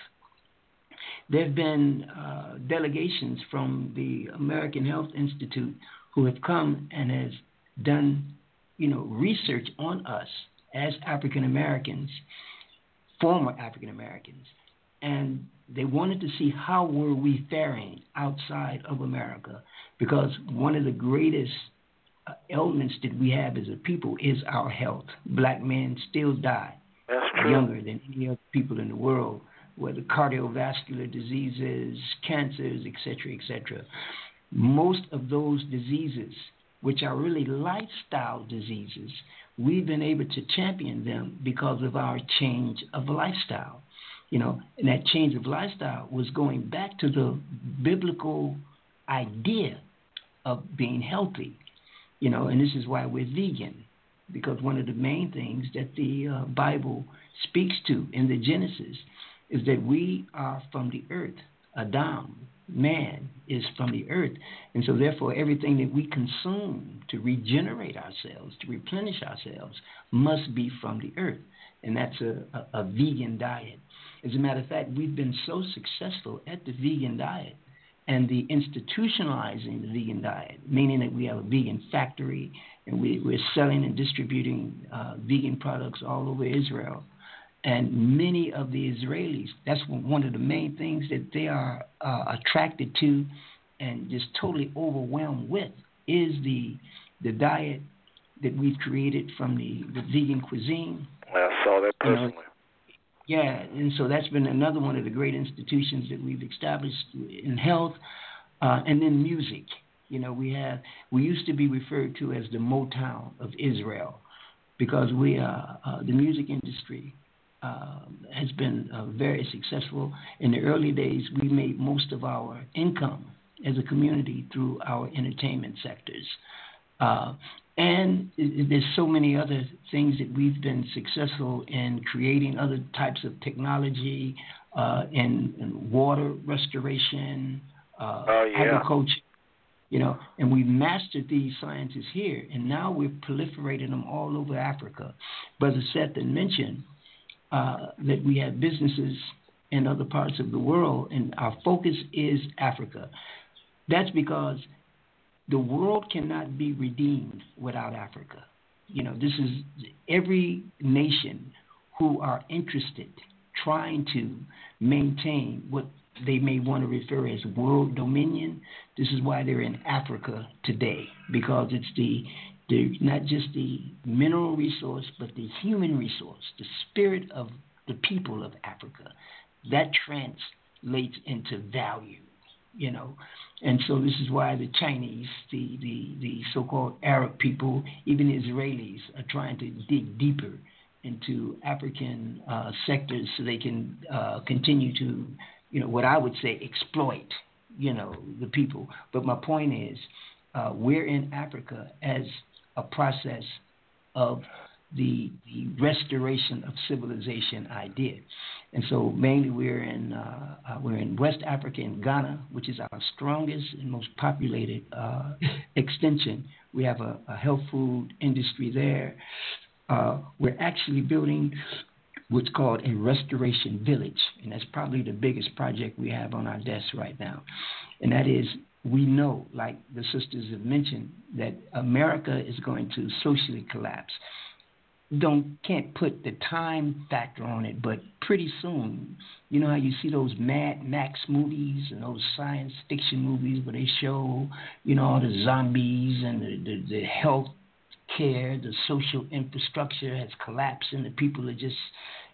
There have been uh, delegations from the American Health Institute who have come and has done, you know, research on us as African Americans, former African Americans, and they wanted to see how were we faring outside of America because one of the greatest uh, ailments that we have as a people is our health. Black men still die younger than any other people in the world, whether cardiovascular diseases, cancers, etc., etc. Most of those diseases, which are really lifestyle diseases, we've been able to champion them because of our change of lifestyle. You know, and that change of lifestyle was going back to the biblical idea of being healthy. You know, and this is why we're vegan, because one of the main things that the uh, Bible speaks to in the Genesis is that we are from the earth. Adam, man, is from the earth. And so, therefore, everything that we consume to regenerate ourselves, to replenish ourselves, must be from the earth. And that's a, a, a vegan diet. As a matter of fact, we've been so successful at the vegan diet and the institutionalizing the vegan diet, meaning that we have a vegan factory and we, are selling and distributing uh, vegan products all over Israel. And many of the Israelis, that's one of the main things that they are uh, attracted to and just totally overwhelmed with is the the diet that we've created from the, the vegan cuisine. I saw that personally. You know, yeah, and so that's been another one of the great institutions that we've established in health, uh, and then music. You know, we have we used to be referred to as the Motown of Israel because we are uh, the music industry uh, has been uh, very successful. In the early days, we made most of our income as a community through our entertainment sectors. Uh, and there's so many other things that we've been successful in creating other types of technology uh, in, in, water restoration, uh, oh, yeah. agriculture. You know, and we mastered these sciences here, and now we're proliferating them all over Africa. Brother Seth mentioned uh, that we have businesses in other parts of the world, and our focus is Africa. That's because the world cannot be redeemed without Africa. You know, this is every nation who are interested trying to maintain what they may want to refer as world dominion. This is why they're in Africa today because it's the, the not just the mineral resource but the human resource, the spirit of the people of Africa that translates into value you know. And so this is why the Chinese, the, the, the so-called Arab people, even Israelis are trying to dig deeper into African uh, sectors so they can uh, continue to, you know, what I would say exploit, you know, the people. But my point is, uh, we're in Africa as a process of the, the restoration of civilization idea. And so mainly we're in uh, uh, we're in West Africa and Ghana, which is our strongest and most populated uh, extension. We have a, a, health food industry there. Uh, we're actually building what's called a restoration village, and that's probably the biggest project we have on our desk right now. And that is we know, like the sisters have mentioned, that America is going to socially collapse don't can't put the time factor on it, but pretty soon, you know how you see those Mad Max movies and those science fiction movies where they show, you know, all the zombies and the, the, the health care, the social infrastructure has collapsed and the people are just,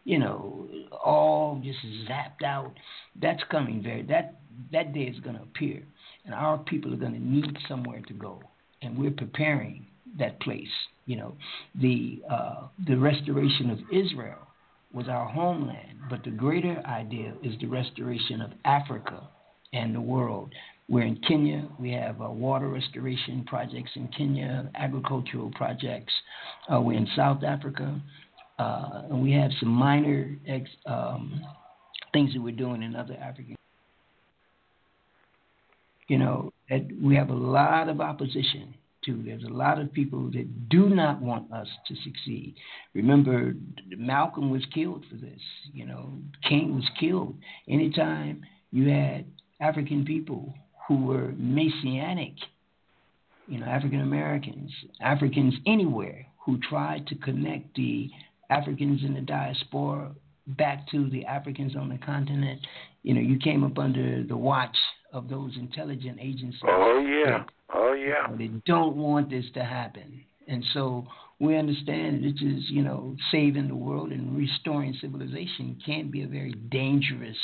you know, all just zapped out. That's coming very that that day is gonna appear. And our people are gonna need somewhere to go. And we're preparing that place. You know, the uh, the restoration of Israel was our homeland, but the greater idea is the restoration of Africa and the world. We're in Kenya. We have uh, water restoration projects in Kenya, agricultural projects. Uh, we're in South Africa. Uh, and we have some minor ex, um, things that we're doing in other African. You know, we have a lot of opposition to. There's a lot of people that do not want us to succeed. Remember, Malcolm was killed for this. You know, King was killed. Anytime you had African people who were Messianic, you know, African Americans, Africans anywhere who tried to connect the Africans in the diaspora back to the Africans on the continent, you know, you came up under the watch of those intelligent agencies. Oh yeah. Oh yeah. They don't want this to happen. And so we understand this is, you know, saving the world and restoring civilization can be a very dangerous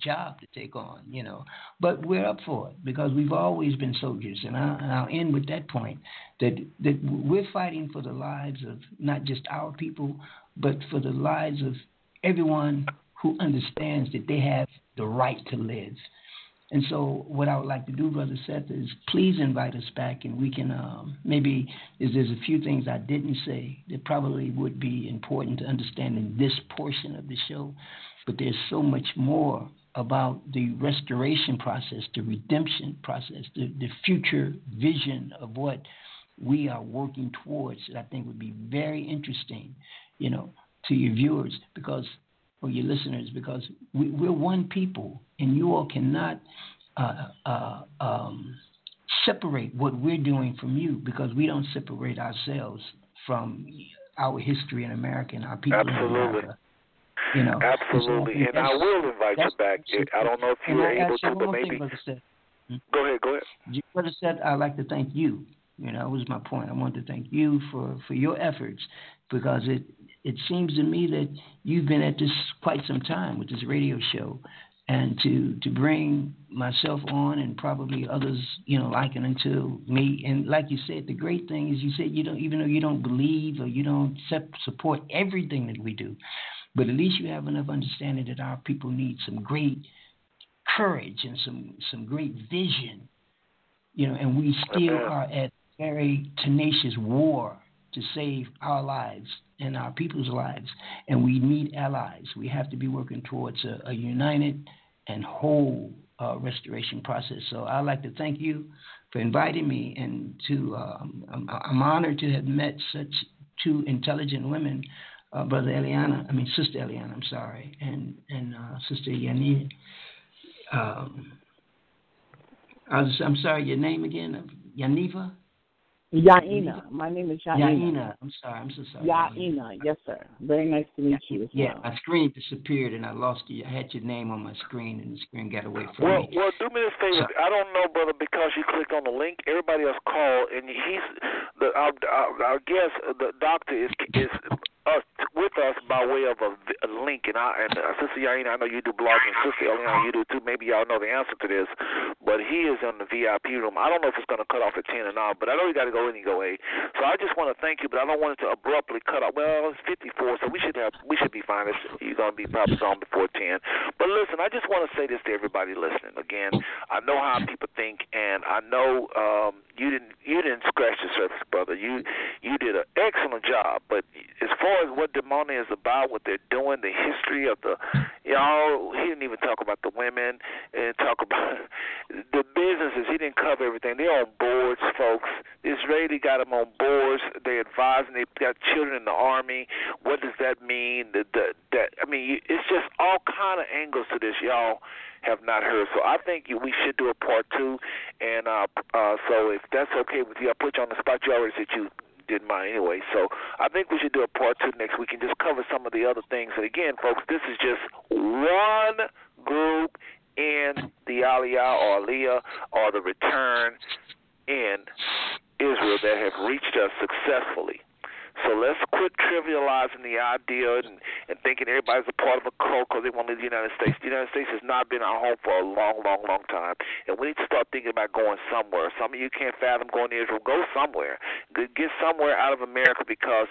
job to take on, you know. But we're up for it because we've always been soldiers. And, I, will end with that point that, that we're fighting for the lives of not just our people, but for the lives of everyone who understands that they have the right to live. And so, what I would like to do, Brother Seth, is please invite us back, and we can um, maybe is there's a few things I didn't say that probably would be important to understand in this portion of the show, but there's so much more about the restoration process, the redemption process, the, the future vision of what we are working towards that I think would be very interesting, you know, to your viewers because or your listeners because we, are one people and you all cannot uh, uh, um, separate what we're doing from you because we don't separate ourselves from our history in America and our people Absolutely. in America. You know, Absolutely, and, I will invite you back. I don't know if you were able to, but maybe. Hmm? Go ahead. Go ahead. Brother said, I'd like to thank you. You know, that was my point. I wanted to thank you for, for your efforts because it it seems to me that you've been at this quite some time with this radio show, and to to bring myself on and probably others, you know, liking to me. And like you said, the great thing is you said you don't even though you don't believe or you don't support everything that we do, but at least you have enough understanding that our people need some great courage and some some great vision, you know, and we still are at very tenacious war to save our lives and our people's lives. And we need allies. We have to be working towards a, a united and whole uh, restoration process. So I'd like to thank you for inviting me, and to um, I'm, I'm, honored to have met such two intelligent women, uh, Brother Eliana, I mean Sister Eliana, I'm sorry, and and uh, Sister Yanni. Um, I was, I'm sorry, your name again, Yaniva. Yahenna. My name is Yahenna. Yahenna. I'm sorry. I'm so sorry. Yahenna. Yes, sir. Very nice to meet you as yeah, well. my screen disappeared and I lost you. I had your name on my screen and the screen got away from well, me. Well, do me this favor. I don't know, brother, because you clicked on the link. Everybody else called, and he's the our, our, our guest, the doctor, is is us with us by way of a, a link. And I and uh, Sister Yahenna, I know you do blogging. Sister Eliana, you do too. Maybe y'all know the answer to this, but he is in the VIP room. I don't know if it's going to cut off at ten or not, but I know you got to go anyway. So I just want to thank you, but I don't want it to abruptly cut off. Well, it's fifty four, so we should have we should be fine. It's, you're going to be probably gone before ten. But listen, I just want to say this to everybody listening. Again, I know how people think, and I know um, you didn't you didn't scratch the surface, brother. You you did an excellent job, but as far far as what Dimona is about, what they're doing, the history of the, know, he didn't even talk about the women and talk about the businesses. He didn't cover everything. They're on boards, folks. The Israeli got them on boards. They advise, and they got children in the army. What does that mean? The, the, that I mean, it's just all kind of angles to this, y'all have not heard. So I think we should do a part two. And uh, uh, so if that's okay with you, I'll put you on the spot. You already said you didn't mind anyway. So I think we should do a part two next week and just cover some of the other things. And again, folks, this is just one group in the Aliyah or Aliyah or the return in Israel that have reached us successfully. So let's quit trivializing the idea and, and thinking everybody's a part of a cult because they want to leave the United States. The United States has not been our home for a long, long, long time. And we need to start thinking about going somewhere. Some of you can't fathom going to Israel. Go somewhere. Get somewhere out of America because,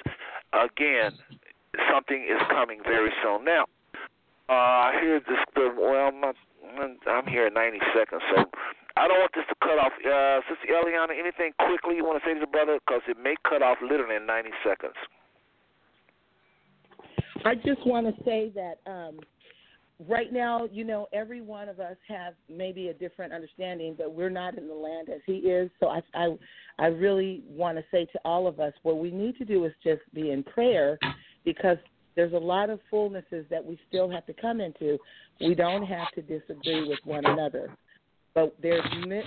again, something is coming very soon. Now, uh, I hear this. Well, I'm, I'm here in 90 seconds, so I don't want this to cut off. Uh, Sister Eliana, anything quickly you want to say to the brother? Because it may cut off literally in 90 seconds. I just want to say that um, right now, you know, every one of us have maybe a different understanding, but we're not in the land as he is. So I, I, I really want to say to all of us, what we need to do is just be in prayer, because there's a lot of fullnesses that we still have to come into. We don't have to disagree with one another, but there's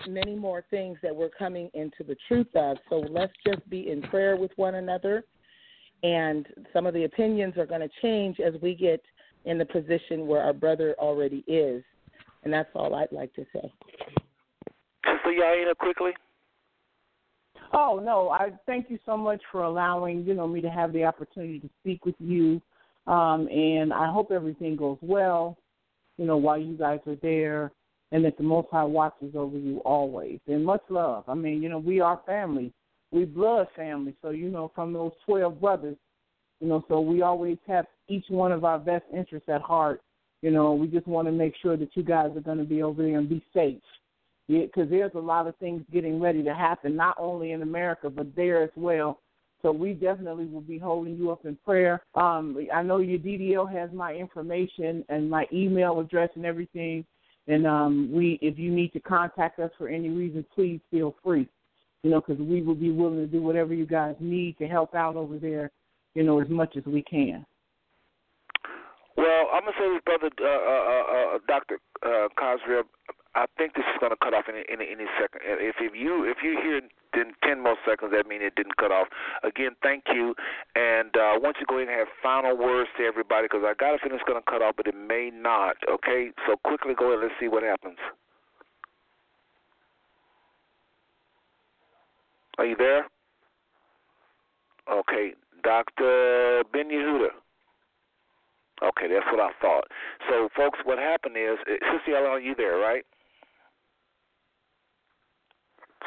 many more things that we're coming into the truth of. So let's just be in prayer with one another, and some of the opinions are going to change as we get in the position where our brother already is. And that's all I'd like to say. Sister Yahenna, quickly. Oh no, I thank you so much for allowing you know me to have the opportunity to speak with you, um, and I hope everything goes well. You know while you guys are there, and that the Most High watches over you always. And much love. I mean, you know we are family, we blood family. So you know from those twelve brothers, you know, so we always have each one of our best interests at heart. You know, we just want to make sure that you guys are going to be over there and be safe. Because yeah, there's a lot of things getting ready to happen, not only in America, but there as well. So we definitely will be holding you up in prayer. Um, I know your DDL has my information and my email address and everything. And um, we, if you need to contact us for any reason, please feel free. You know, because we will be willing to do whatever you guys need to help out over there you know, as much as we can. Well, I'm gonna say this, brother, uh, uh, uh, uh Doctor uh, Khazriel. I think this is gonna cut off in any, any second. If if you if you hear in ten more seconds, that means it didn't cut off. Again, thank you. And uh, I want you to go ahead and have final words to everybody because I got a feeling it's gonna cut off, but it may not. Okay, so quickly go ahead. And let's see what happens. Are you there? Okay, Dr. Ben Yehuda. Okay, that's what I thought. So, folks, what happened is, eh, Sister Eliana, you there, right?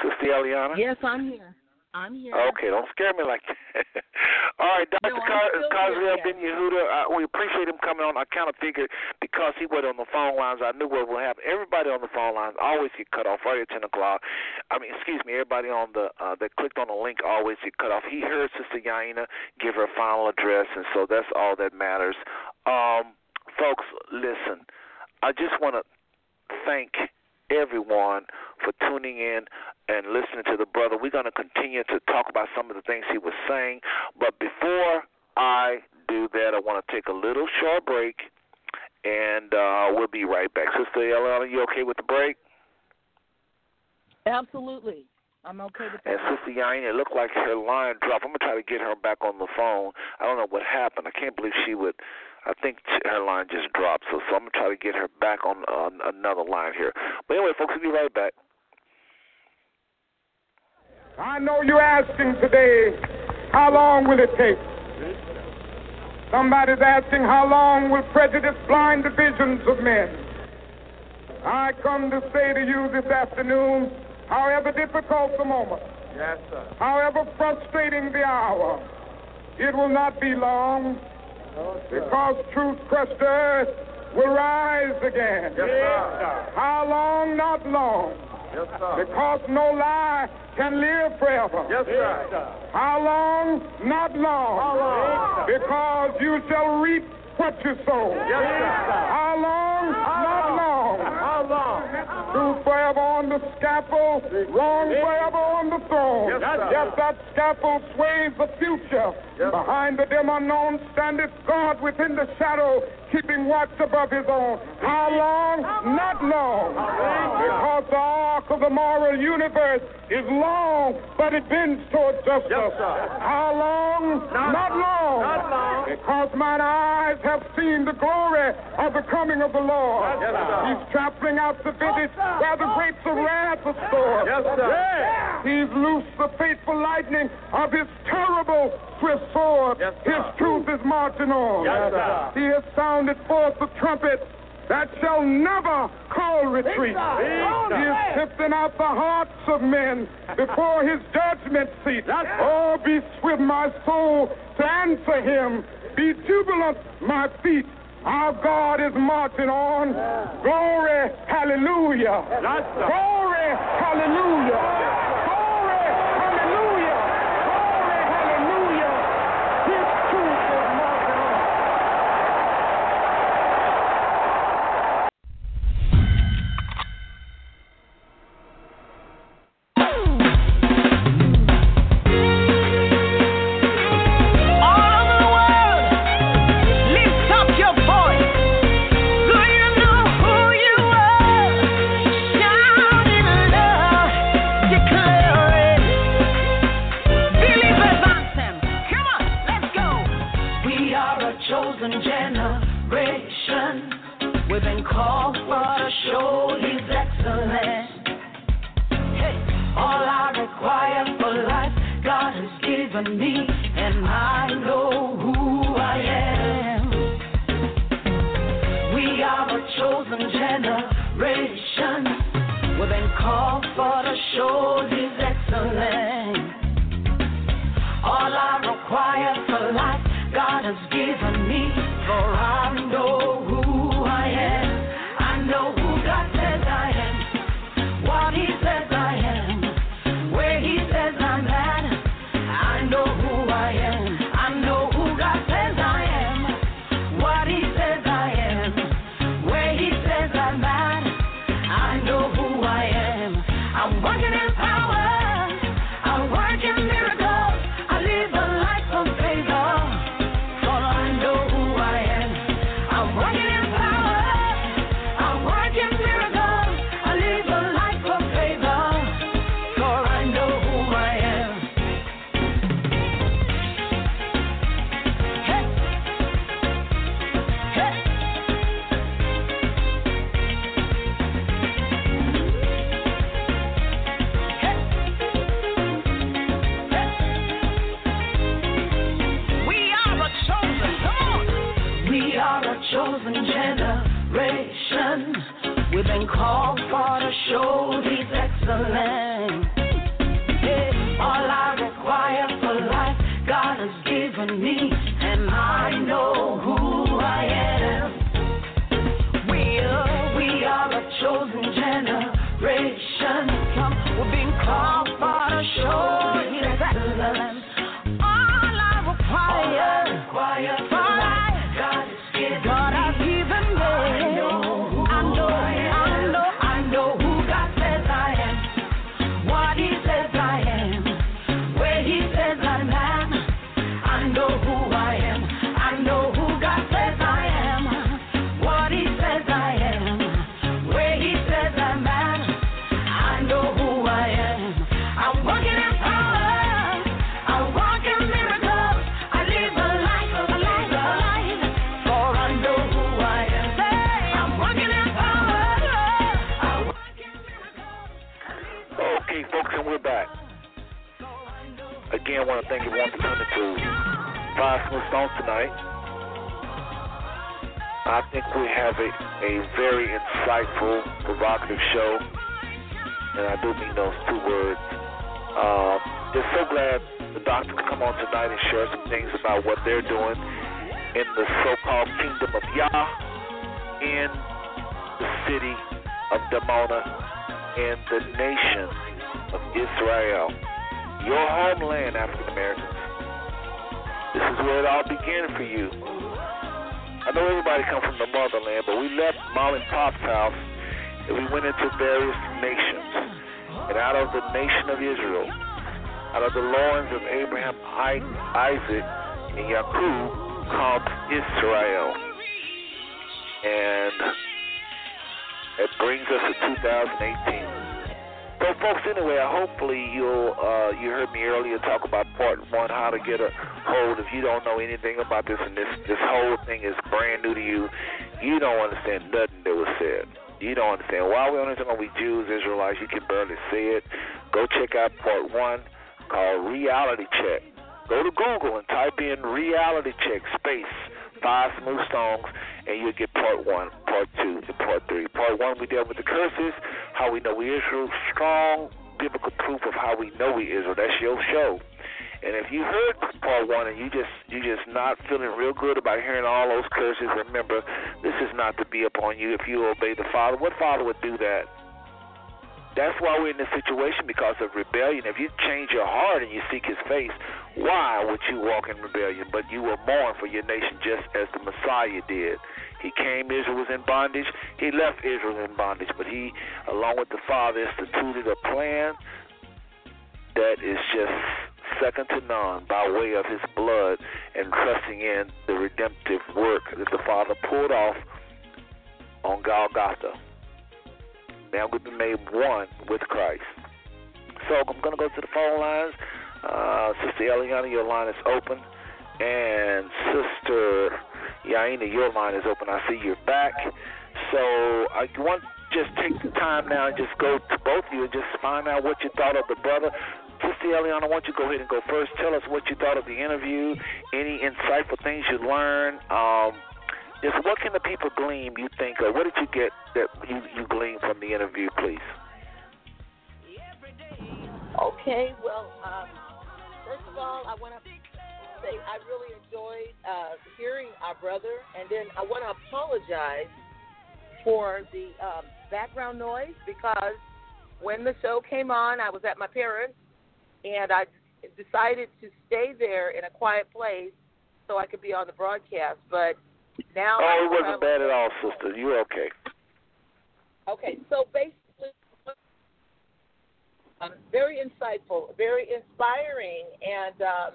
Sister Eliana? Yes, I'm here. I'm here. Okay, don't scare me like that. All right, Dr. No, Khazriel Ben Yehuda, uh, we appreciate him coming on. I kind of figured because he was on the phone lines, I knew what would happen. Everybody on the phone lines always get cut off right at 10 o'clock. I mean, excuse me, everybody on the uh, that clicked on the link always get cut off. He heard Sister Yahenna give her final address, and so that's all that matters. Um, folks, listen, I just want to thank everyone for tuning in and listening to the brother. We're going to continue to talk about some of the things he was saying. But before I do that, I want to take a little short break, and uh, we'll be right back. Sister Eliana, are you okay with the break? Absolutely. I'm okay with that. And Sister Yahenna, it looked like her line dropped. I'm going to try to get her back on the phone. I don't know what happened. I can't believe she would. I think her line just dropped. So, so I'm going to try to get her back on uh, another line here. But anyway, folks, we'll be right back. I know you're asking today, how long will it take? Somebody's asking, how long will prejudice blind the visions of men? I come to say to you this afternoon, however difficult the moment, yes, sir. however frustrating the hour, it will not be long no, because truth crushed earth will rise again. Yes, sir. How long? Not long. Yes, sir. Because no lie can live forever. Yes, sir. How long? Not long. How long? Because you shall reap what you sow. Yes, sir. How long? How not long. How long? Truth forever on the scaffold, wrong forever on the throne. Yes, yes that scaffold sways the future. Yes. Behind the dim unknown standeth God within the shadow, keeping watch above his own. How long? Not long. Because the arc of the moral universe is long, but it bends toward justice. Yes, sir. How long? Not, not long. Not long. Because mine eyes have seen the glory of the coming of the Lord. Yes. He's trampling out the vintage where the grapes of wrath are stored. Yes, sir. He's loosed the fateful lightning of his terrible swift sword. Yes, his truth is marching on. Yes, sir. He has sounded forth the trumpet that shall never call retreat. He is sifting out the hearts of men before his judgment seat. Oh, be swift, my soul, to answer him Be jubilant, my feet. Our God is marching on. Glory, hallelujah. Glory, hallelujah. Glory, Again, want to thank everyone for tuning to Smooth Stones tonight. I think we have a, a very insightful, provocative show, and I do mean those two words. Um, just so glad the doctor could come on tonight and share some things about what they're doing in the so-called kingdom of Yah in the city of Dimona in the nation of Israel, your homeland, African Americans. This is where it all began for you. I know everybody comes from the motherland, but we left mom and pop's house and we went into various nations. And out of the nation of Israel, out of the loins of Abraham, Isaac, and Yaakov, comes Israel. And it brings us to 2018. So, folks, anyway, hopefully you'll uh, you heard me earlier talk about part one, how to get a hold. If you don't know anything about this, and this this whole thing is brand new to you, you don't understand nothing that was said. You don't understand why we only talking about we Jews, Israelites. You can barely see it. Go check out part one called Reality Check. Go to Google and type in Reality Check space Five Smooth Stones, and you'll get part one, part two, and part three. Part one, we dealt with the curses, how we know we Israel, strong biblical proof of how we know we Israel. That's your show. And if you heard part one and you just you just not feeling real good about hearing all those curses, remember this is not to be upon you. If you obey the Father, what Father would do that? That's why we're in this situation because of rebellion. If you change your heart and you seek His face, why would you walk in rebellion? But you will mourn for your nation just as the Messiah did. He came, Israel was in bondage. He left Israel in bondage. But he, along with the Father, instituted a plan that is just second to none by way of his blood and trusting in the redemptive work that the Father pulled off on Golgotha. Now we've been made one with Christ. So I'm going to go to the phone lines. Uh, Sister Eliana, your line is open. And Sister Yahenna, your line is open. I see you're back. So I want just take the time now and just go to both of you and just find out what you thought of the brother. Sister Eliana, why don't you go ahead and go first? Tell us what you thought of the interview, any insightful things you learned. Um, just what can the people glean, you think, or what did you get that you, you gleaned from the interview, please? Okay, well, um, first of all, I want to say I really enjoyed uh, hearing our brother, and then I want to apologize for the um, background noise because when the show came on, I was at my parents, and I decided to stay there in a quiet place so I could be on the broadcast. But now, oh, it wasn't bad at all, sister. You're okay. Okay, so basically, um, very insightful, very inspiring, and um,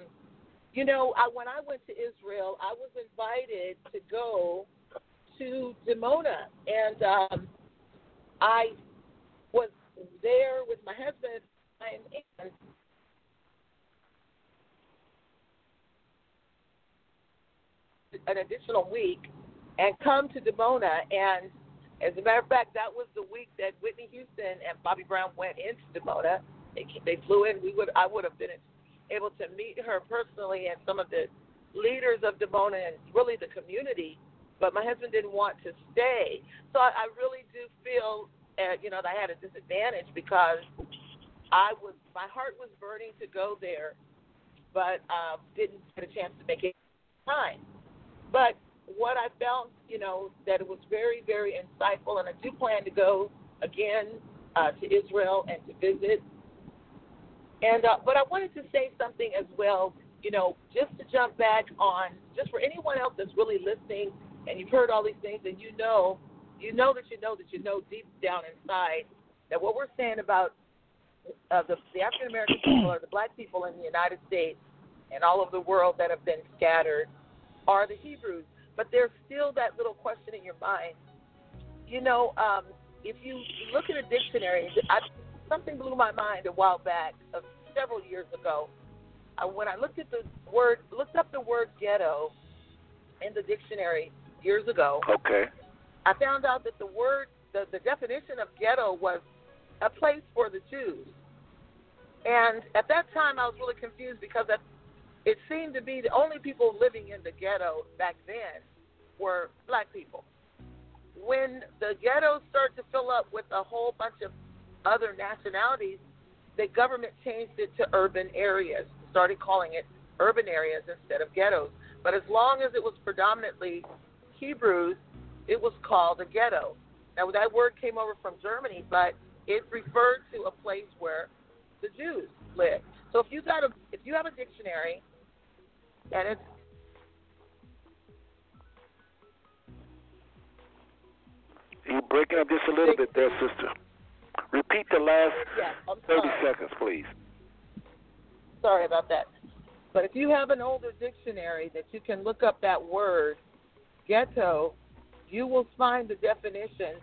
you know, I, when I went to Israel, I was invited to go to Dimona, and um, I was there with my husband and an additional week and come to Dimona. And as a matter of fact, that was the week that Whitney Houston and Bobby Brown went into Dimona. They, they flew in. We would I would have been able to meet her personally and some of the leaders of Dimona and really the community. But my husband didn't want to stay, so I, I really do feel, uh, you know, that I had a disadvantage because I was my heart was burning to go there, but um, didn't get a chance to make it time. But what I felt, you know, that it was very, very insightful, and I do plan to go again uh, to Israel and to visit. And uh, but I wanted to say something as well, you know, just to jump back on, just for anyone else that's really listening, and you've heard all these things, and you know, you know that you know that you know deep down inside that what we're saying about uh, the, the African American people or the black people in the United States and all over the world that have been scattered are the Hebrews. But there's still that little question in your mind. You know, um, if you look at a dictionary, I, something blew my mind a while back, uh, several years ago. Uh, when I looked at the word, looked up the word ghetto in the dictionary years ago. Okay. I found out that the word, the, the definition of ghetto was a place for the Jews. And at that time, I was really confused because at it seemed to be the only people living in the ghetto back then were black people. When the ghettos started to fill up with a whole bunch of other nationalities, the government changed it to urban areas, started calling it urban areas instead of ghettos. But as long as it was predominantly Hebrews, it was called a ghetto. Now that word came over from Germany, but it referred to a place where the Jews lived. So if you got a if you have a dictionary and it's You're breaking up just a little bit there, sister. Repeat the last yeah, 30 seconds, please. Sorry about that. But if you have an older dictionary that you can look up that word, ghetto, you will find the definition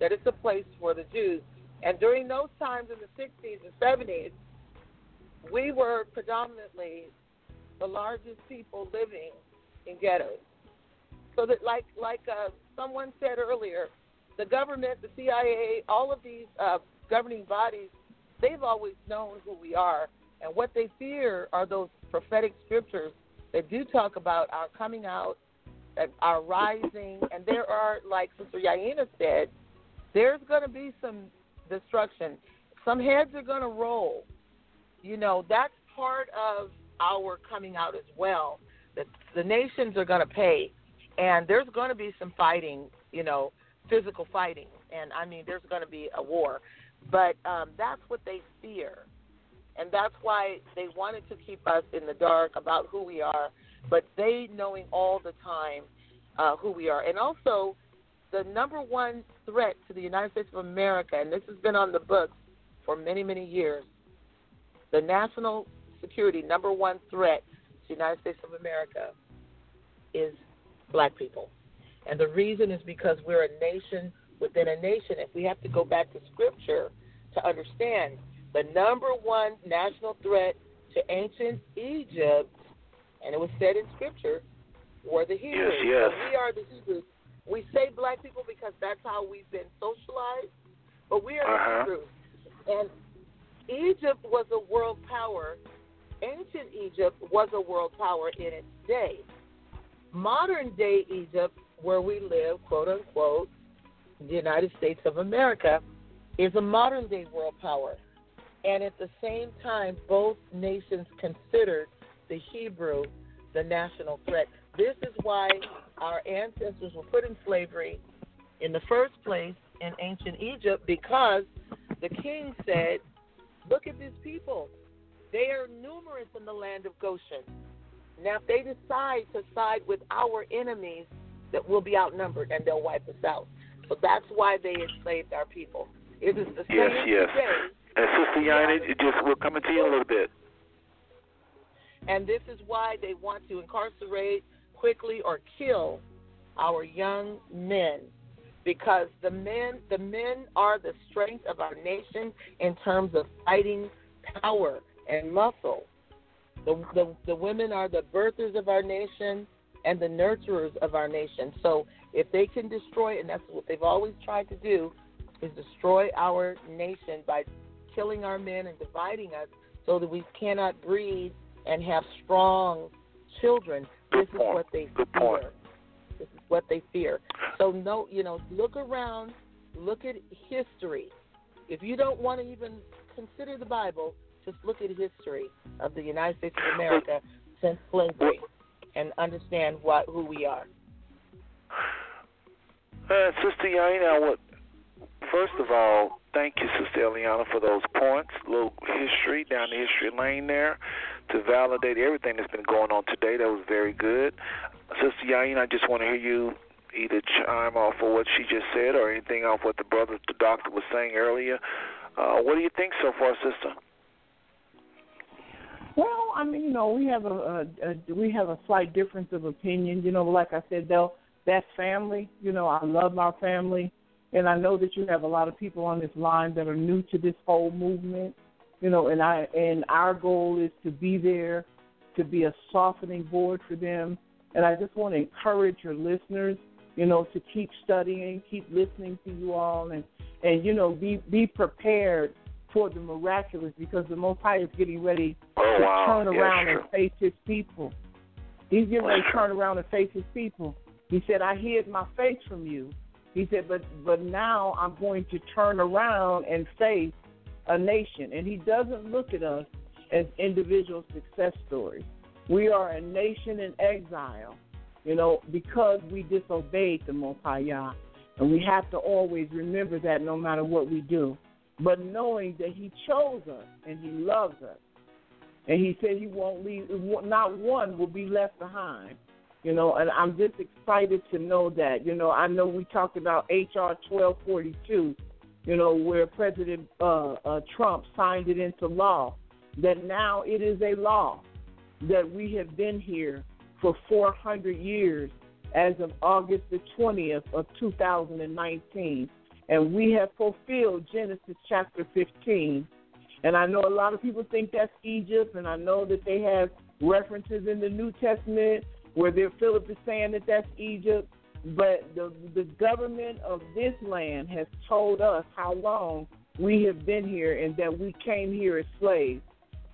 that it's a place for the Jews. And during those times in the 60s and 70s, we were predominantly the largest people living in ghettos. So that, like like uh, someone said earlier, the government, the CIA, all of these uh, governing bodies, they've always known who we are, and what they fear are those prophetic scriptures that do talk about our coming out, our rising, and there are, like Sister Yahenna said, there's going to be some destruction. Some heads are going to roll. You know, that's part of our coming out as well. That the nations are going to pay, and there's going to be some fighting, you know, physical fighting, and I mean, there's going to be a war. But um, that's what they fear, and that's why they wanted to keep us in the dark about who we are. But they knowing all the time uh, who we are, and also the number one threat to the United States of America, and this has been on the books for many, many years. The national security number one threat to the United States of America is black people. And the reason is because we're a nation within a nation. If we have to go back to scripture to understand the number one national threat to ancient Egypt, and it was said in scripture, were the Hebrews. Yes, yes. So we are the Hebrews. We say black people because that's how we've been socialized, but we are Uh-huh. the Hebrews. And Egypt was a world power. Ancient Egypt was a world power in its day. Modern day Egypt, where we live, quote unquote, the United States of America, is a modern day world power. And at the same time, both nations considered the Hebrew the national threat. This is why our ancestors were put in slavery in the first place in ancient Egypt because the king said, Look at these people. They are numerous in the land of Goshen. Now, if they decide to side with our enemies, that we'll be outnumbered and they'll wipe us out. So that's why they enslaved our people. It is the same Yes, yes. today. And Sister Yana, it just we're coming to you a little bit. And this is why they want to incarcerate quickly or kill our young men because the men the men are the strength of our nation in terms of fighting power and muscle. The, the the women are the birthers of our nation and the nurturers of our nation. So if they can destroy and that's what they've always tried to do is destroy our nation by killing our men and dividing us so that we cannot breed and have strong children. Good this is what they Good fear. point. This is what they fear. So no, you know, look around, look at history. If you don't want to even consider the Bible, just look at the history of the United States of America since slavery and understand what who we are. Uh, Sister Yana, what? First of all, thank you, Sister Eliana, for those points. Little history down the history lane there to validate everything that's been going on today. That was very good. Sister Yahenna, I just want to hear you either chime off of what she just said or anything off what the brother, the doctor, was saying earlier. Uh, what do you think so far, Sister? Well, I mean, you know, we have a, a, a we have a slight difference of opinion. You know, like I said, though, that's family. You know, I love my family, and I know that you have a lot of people on this line that are new to this whole movement. You know, and I and our goal is to be there, to be a softening board for them. And I just want to encourage your listeners, you know, to keep studying, keep listening to you all, and and you know, be be prepared for the miraculous because the Most High is getting ready Oh, to wow. turn Yeah, around sure. and face his people. He's getting ready to turn around and face his people. He said, I hid my face from you. He said, but but now I'm going to turn around and face a nation. And he doesn't look at us as individual success stories. We are a nation in exile, you know, because we disobeyed the Most High Yah. And we have to always remember that no matter what we do. But knowing that he chose us and he loves us. And he said he won't leave, not one will be left behind. You know, and I'm just excited to know that. You know, I know we talked about HR 1242, you know, where President uh, uh, Trump signed it into law, that now it is a law that we have been here for 400 years as of August the 20th of 2019. And we have fulfilled Genesis chapter 15. And I know a lot of people think that's Egypt, and I know that they have references in the New Testament where there Philip is saying that that's Egypt. But the the government of this land has told us how long we have been here and that we came here as slaves.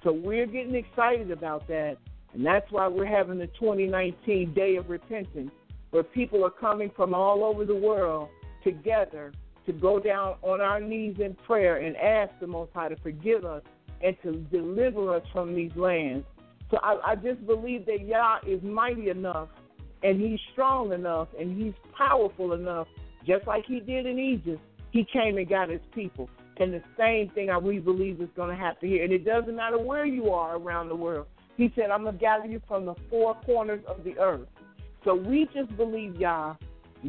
So we're getting excited about that, and that's why we're having the 2019 Day of Repentance, where people are coming from all over the world together to go down on our knees in prayer and ask the Most High to forgive us and to deliver us from these lands. So I, I just believe that Yah is mighty enough and he's strong enough and he's powerful enough, just like he did in Egypt. He came and got his people. And the same thing I we believe is going to happen here. And it doesn't matter where you are around the world. He said, I'm going to gather you from the four corners of the earth. So we just believe Yah,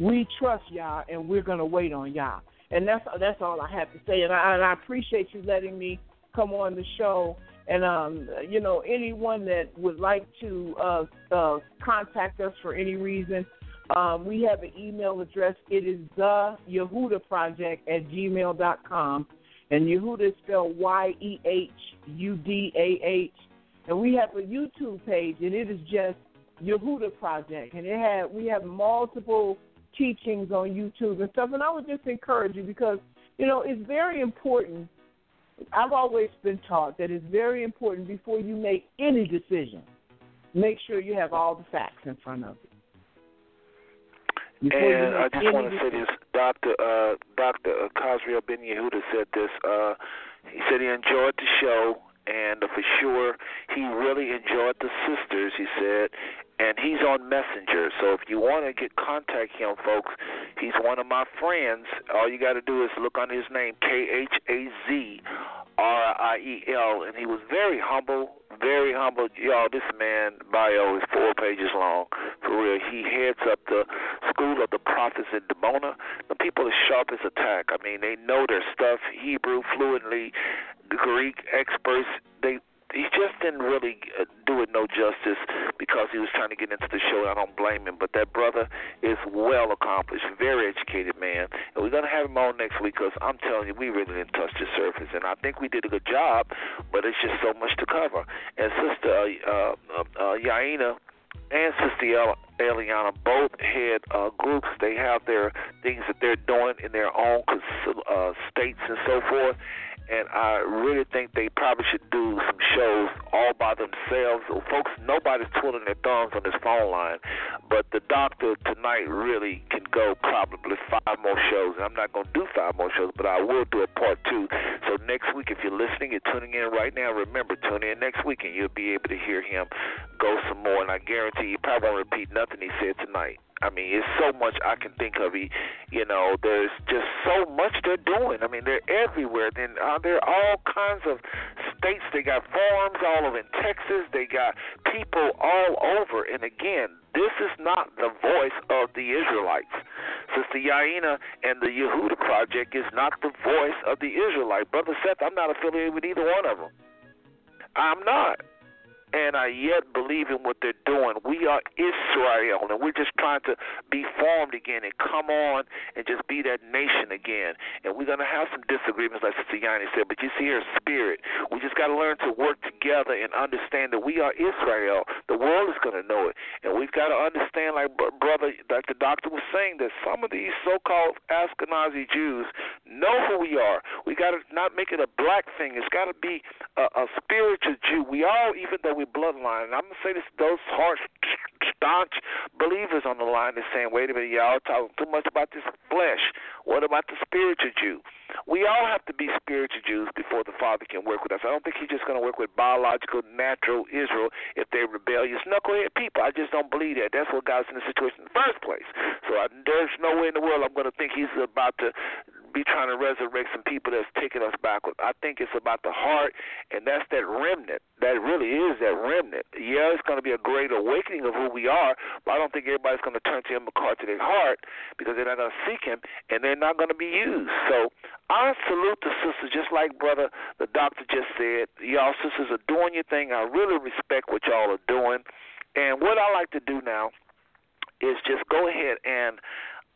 we trust y'all and we're going to wait on y'all. And that's that's all I have to say. And I, and I appreciate you letting me come on the show. And um, you know, anyone that would like to uh, uh, contact us for any reason, um, we have an email address. It is the Yehuda Project at gmail.com. And Yehuda is spelled Y E H U D A H. And we have a YouTube page, and it is just Yehuda Project. And it had we have multiple teachings on YouTube and stuff. And I would just encourage you because, you know, it's very important. I've always been taught that it's very important before you make any decision, make sure you have all the facts in front of you. Before And I just want to say this, Doctor uh, Doctor Khazriel Ben Yehuda said this. Uh, he said he enjoyed the show, and for sure he really enjoyed the sisters. He said, and he's on Messenger. So if you want to get contact him, folks, he's one of my friends. All you got to do is look on his name, K H A Z R I E L, and he was very humble, very humble. Y'all, this man bio is four pages long. For real, he heads up the school of the prophets in Dimona. The people are sharp as a tack. I mean, they know their stuff. Hebrew fluently, Greek experts. They he just didn't really uh, do it no justice because he was trying to get into the show. I don't blame him, but that brother is well accomplished, very educated man, and we're gonna have him on next week because I'm telling you, we really didn't touch the surface, and I think we did a good job, but it's just so much to cover. And Sister uh, uh, uh, Yahenna and Sister Eliana both head uh, groups. They have their things that they're doing in their own uh, states and so forth. And I really think they probably should do some shows all by themselves. Folks, nobody's twiddling their thumbs on this phone line, but the doctor tonight really can go probably five more shows. And I'm not going to do five more shows, but I will do a part two. So next week, if you're listening, you're tuning in right now, remember, tune in next week and you'll be able to hear him go some more. And I guarantee you probably won't repeat nothing he said tonight. I mean, it's so much I can think of. You know, there's just so much they're doing. I mean, they're everywhere. Then uh, there are all kinds of states. They got farms all over in Texas. They got people all over. And again, this is not the voice of the Israelites. Sister Yahenna and the Yehuda Project is not the voice of the Israelite. Brother Seth, I'm not affiliated with either one of them. I'm not and I yet believe in what they're doing. We are Israel, and we're just trying to be formed again and come on and just be that nation again. And we're going to have some disagreements, like Sister Yahenna said, but you see her spirit. We just got to learn to work together and understand that we are Israel. The world is going to know it. And we've got to understand, like brother, like the doctor was saying, that some of these so-called Ashkenazi Jews know who we are. We got to not make it a black thing. It's got to be a, a spiritual Jew. We all, even though we're bloodline, and I'm gonna say this: those harsh, staunch believers on the line are saying, "Wait a minute, y'all talking too much about this flesh. What about the spiritual Jew?" We all have to be spiritual Jews before the Father can work with us. I don't think He's just to work with biological, natural Israel if they're rebellious, knucklehead people. I just don't believe that. That's what got us in the situation in the first place. So I, there's no way in the world I'm to think He's about to be trying to resurrect some people that's taking us backward. I think it's about the heart, and that's that remnant. That really is that remnant. Yeah, it's going to be a great awakening of who we are, but I don't think everybody's going to turn to Him McCart to their heart because they're not going to seek Him, and they're not going to be used. So I salute the sisters, just like brother the doctor just said. Y'all sisters are doing your thing. I really respect what y'all are doing, and what I like to do now is just go ahead and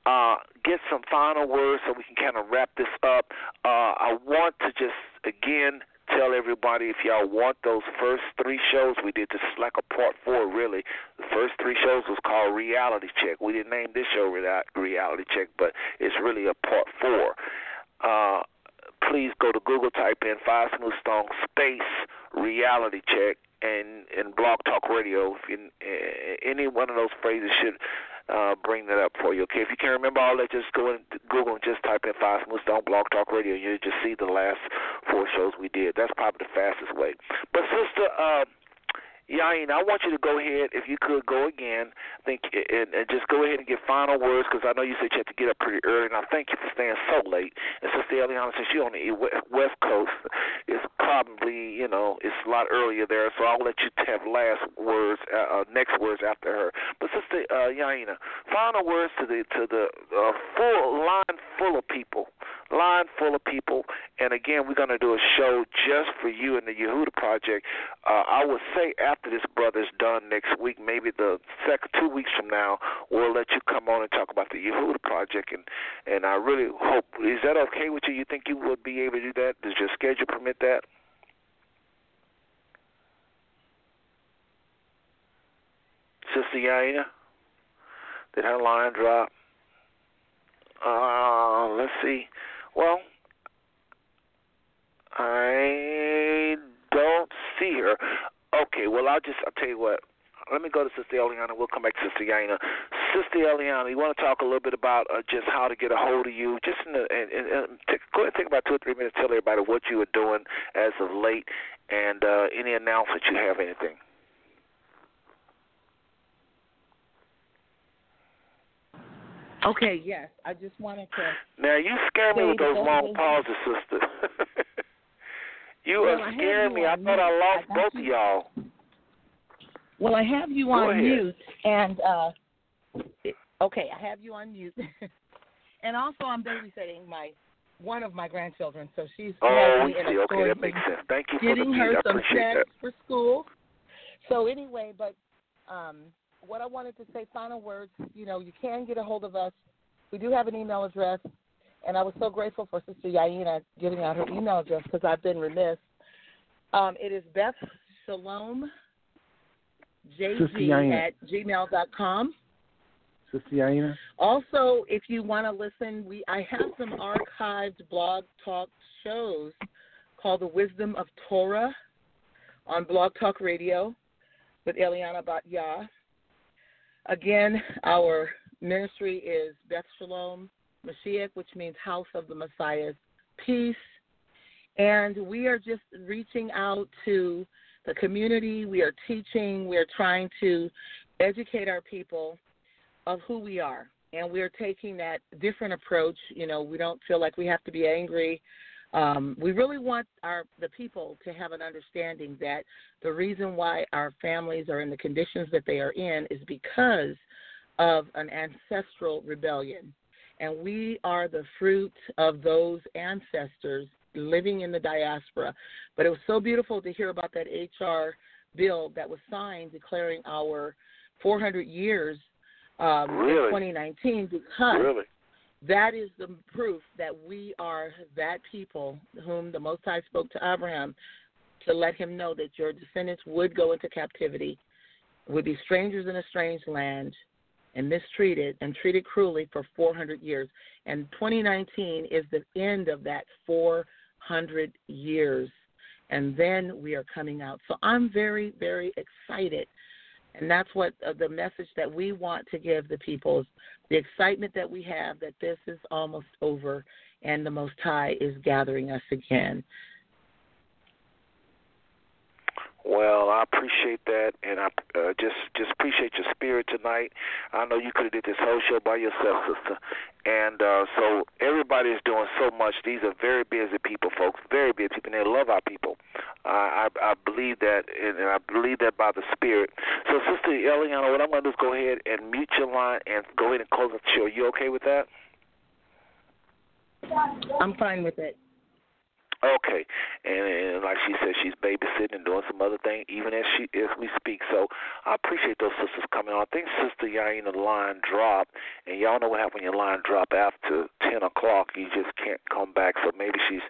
uh, get some final words so we can kind of wrap this up. Uh, I want to just again tell everybody if y'all want those first three shows we did, this is like a part four really. The first three shows was called Reality Check. We didn't name this show Reality Check, but it's really a part four. Uh, please go to Google, type in Five Smooth Stone space Reality Check, and and Blog Talk Radio. If you, any one of those phrases should uh, bring that up for you. Okay, if you can't remember all that, just go in Google and just type in Five Stone Blog Talk Radio. And you'll just see the last four shows we did. That's probably the fastest way. But sister, uh, Yahenna, I want you to go ahead, if you could go again, think and, and just go ahead and give final words because I know you said you had to get up pretty early, and I thank you for staying so late. And Sister Eliana, since you're on the West Coast, it's probably you know it's a lot earlier there, so I'll let you have last words, uh, uh, next words after her. But Sister uh, Yahenna, final words to the to the uh, full line full of people, line full of people, and again we're going to do a show just for you and the Yehuda Project. Uh, I would say after this brother's done next week, maybe the second two weeks from now, we'll let you come on and talk about the Yehuda project. And and I really hope is that okay with you? You think you would be able to do that? Does your schedule permit that? Sister Yahenna, did her line drop? Uh, let's see. Well, I don't see her. Okay, well, I'll just, I'll tell you what. Let me go to Sister Eliana. We'll come back to Sister Yahenna. Sister Eliana, you want to talk a little bit about uh, just how to get a hold of you? Just in the, and, and, and take, go ahead and take about two or three minutes. Tell everybody what you are doing as of late, and uh, any announcements you have. Anything. Okay. Yes, I just wanted to. Now you scare me with those long pauses, sister. you well, are scaring me. I thought I lost I both you. of y'all. Well, I have you Go on ahead. mute, and uh, okay, I have you on mute, and also I'm babysitting my one of my grandchildren, so she's Oh, in see. a Okay, that makes sense. Thank you for the getting her I some snacks for school. So anyway, but um, what I wanted to say, final words. You know, you can get a hold of us. We do have an email address, and I was so grateful for Sister Yahenna giving out her email address because I've been remiss. Um, it is Beth Shalom jg at gmail dot com. Sister Yahenna. Also, if you want to listen, we I have some archived blog talk shows called The Wisdom of Torah on Blog Talk Radio with Eliana Batyah. Again, our ministry is Beth Shalom Mashiach, which means House of the Messiah's Peace. And we are just reaching out to the community. We are teaching. We are trying to educate our people of who we are. And we're taking that different approach. You know, we don't feel like we have to be angry. Um, we really want our the people to have an understanding that the reason why our families are in the conditions that they are in is because of an ancestral rebellion. And we are the fruit of those ancestors living in the diaspora. But it was so beautiful to hear about that HR bill that was signed declaring our 400 years um, Really? in 2019 because Really? That is the proof that we are that people whom the Most High spoke to Abraham to let him know that your descendants would go into captivity, would be strangers in a strange land, and mistreated and treated cruelly for 400 years. And 2019 is the end of that 400 years. And then we are coming out. So I'm very, very excited. And that's what uh, the message that we want to give the people is the excitement that we have that this is almost over and the Most High is gathering us again. Well, I appreciate that, and I uh, just just appreciate your spirit tonight. I know you could have did this whole show by yourself, sister, and uh, so everybody is doing so much. These are very busy people, folks. Very busy people, and they love our people. Uh, I I believe that, and I believe that by the spirit. So, Sister Eliana, what I'm going to do is go ahead and mute your line and go ahead and close the show. You okay with that? I'm fine with it. Okay, and, and like she said, she's babysitting and doing some other thing, even as she as we speak. So I appreciate those sisters coming on. I think Sister Yahenna line dropped, and y'all know what happens when your line drop after ten o'clock. You just can't come back. So maybe she's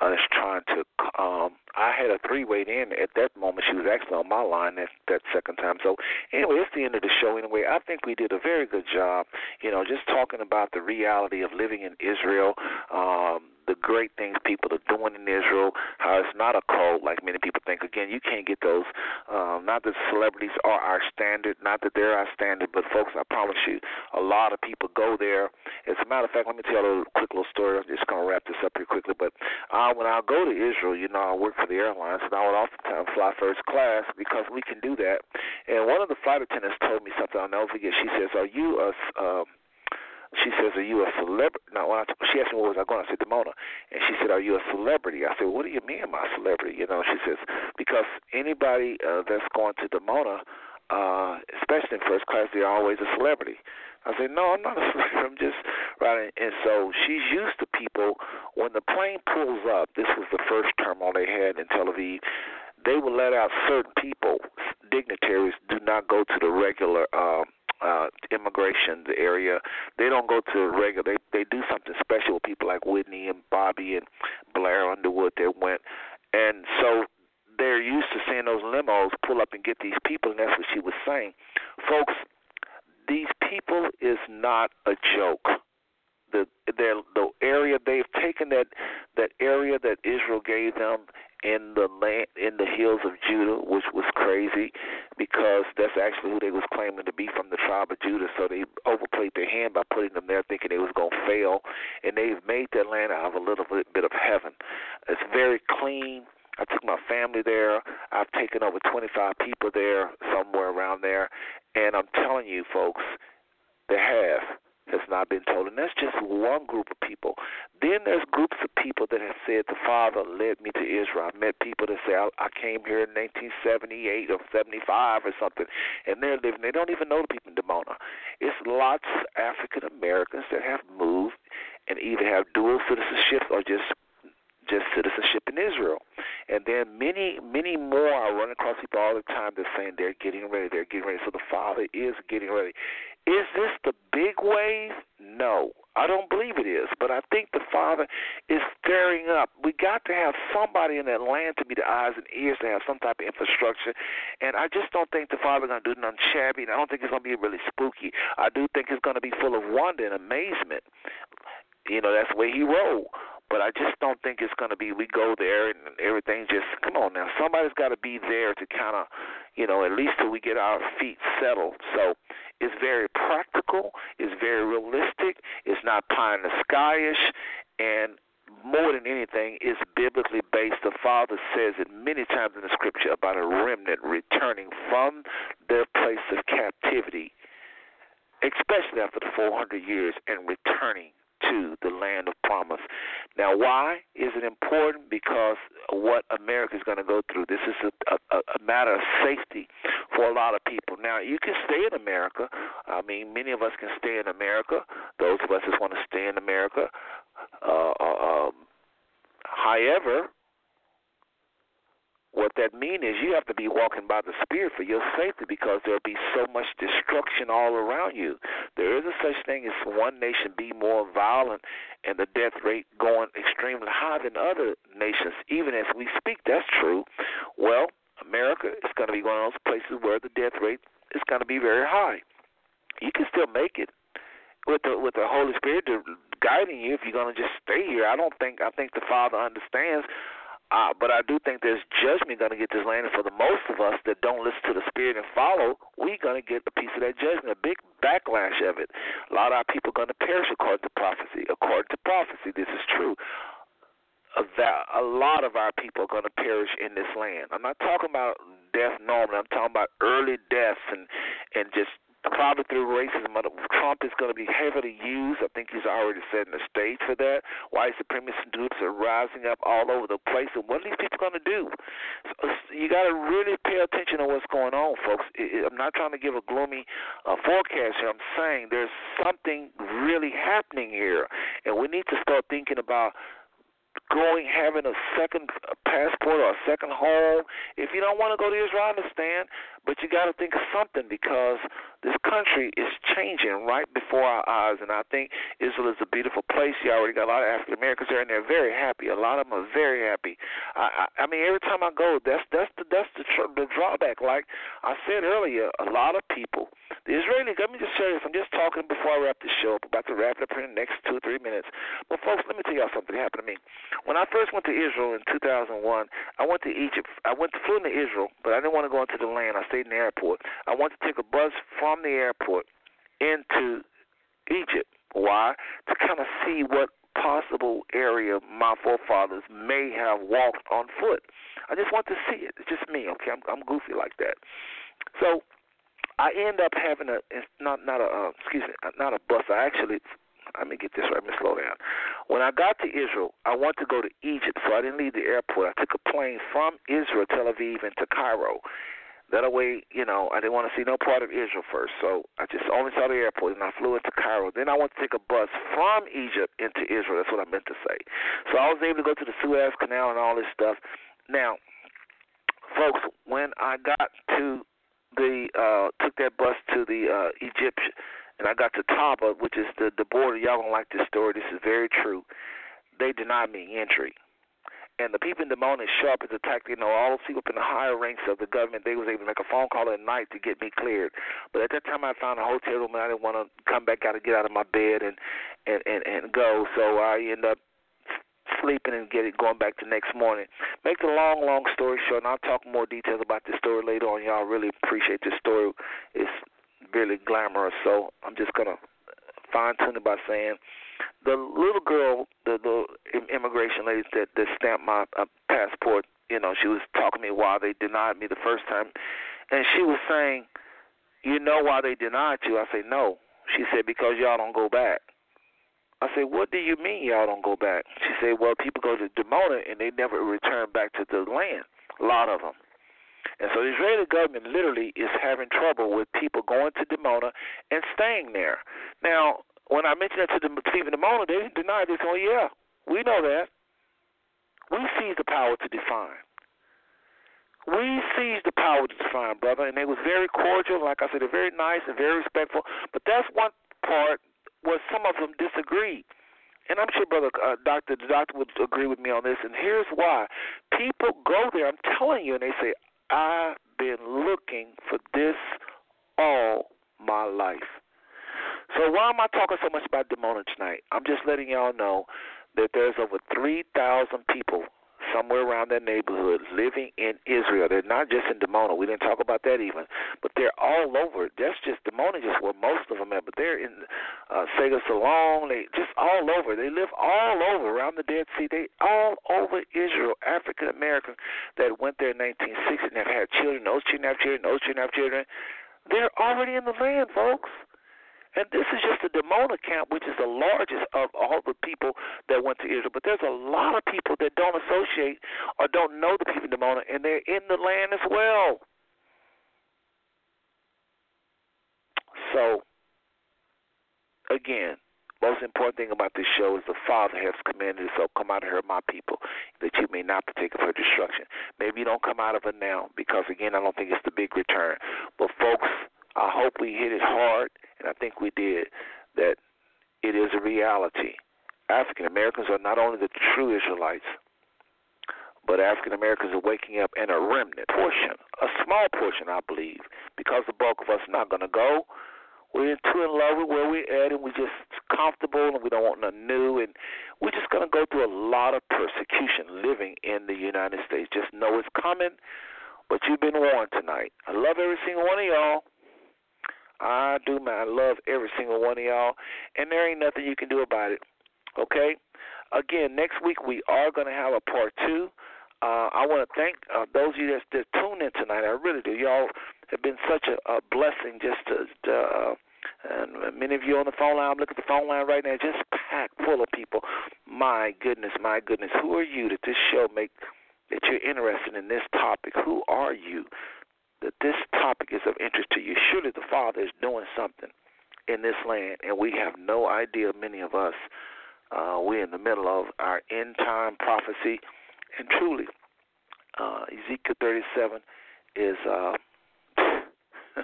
uh, trying to. Um, I had a three way in at that moment. She was actually on my line that that second time. So anyway, it's the end of the show. Anyway, I think we did a very good job. You know, just talking about the reality of living in Israel. Um, the great things people are doing in Israel, how it's not a cult like many people think. Again, you can't get those. Um, not that celebrities are our standard, not that they're our standard, but folks, I promise you, a lot of people go there. As a matter of fact, let me tell you a quick little story. I'm just going to wrap this up here quickly. But uh, when I go to Israel, you know, I work for the airlines, and I would oftentimes fly first class because we can do that. And one of the flight attendants told me something I'll never forget. She says, "Are you a um, she says, "Are you a celebrity?" No, when I, she asked me where was I going, I said Dimona, and she said, "Are you a celebrity?" I said, "What do you mean, a celebrity?" You know, she says, "Because anybody uh, that's going to Dimona, uh, especially in first class, they're always a celebrity." I said, "No, I'm not a celebrity. I'm just riding." And so she's used to people when the plane pulls up. This was the first terminal they had in Tel Aviv. They will let out certain people, dignitaries, do not go to the regular. Um, uh, immigration area. They don't go to regular. They they do something special with people like Whitney and Bobby and Blair Underwood that went, and so they're used to seeing those limos pull up and get these people, and that's what she was saying, folks. These people is not a joke. The the the area they've taken that that area that Israel gave them in the land in the hills of Judah, which was crazy because that's actually who they was claiming to be from the tribe of Judah. So they overplayed their hand by putting them there, thinking they was gonna fail, and they've made that land out of a little bit of heaven. It's very clean. I took my family there. I've taken over 25 people there, somewhere around there, and I'm telling you, folks, they have has not been told. And that's just one group of people. Then there's groups of people that have said the Father led me to Israel. I've met people that say I, I came here in 1978 or 75 or something, and they're living. They don't even know the people in Dimona. It's lots of African Americans that have moved and either have dual citizenship or just just citizenship in Israel. And then many, many more I run across people all the time that saying they're getting ready, they're getting ready. So the Father is getting ready. Is this the big wave? No. I don't believe it is, but I think the Father is stirring up. We got to have somebody in that land to be the eyes and ears to have some type of infrastructure, and I just don't think the Father's going to do nothing shabby, and I don't think it's going to be really spooky. I do think it's going to be full of wonder and amazement. You know, that's the way He rolled. But I just don't think it's going to be we go there and everything just come on now. Somebody's got to be there to kind of, you know, at least till we get our feet settled. So it's very practical. It's very realistic. It's not pie in the skyish, and more than anything, it's biblically based. The Father says it many times in the Scripture about a remnant returning from their place of captivity, especially after the 400 years, and returning to the land of promise. Now, why is it important? Because what America is going to go through. This is a, a, a matter of safety for a lot of people. Now, you can stay in America. I mean, many of us can stay in America. Those of us that want to stay in America. Uh, uh um, however, what that means is you have to be walking by the Spirit for your safety because there'll be so much destruction all around you. There is a such thing as one nation be more violent and the death rate going extremely high than other nations. Even as we speak, that's true. Well, America is going to be one of those places where the death rate is going to be very high. You can still make it with the with the Holy Spirit guiding you if you're going to just stay here. I don't think I think the Father understands uh, but I do think there's judgment going to get this land, and for the most of us that don't listen to the Spirit and follow, we're going to get a piece of that judgment, a big backlash of it. A lot of our people are going to perish according to prophecy. According to prophecy, this is true. A, lot of our people are going to perish in this land. I'm not talking about death normally. I'm talking about early deaths and and just probably through racism. Trump is going to be heavily used. I think he's already setting the stage for that. White supremacist groups are rising up all over the place. And what are these people going to do? So you got to really pay attention to what's going on, folks. I'm not trying to give a gloomy uh, forecast here. I'm saying there's something really happening here, and we need to start thinking about going having a second passport or a second home. If you don't want to go to Israel, I understand, but you got to think of something because this country is changing right before our eyes, and I think Israel is a beautiful place. You already got a lot of African Americans there, and they're very happy. A lot of them are very happy. I, I, I mean, every time I go, that's that's the that's the tr- the drawback. Like I said earlier, a lot of people, the Israeli. Let me just say this. I'm just talking before I wrap the show. I'm about to wrap it up in the next two or three minutes. But folks, let me tell y'all something happened to me. When I first went to Israel in 2001, I went to Egypt. I went flew into Israel, but I didn't want to go into the land. I stayed in the airport. I wanted to take a bus from the airport into Egypt. Why? To kind of see what possible area my forefathers may have walked on foot. I just want to see it. It's just me, okay? I'm, I'm goofy like that. So I end up having a not not a uh, excuse me not a bus. I actually let me get this right. Let me slow down. When I got to Israel, I wanted to go to Egypt, so I didn't leave the airport. I took a plane from Israel, Tel Aviv, into Cairo. That way, you know, I didn't want to see no part of Israel first, so I just only saw the airport, and I flew into Cairo. Then I went to take a bus from Egypt into Israel. That's what I meant to say. So I was able to go to the Suez Canal and all this stuff. Now, folks, when I got to the uh took that bus to the uh Egyptian and I got to Taba, which is the the border. Y'all don't like this story. This is very true. They denied me entry. And the people in the morning sharp as a tack, you know, all those people in the higher ranks of the government, they was able to make a phone call at night to get me cleared. But at that time I found a hotel room and I didn't want to come back out and get out of my bed and and and, and go. So I end up sleeping and get it going back the next morning. Make the long, long story short, and I'll talk more details about this story later on. Y'all really appreciate this story. It's really glamorous, so I'm just gonna fine tune it by saying the little girl, the the immigration lady that that stamped my uh, passport. You know, she was talking to me why they denied me the first time, and she was saying, "You know why they denied you?" I say, "No." She said, "Because y'all don't go back." I said, What do you mean y'all don't go back? She said, Well, people go to Dimona and they never return back to the land. A lot of them. And so the Israeli government literally is having trouble with people going to Dimona and staying there. Now, when I mentioned that to the in Dimona, they. They said, Oh, yeah, we know that. We seize the power to define. We seize the power to define, brother. And they was very cordial. Like I said, they're very nice and very respectful. But that's one part where some of them disagreed. And I'm sure, brother, uh, doctor, the doctor would agree with me on this. And here's why: people go there. I'm telling you, and they say, "I've been looking for this all my life." So why am I talking so much about Dimona tonight? I'm just letting y'all know that there's over 3,000 people somewhere around that neighborhood living in Israel. They're not just in Dimona. We didn't talk about that even, but they're all over. That's just Dimona, just where most of them are. But they're in uh, Sega Salon. They just all over. They live all over around the Dead Sea. They all over Israel. African Americans that went there in 1960 and have had children. Those children have children. Those children have children. They're already in the land, folks. And this is just the Dimona camp, which is the largest of all the people that went to Israel. But there's a lot of people that don't associate or don't know the people in Dimona, and they're in the land as well. So, again, most important thing about this show is the Father has commanded so come out of her, my people, that you may not partake of her destruction. Maybe you don't come out of it now because, again, I don't think it's the big return. But, folks, I hope we hit it hard, and I think we did, that it is a reality. African Americans are not only the true Israelites, but African Americans are waking up and a remnant portion, a small portion, I believe, because the bulk of us are not going to go. We're too in love with where we're at, and we're just comfortable, and we don't want nothing new, and we're just going to go through a lot of persecution living in the United States. Just know it's coming, but you've been warned tonight. I love every single one of y'all. I do, man. I love every single one of y'all, and there ain't nothing you can do about it. Okay? Again, next week we are going to have a part two. Uh, I want to thank uh, those of you that, that tuned in tonight. I really do. Y'all have been such a, a blessing just to, to uh, and many of you on the phone line, I'm looking at the phone line right now, just packed full of people. My goodness, my goodness. Who are you that this show make that you're interested in this topic? Who are you? That this topic is of interest to you. Surely the Father is doing something in this land, and we have no idea, many of us. Uh, we're in the middle of our end time prophecy, and truly, uh, Ezekiel 37 is. Uh,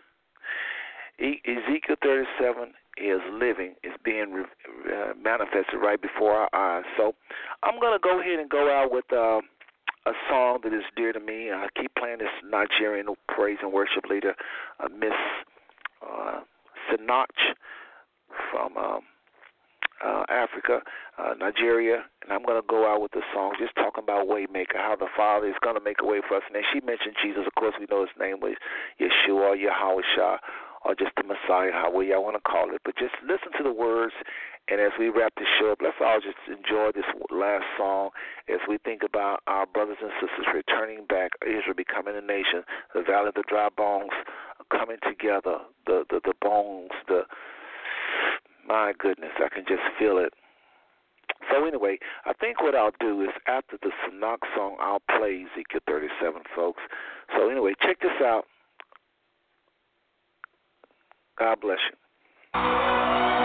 Ezekiel 37 is living, is being uh, manifested right before our eyes. So I'm going to go ahead and go out with. Uh, a song that is dear to me. I keep playing this Nigerian praise and worship leader, uh, Miss uh, Sinach from um, uh, Africa, uh, Nigeria, and I'm going to go out with the song just talking about Waymaker, how the Father is going to make a way for us. And then she mentioned Jesus. Of course, we know his name was Yeshua, Yahweh Shah, or just the Messiah, however y'all want to call it. But just listen to the words, and as we wrap this show up, let's all just enjoy this last song as we think about our brothers and sisters returning back, Israel becoming a nation, the valley of the dry bones coming together, the the, the bones, the my goodness, I can just feel it. So anyway, I think what I'll do is after the Sinach song, I'll play Ezekiel 37, folks. So anyway, check this out. God bless you.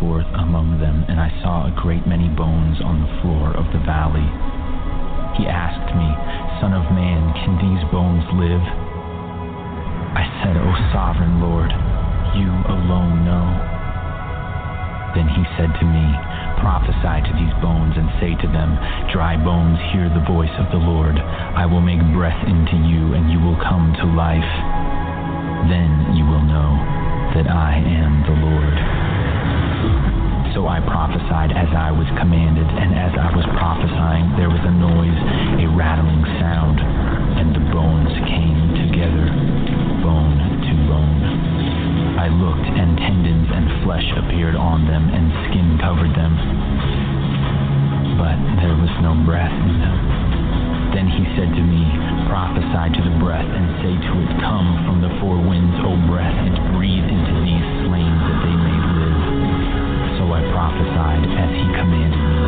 Forth among them, and I saw a great many bones on the floor of the valley. He asked me, Son of man, can these bones live? I said, O sovereign Lord, you alone know. Then he said to me, Prophesy to these bones and say to them, Dry bones, hear the voice of the Lord. I will make breath into you, and you will come to life. Then you will know that I am the Lord. So I prophesied as I was commanded, and as I was prophesying, there was a noise, a rattling sound, and the bones came together, bone to bone. I looked, and tendons and flesh appeared on them, and skin covered them. But there was no breath in them. Then he said to me, Prophesy to the breath, and say to it, Come from the four winds, O breath, and breathe into these slain that they may live. So I prophesied as he commanded me,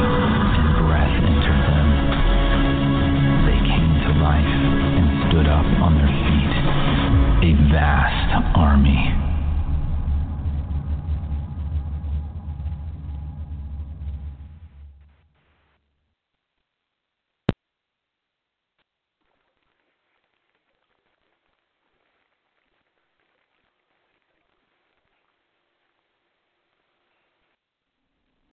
and breath entered them. They came to life and stood up on their feet, a vast army.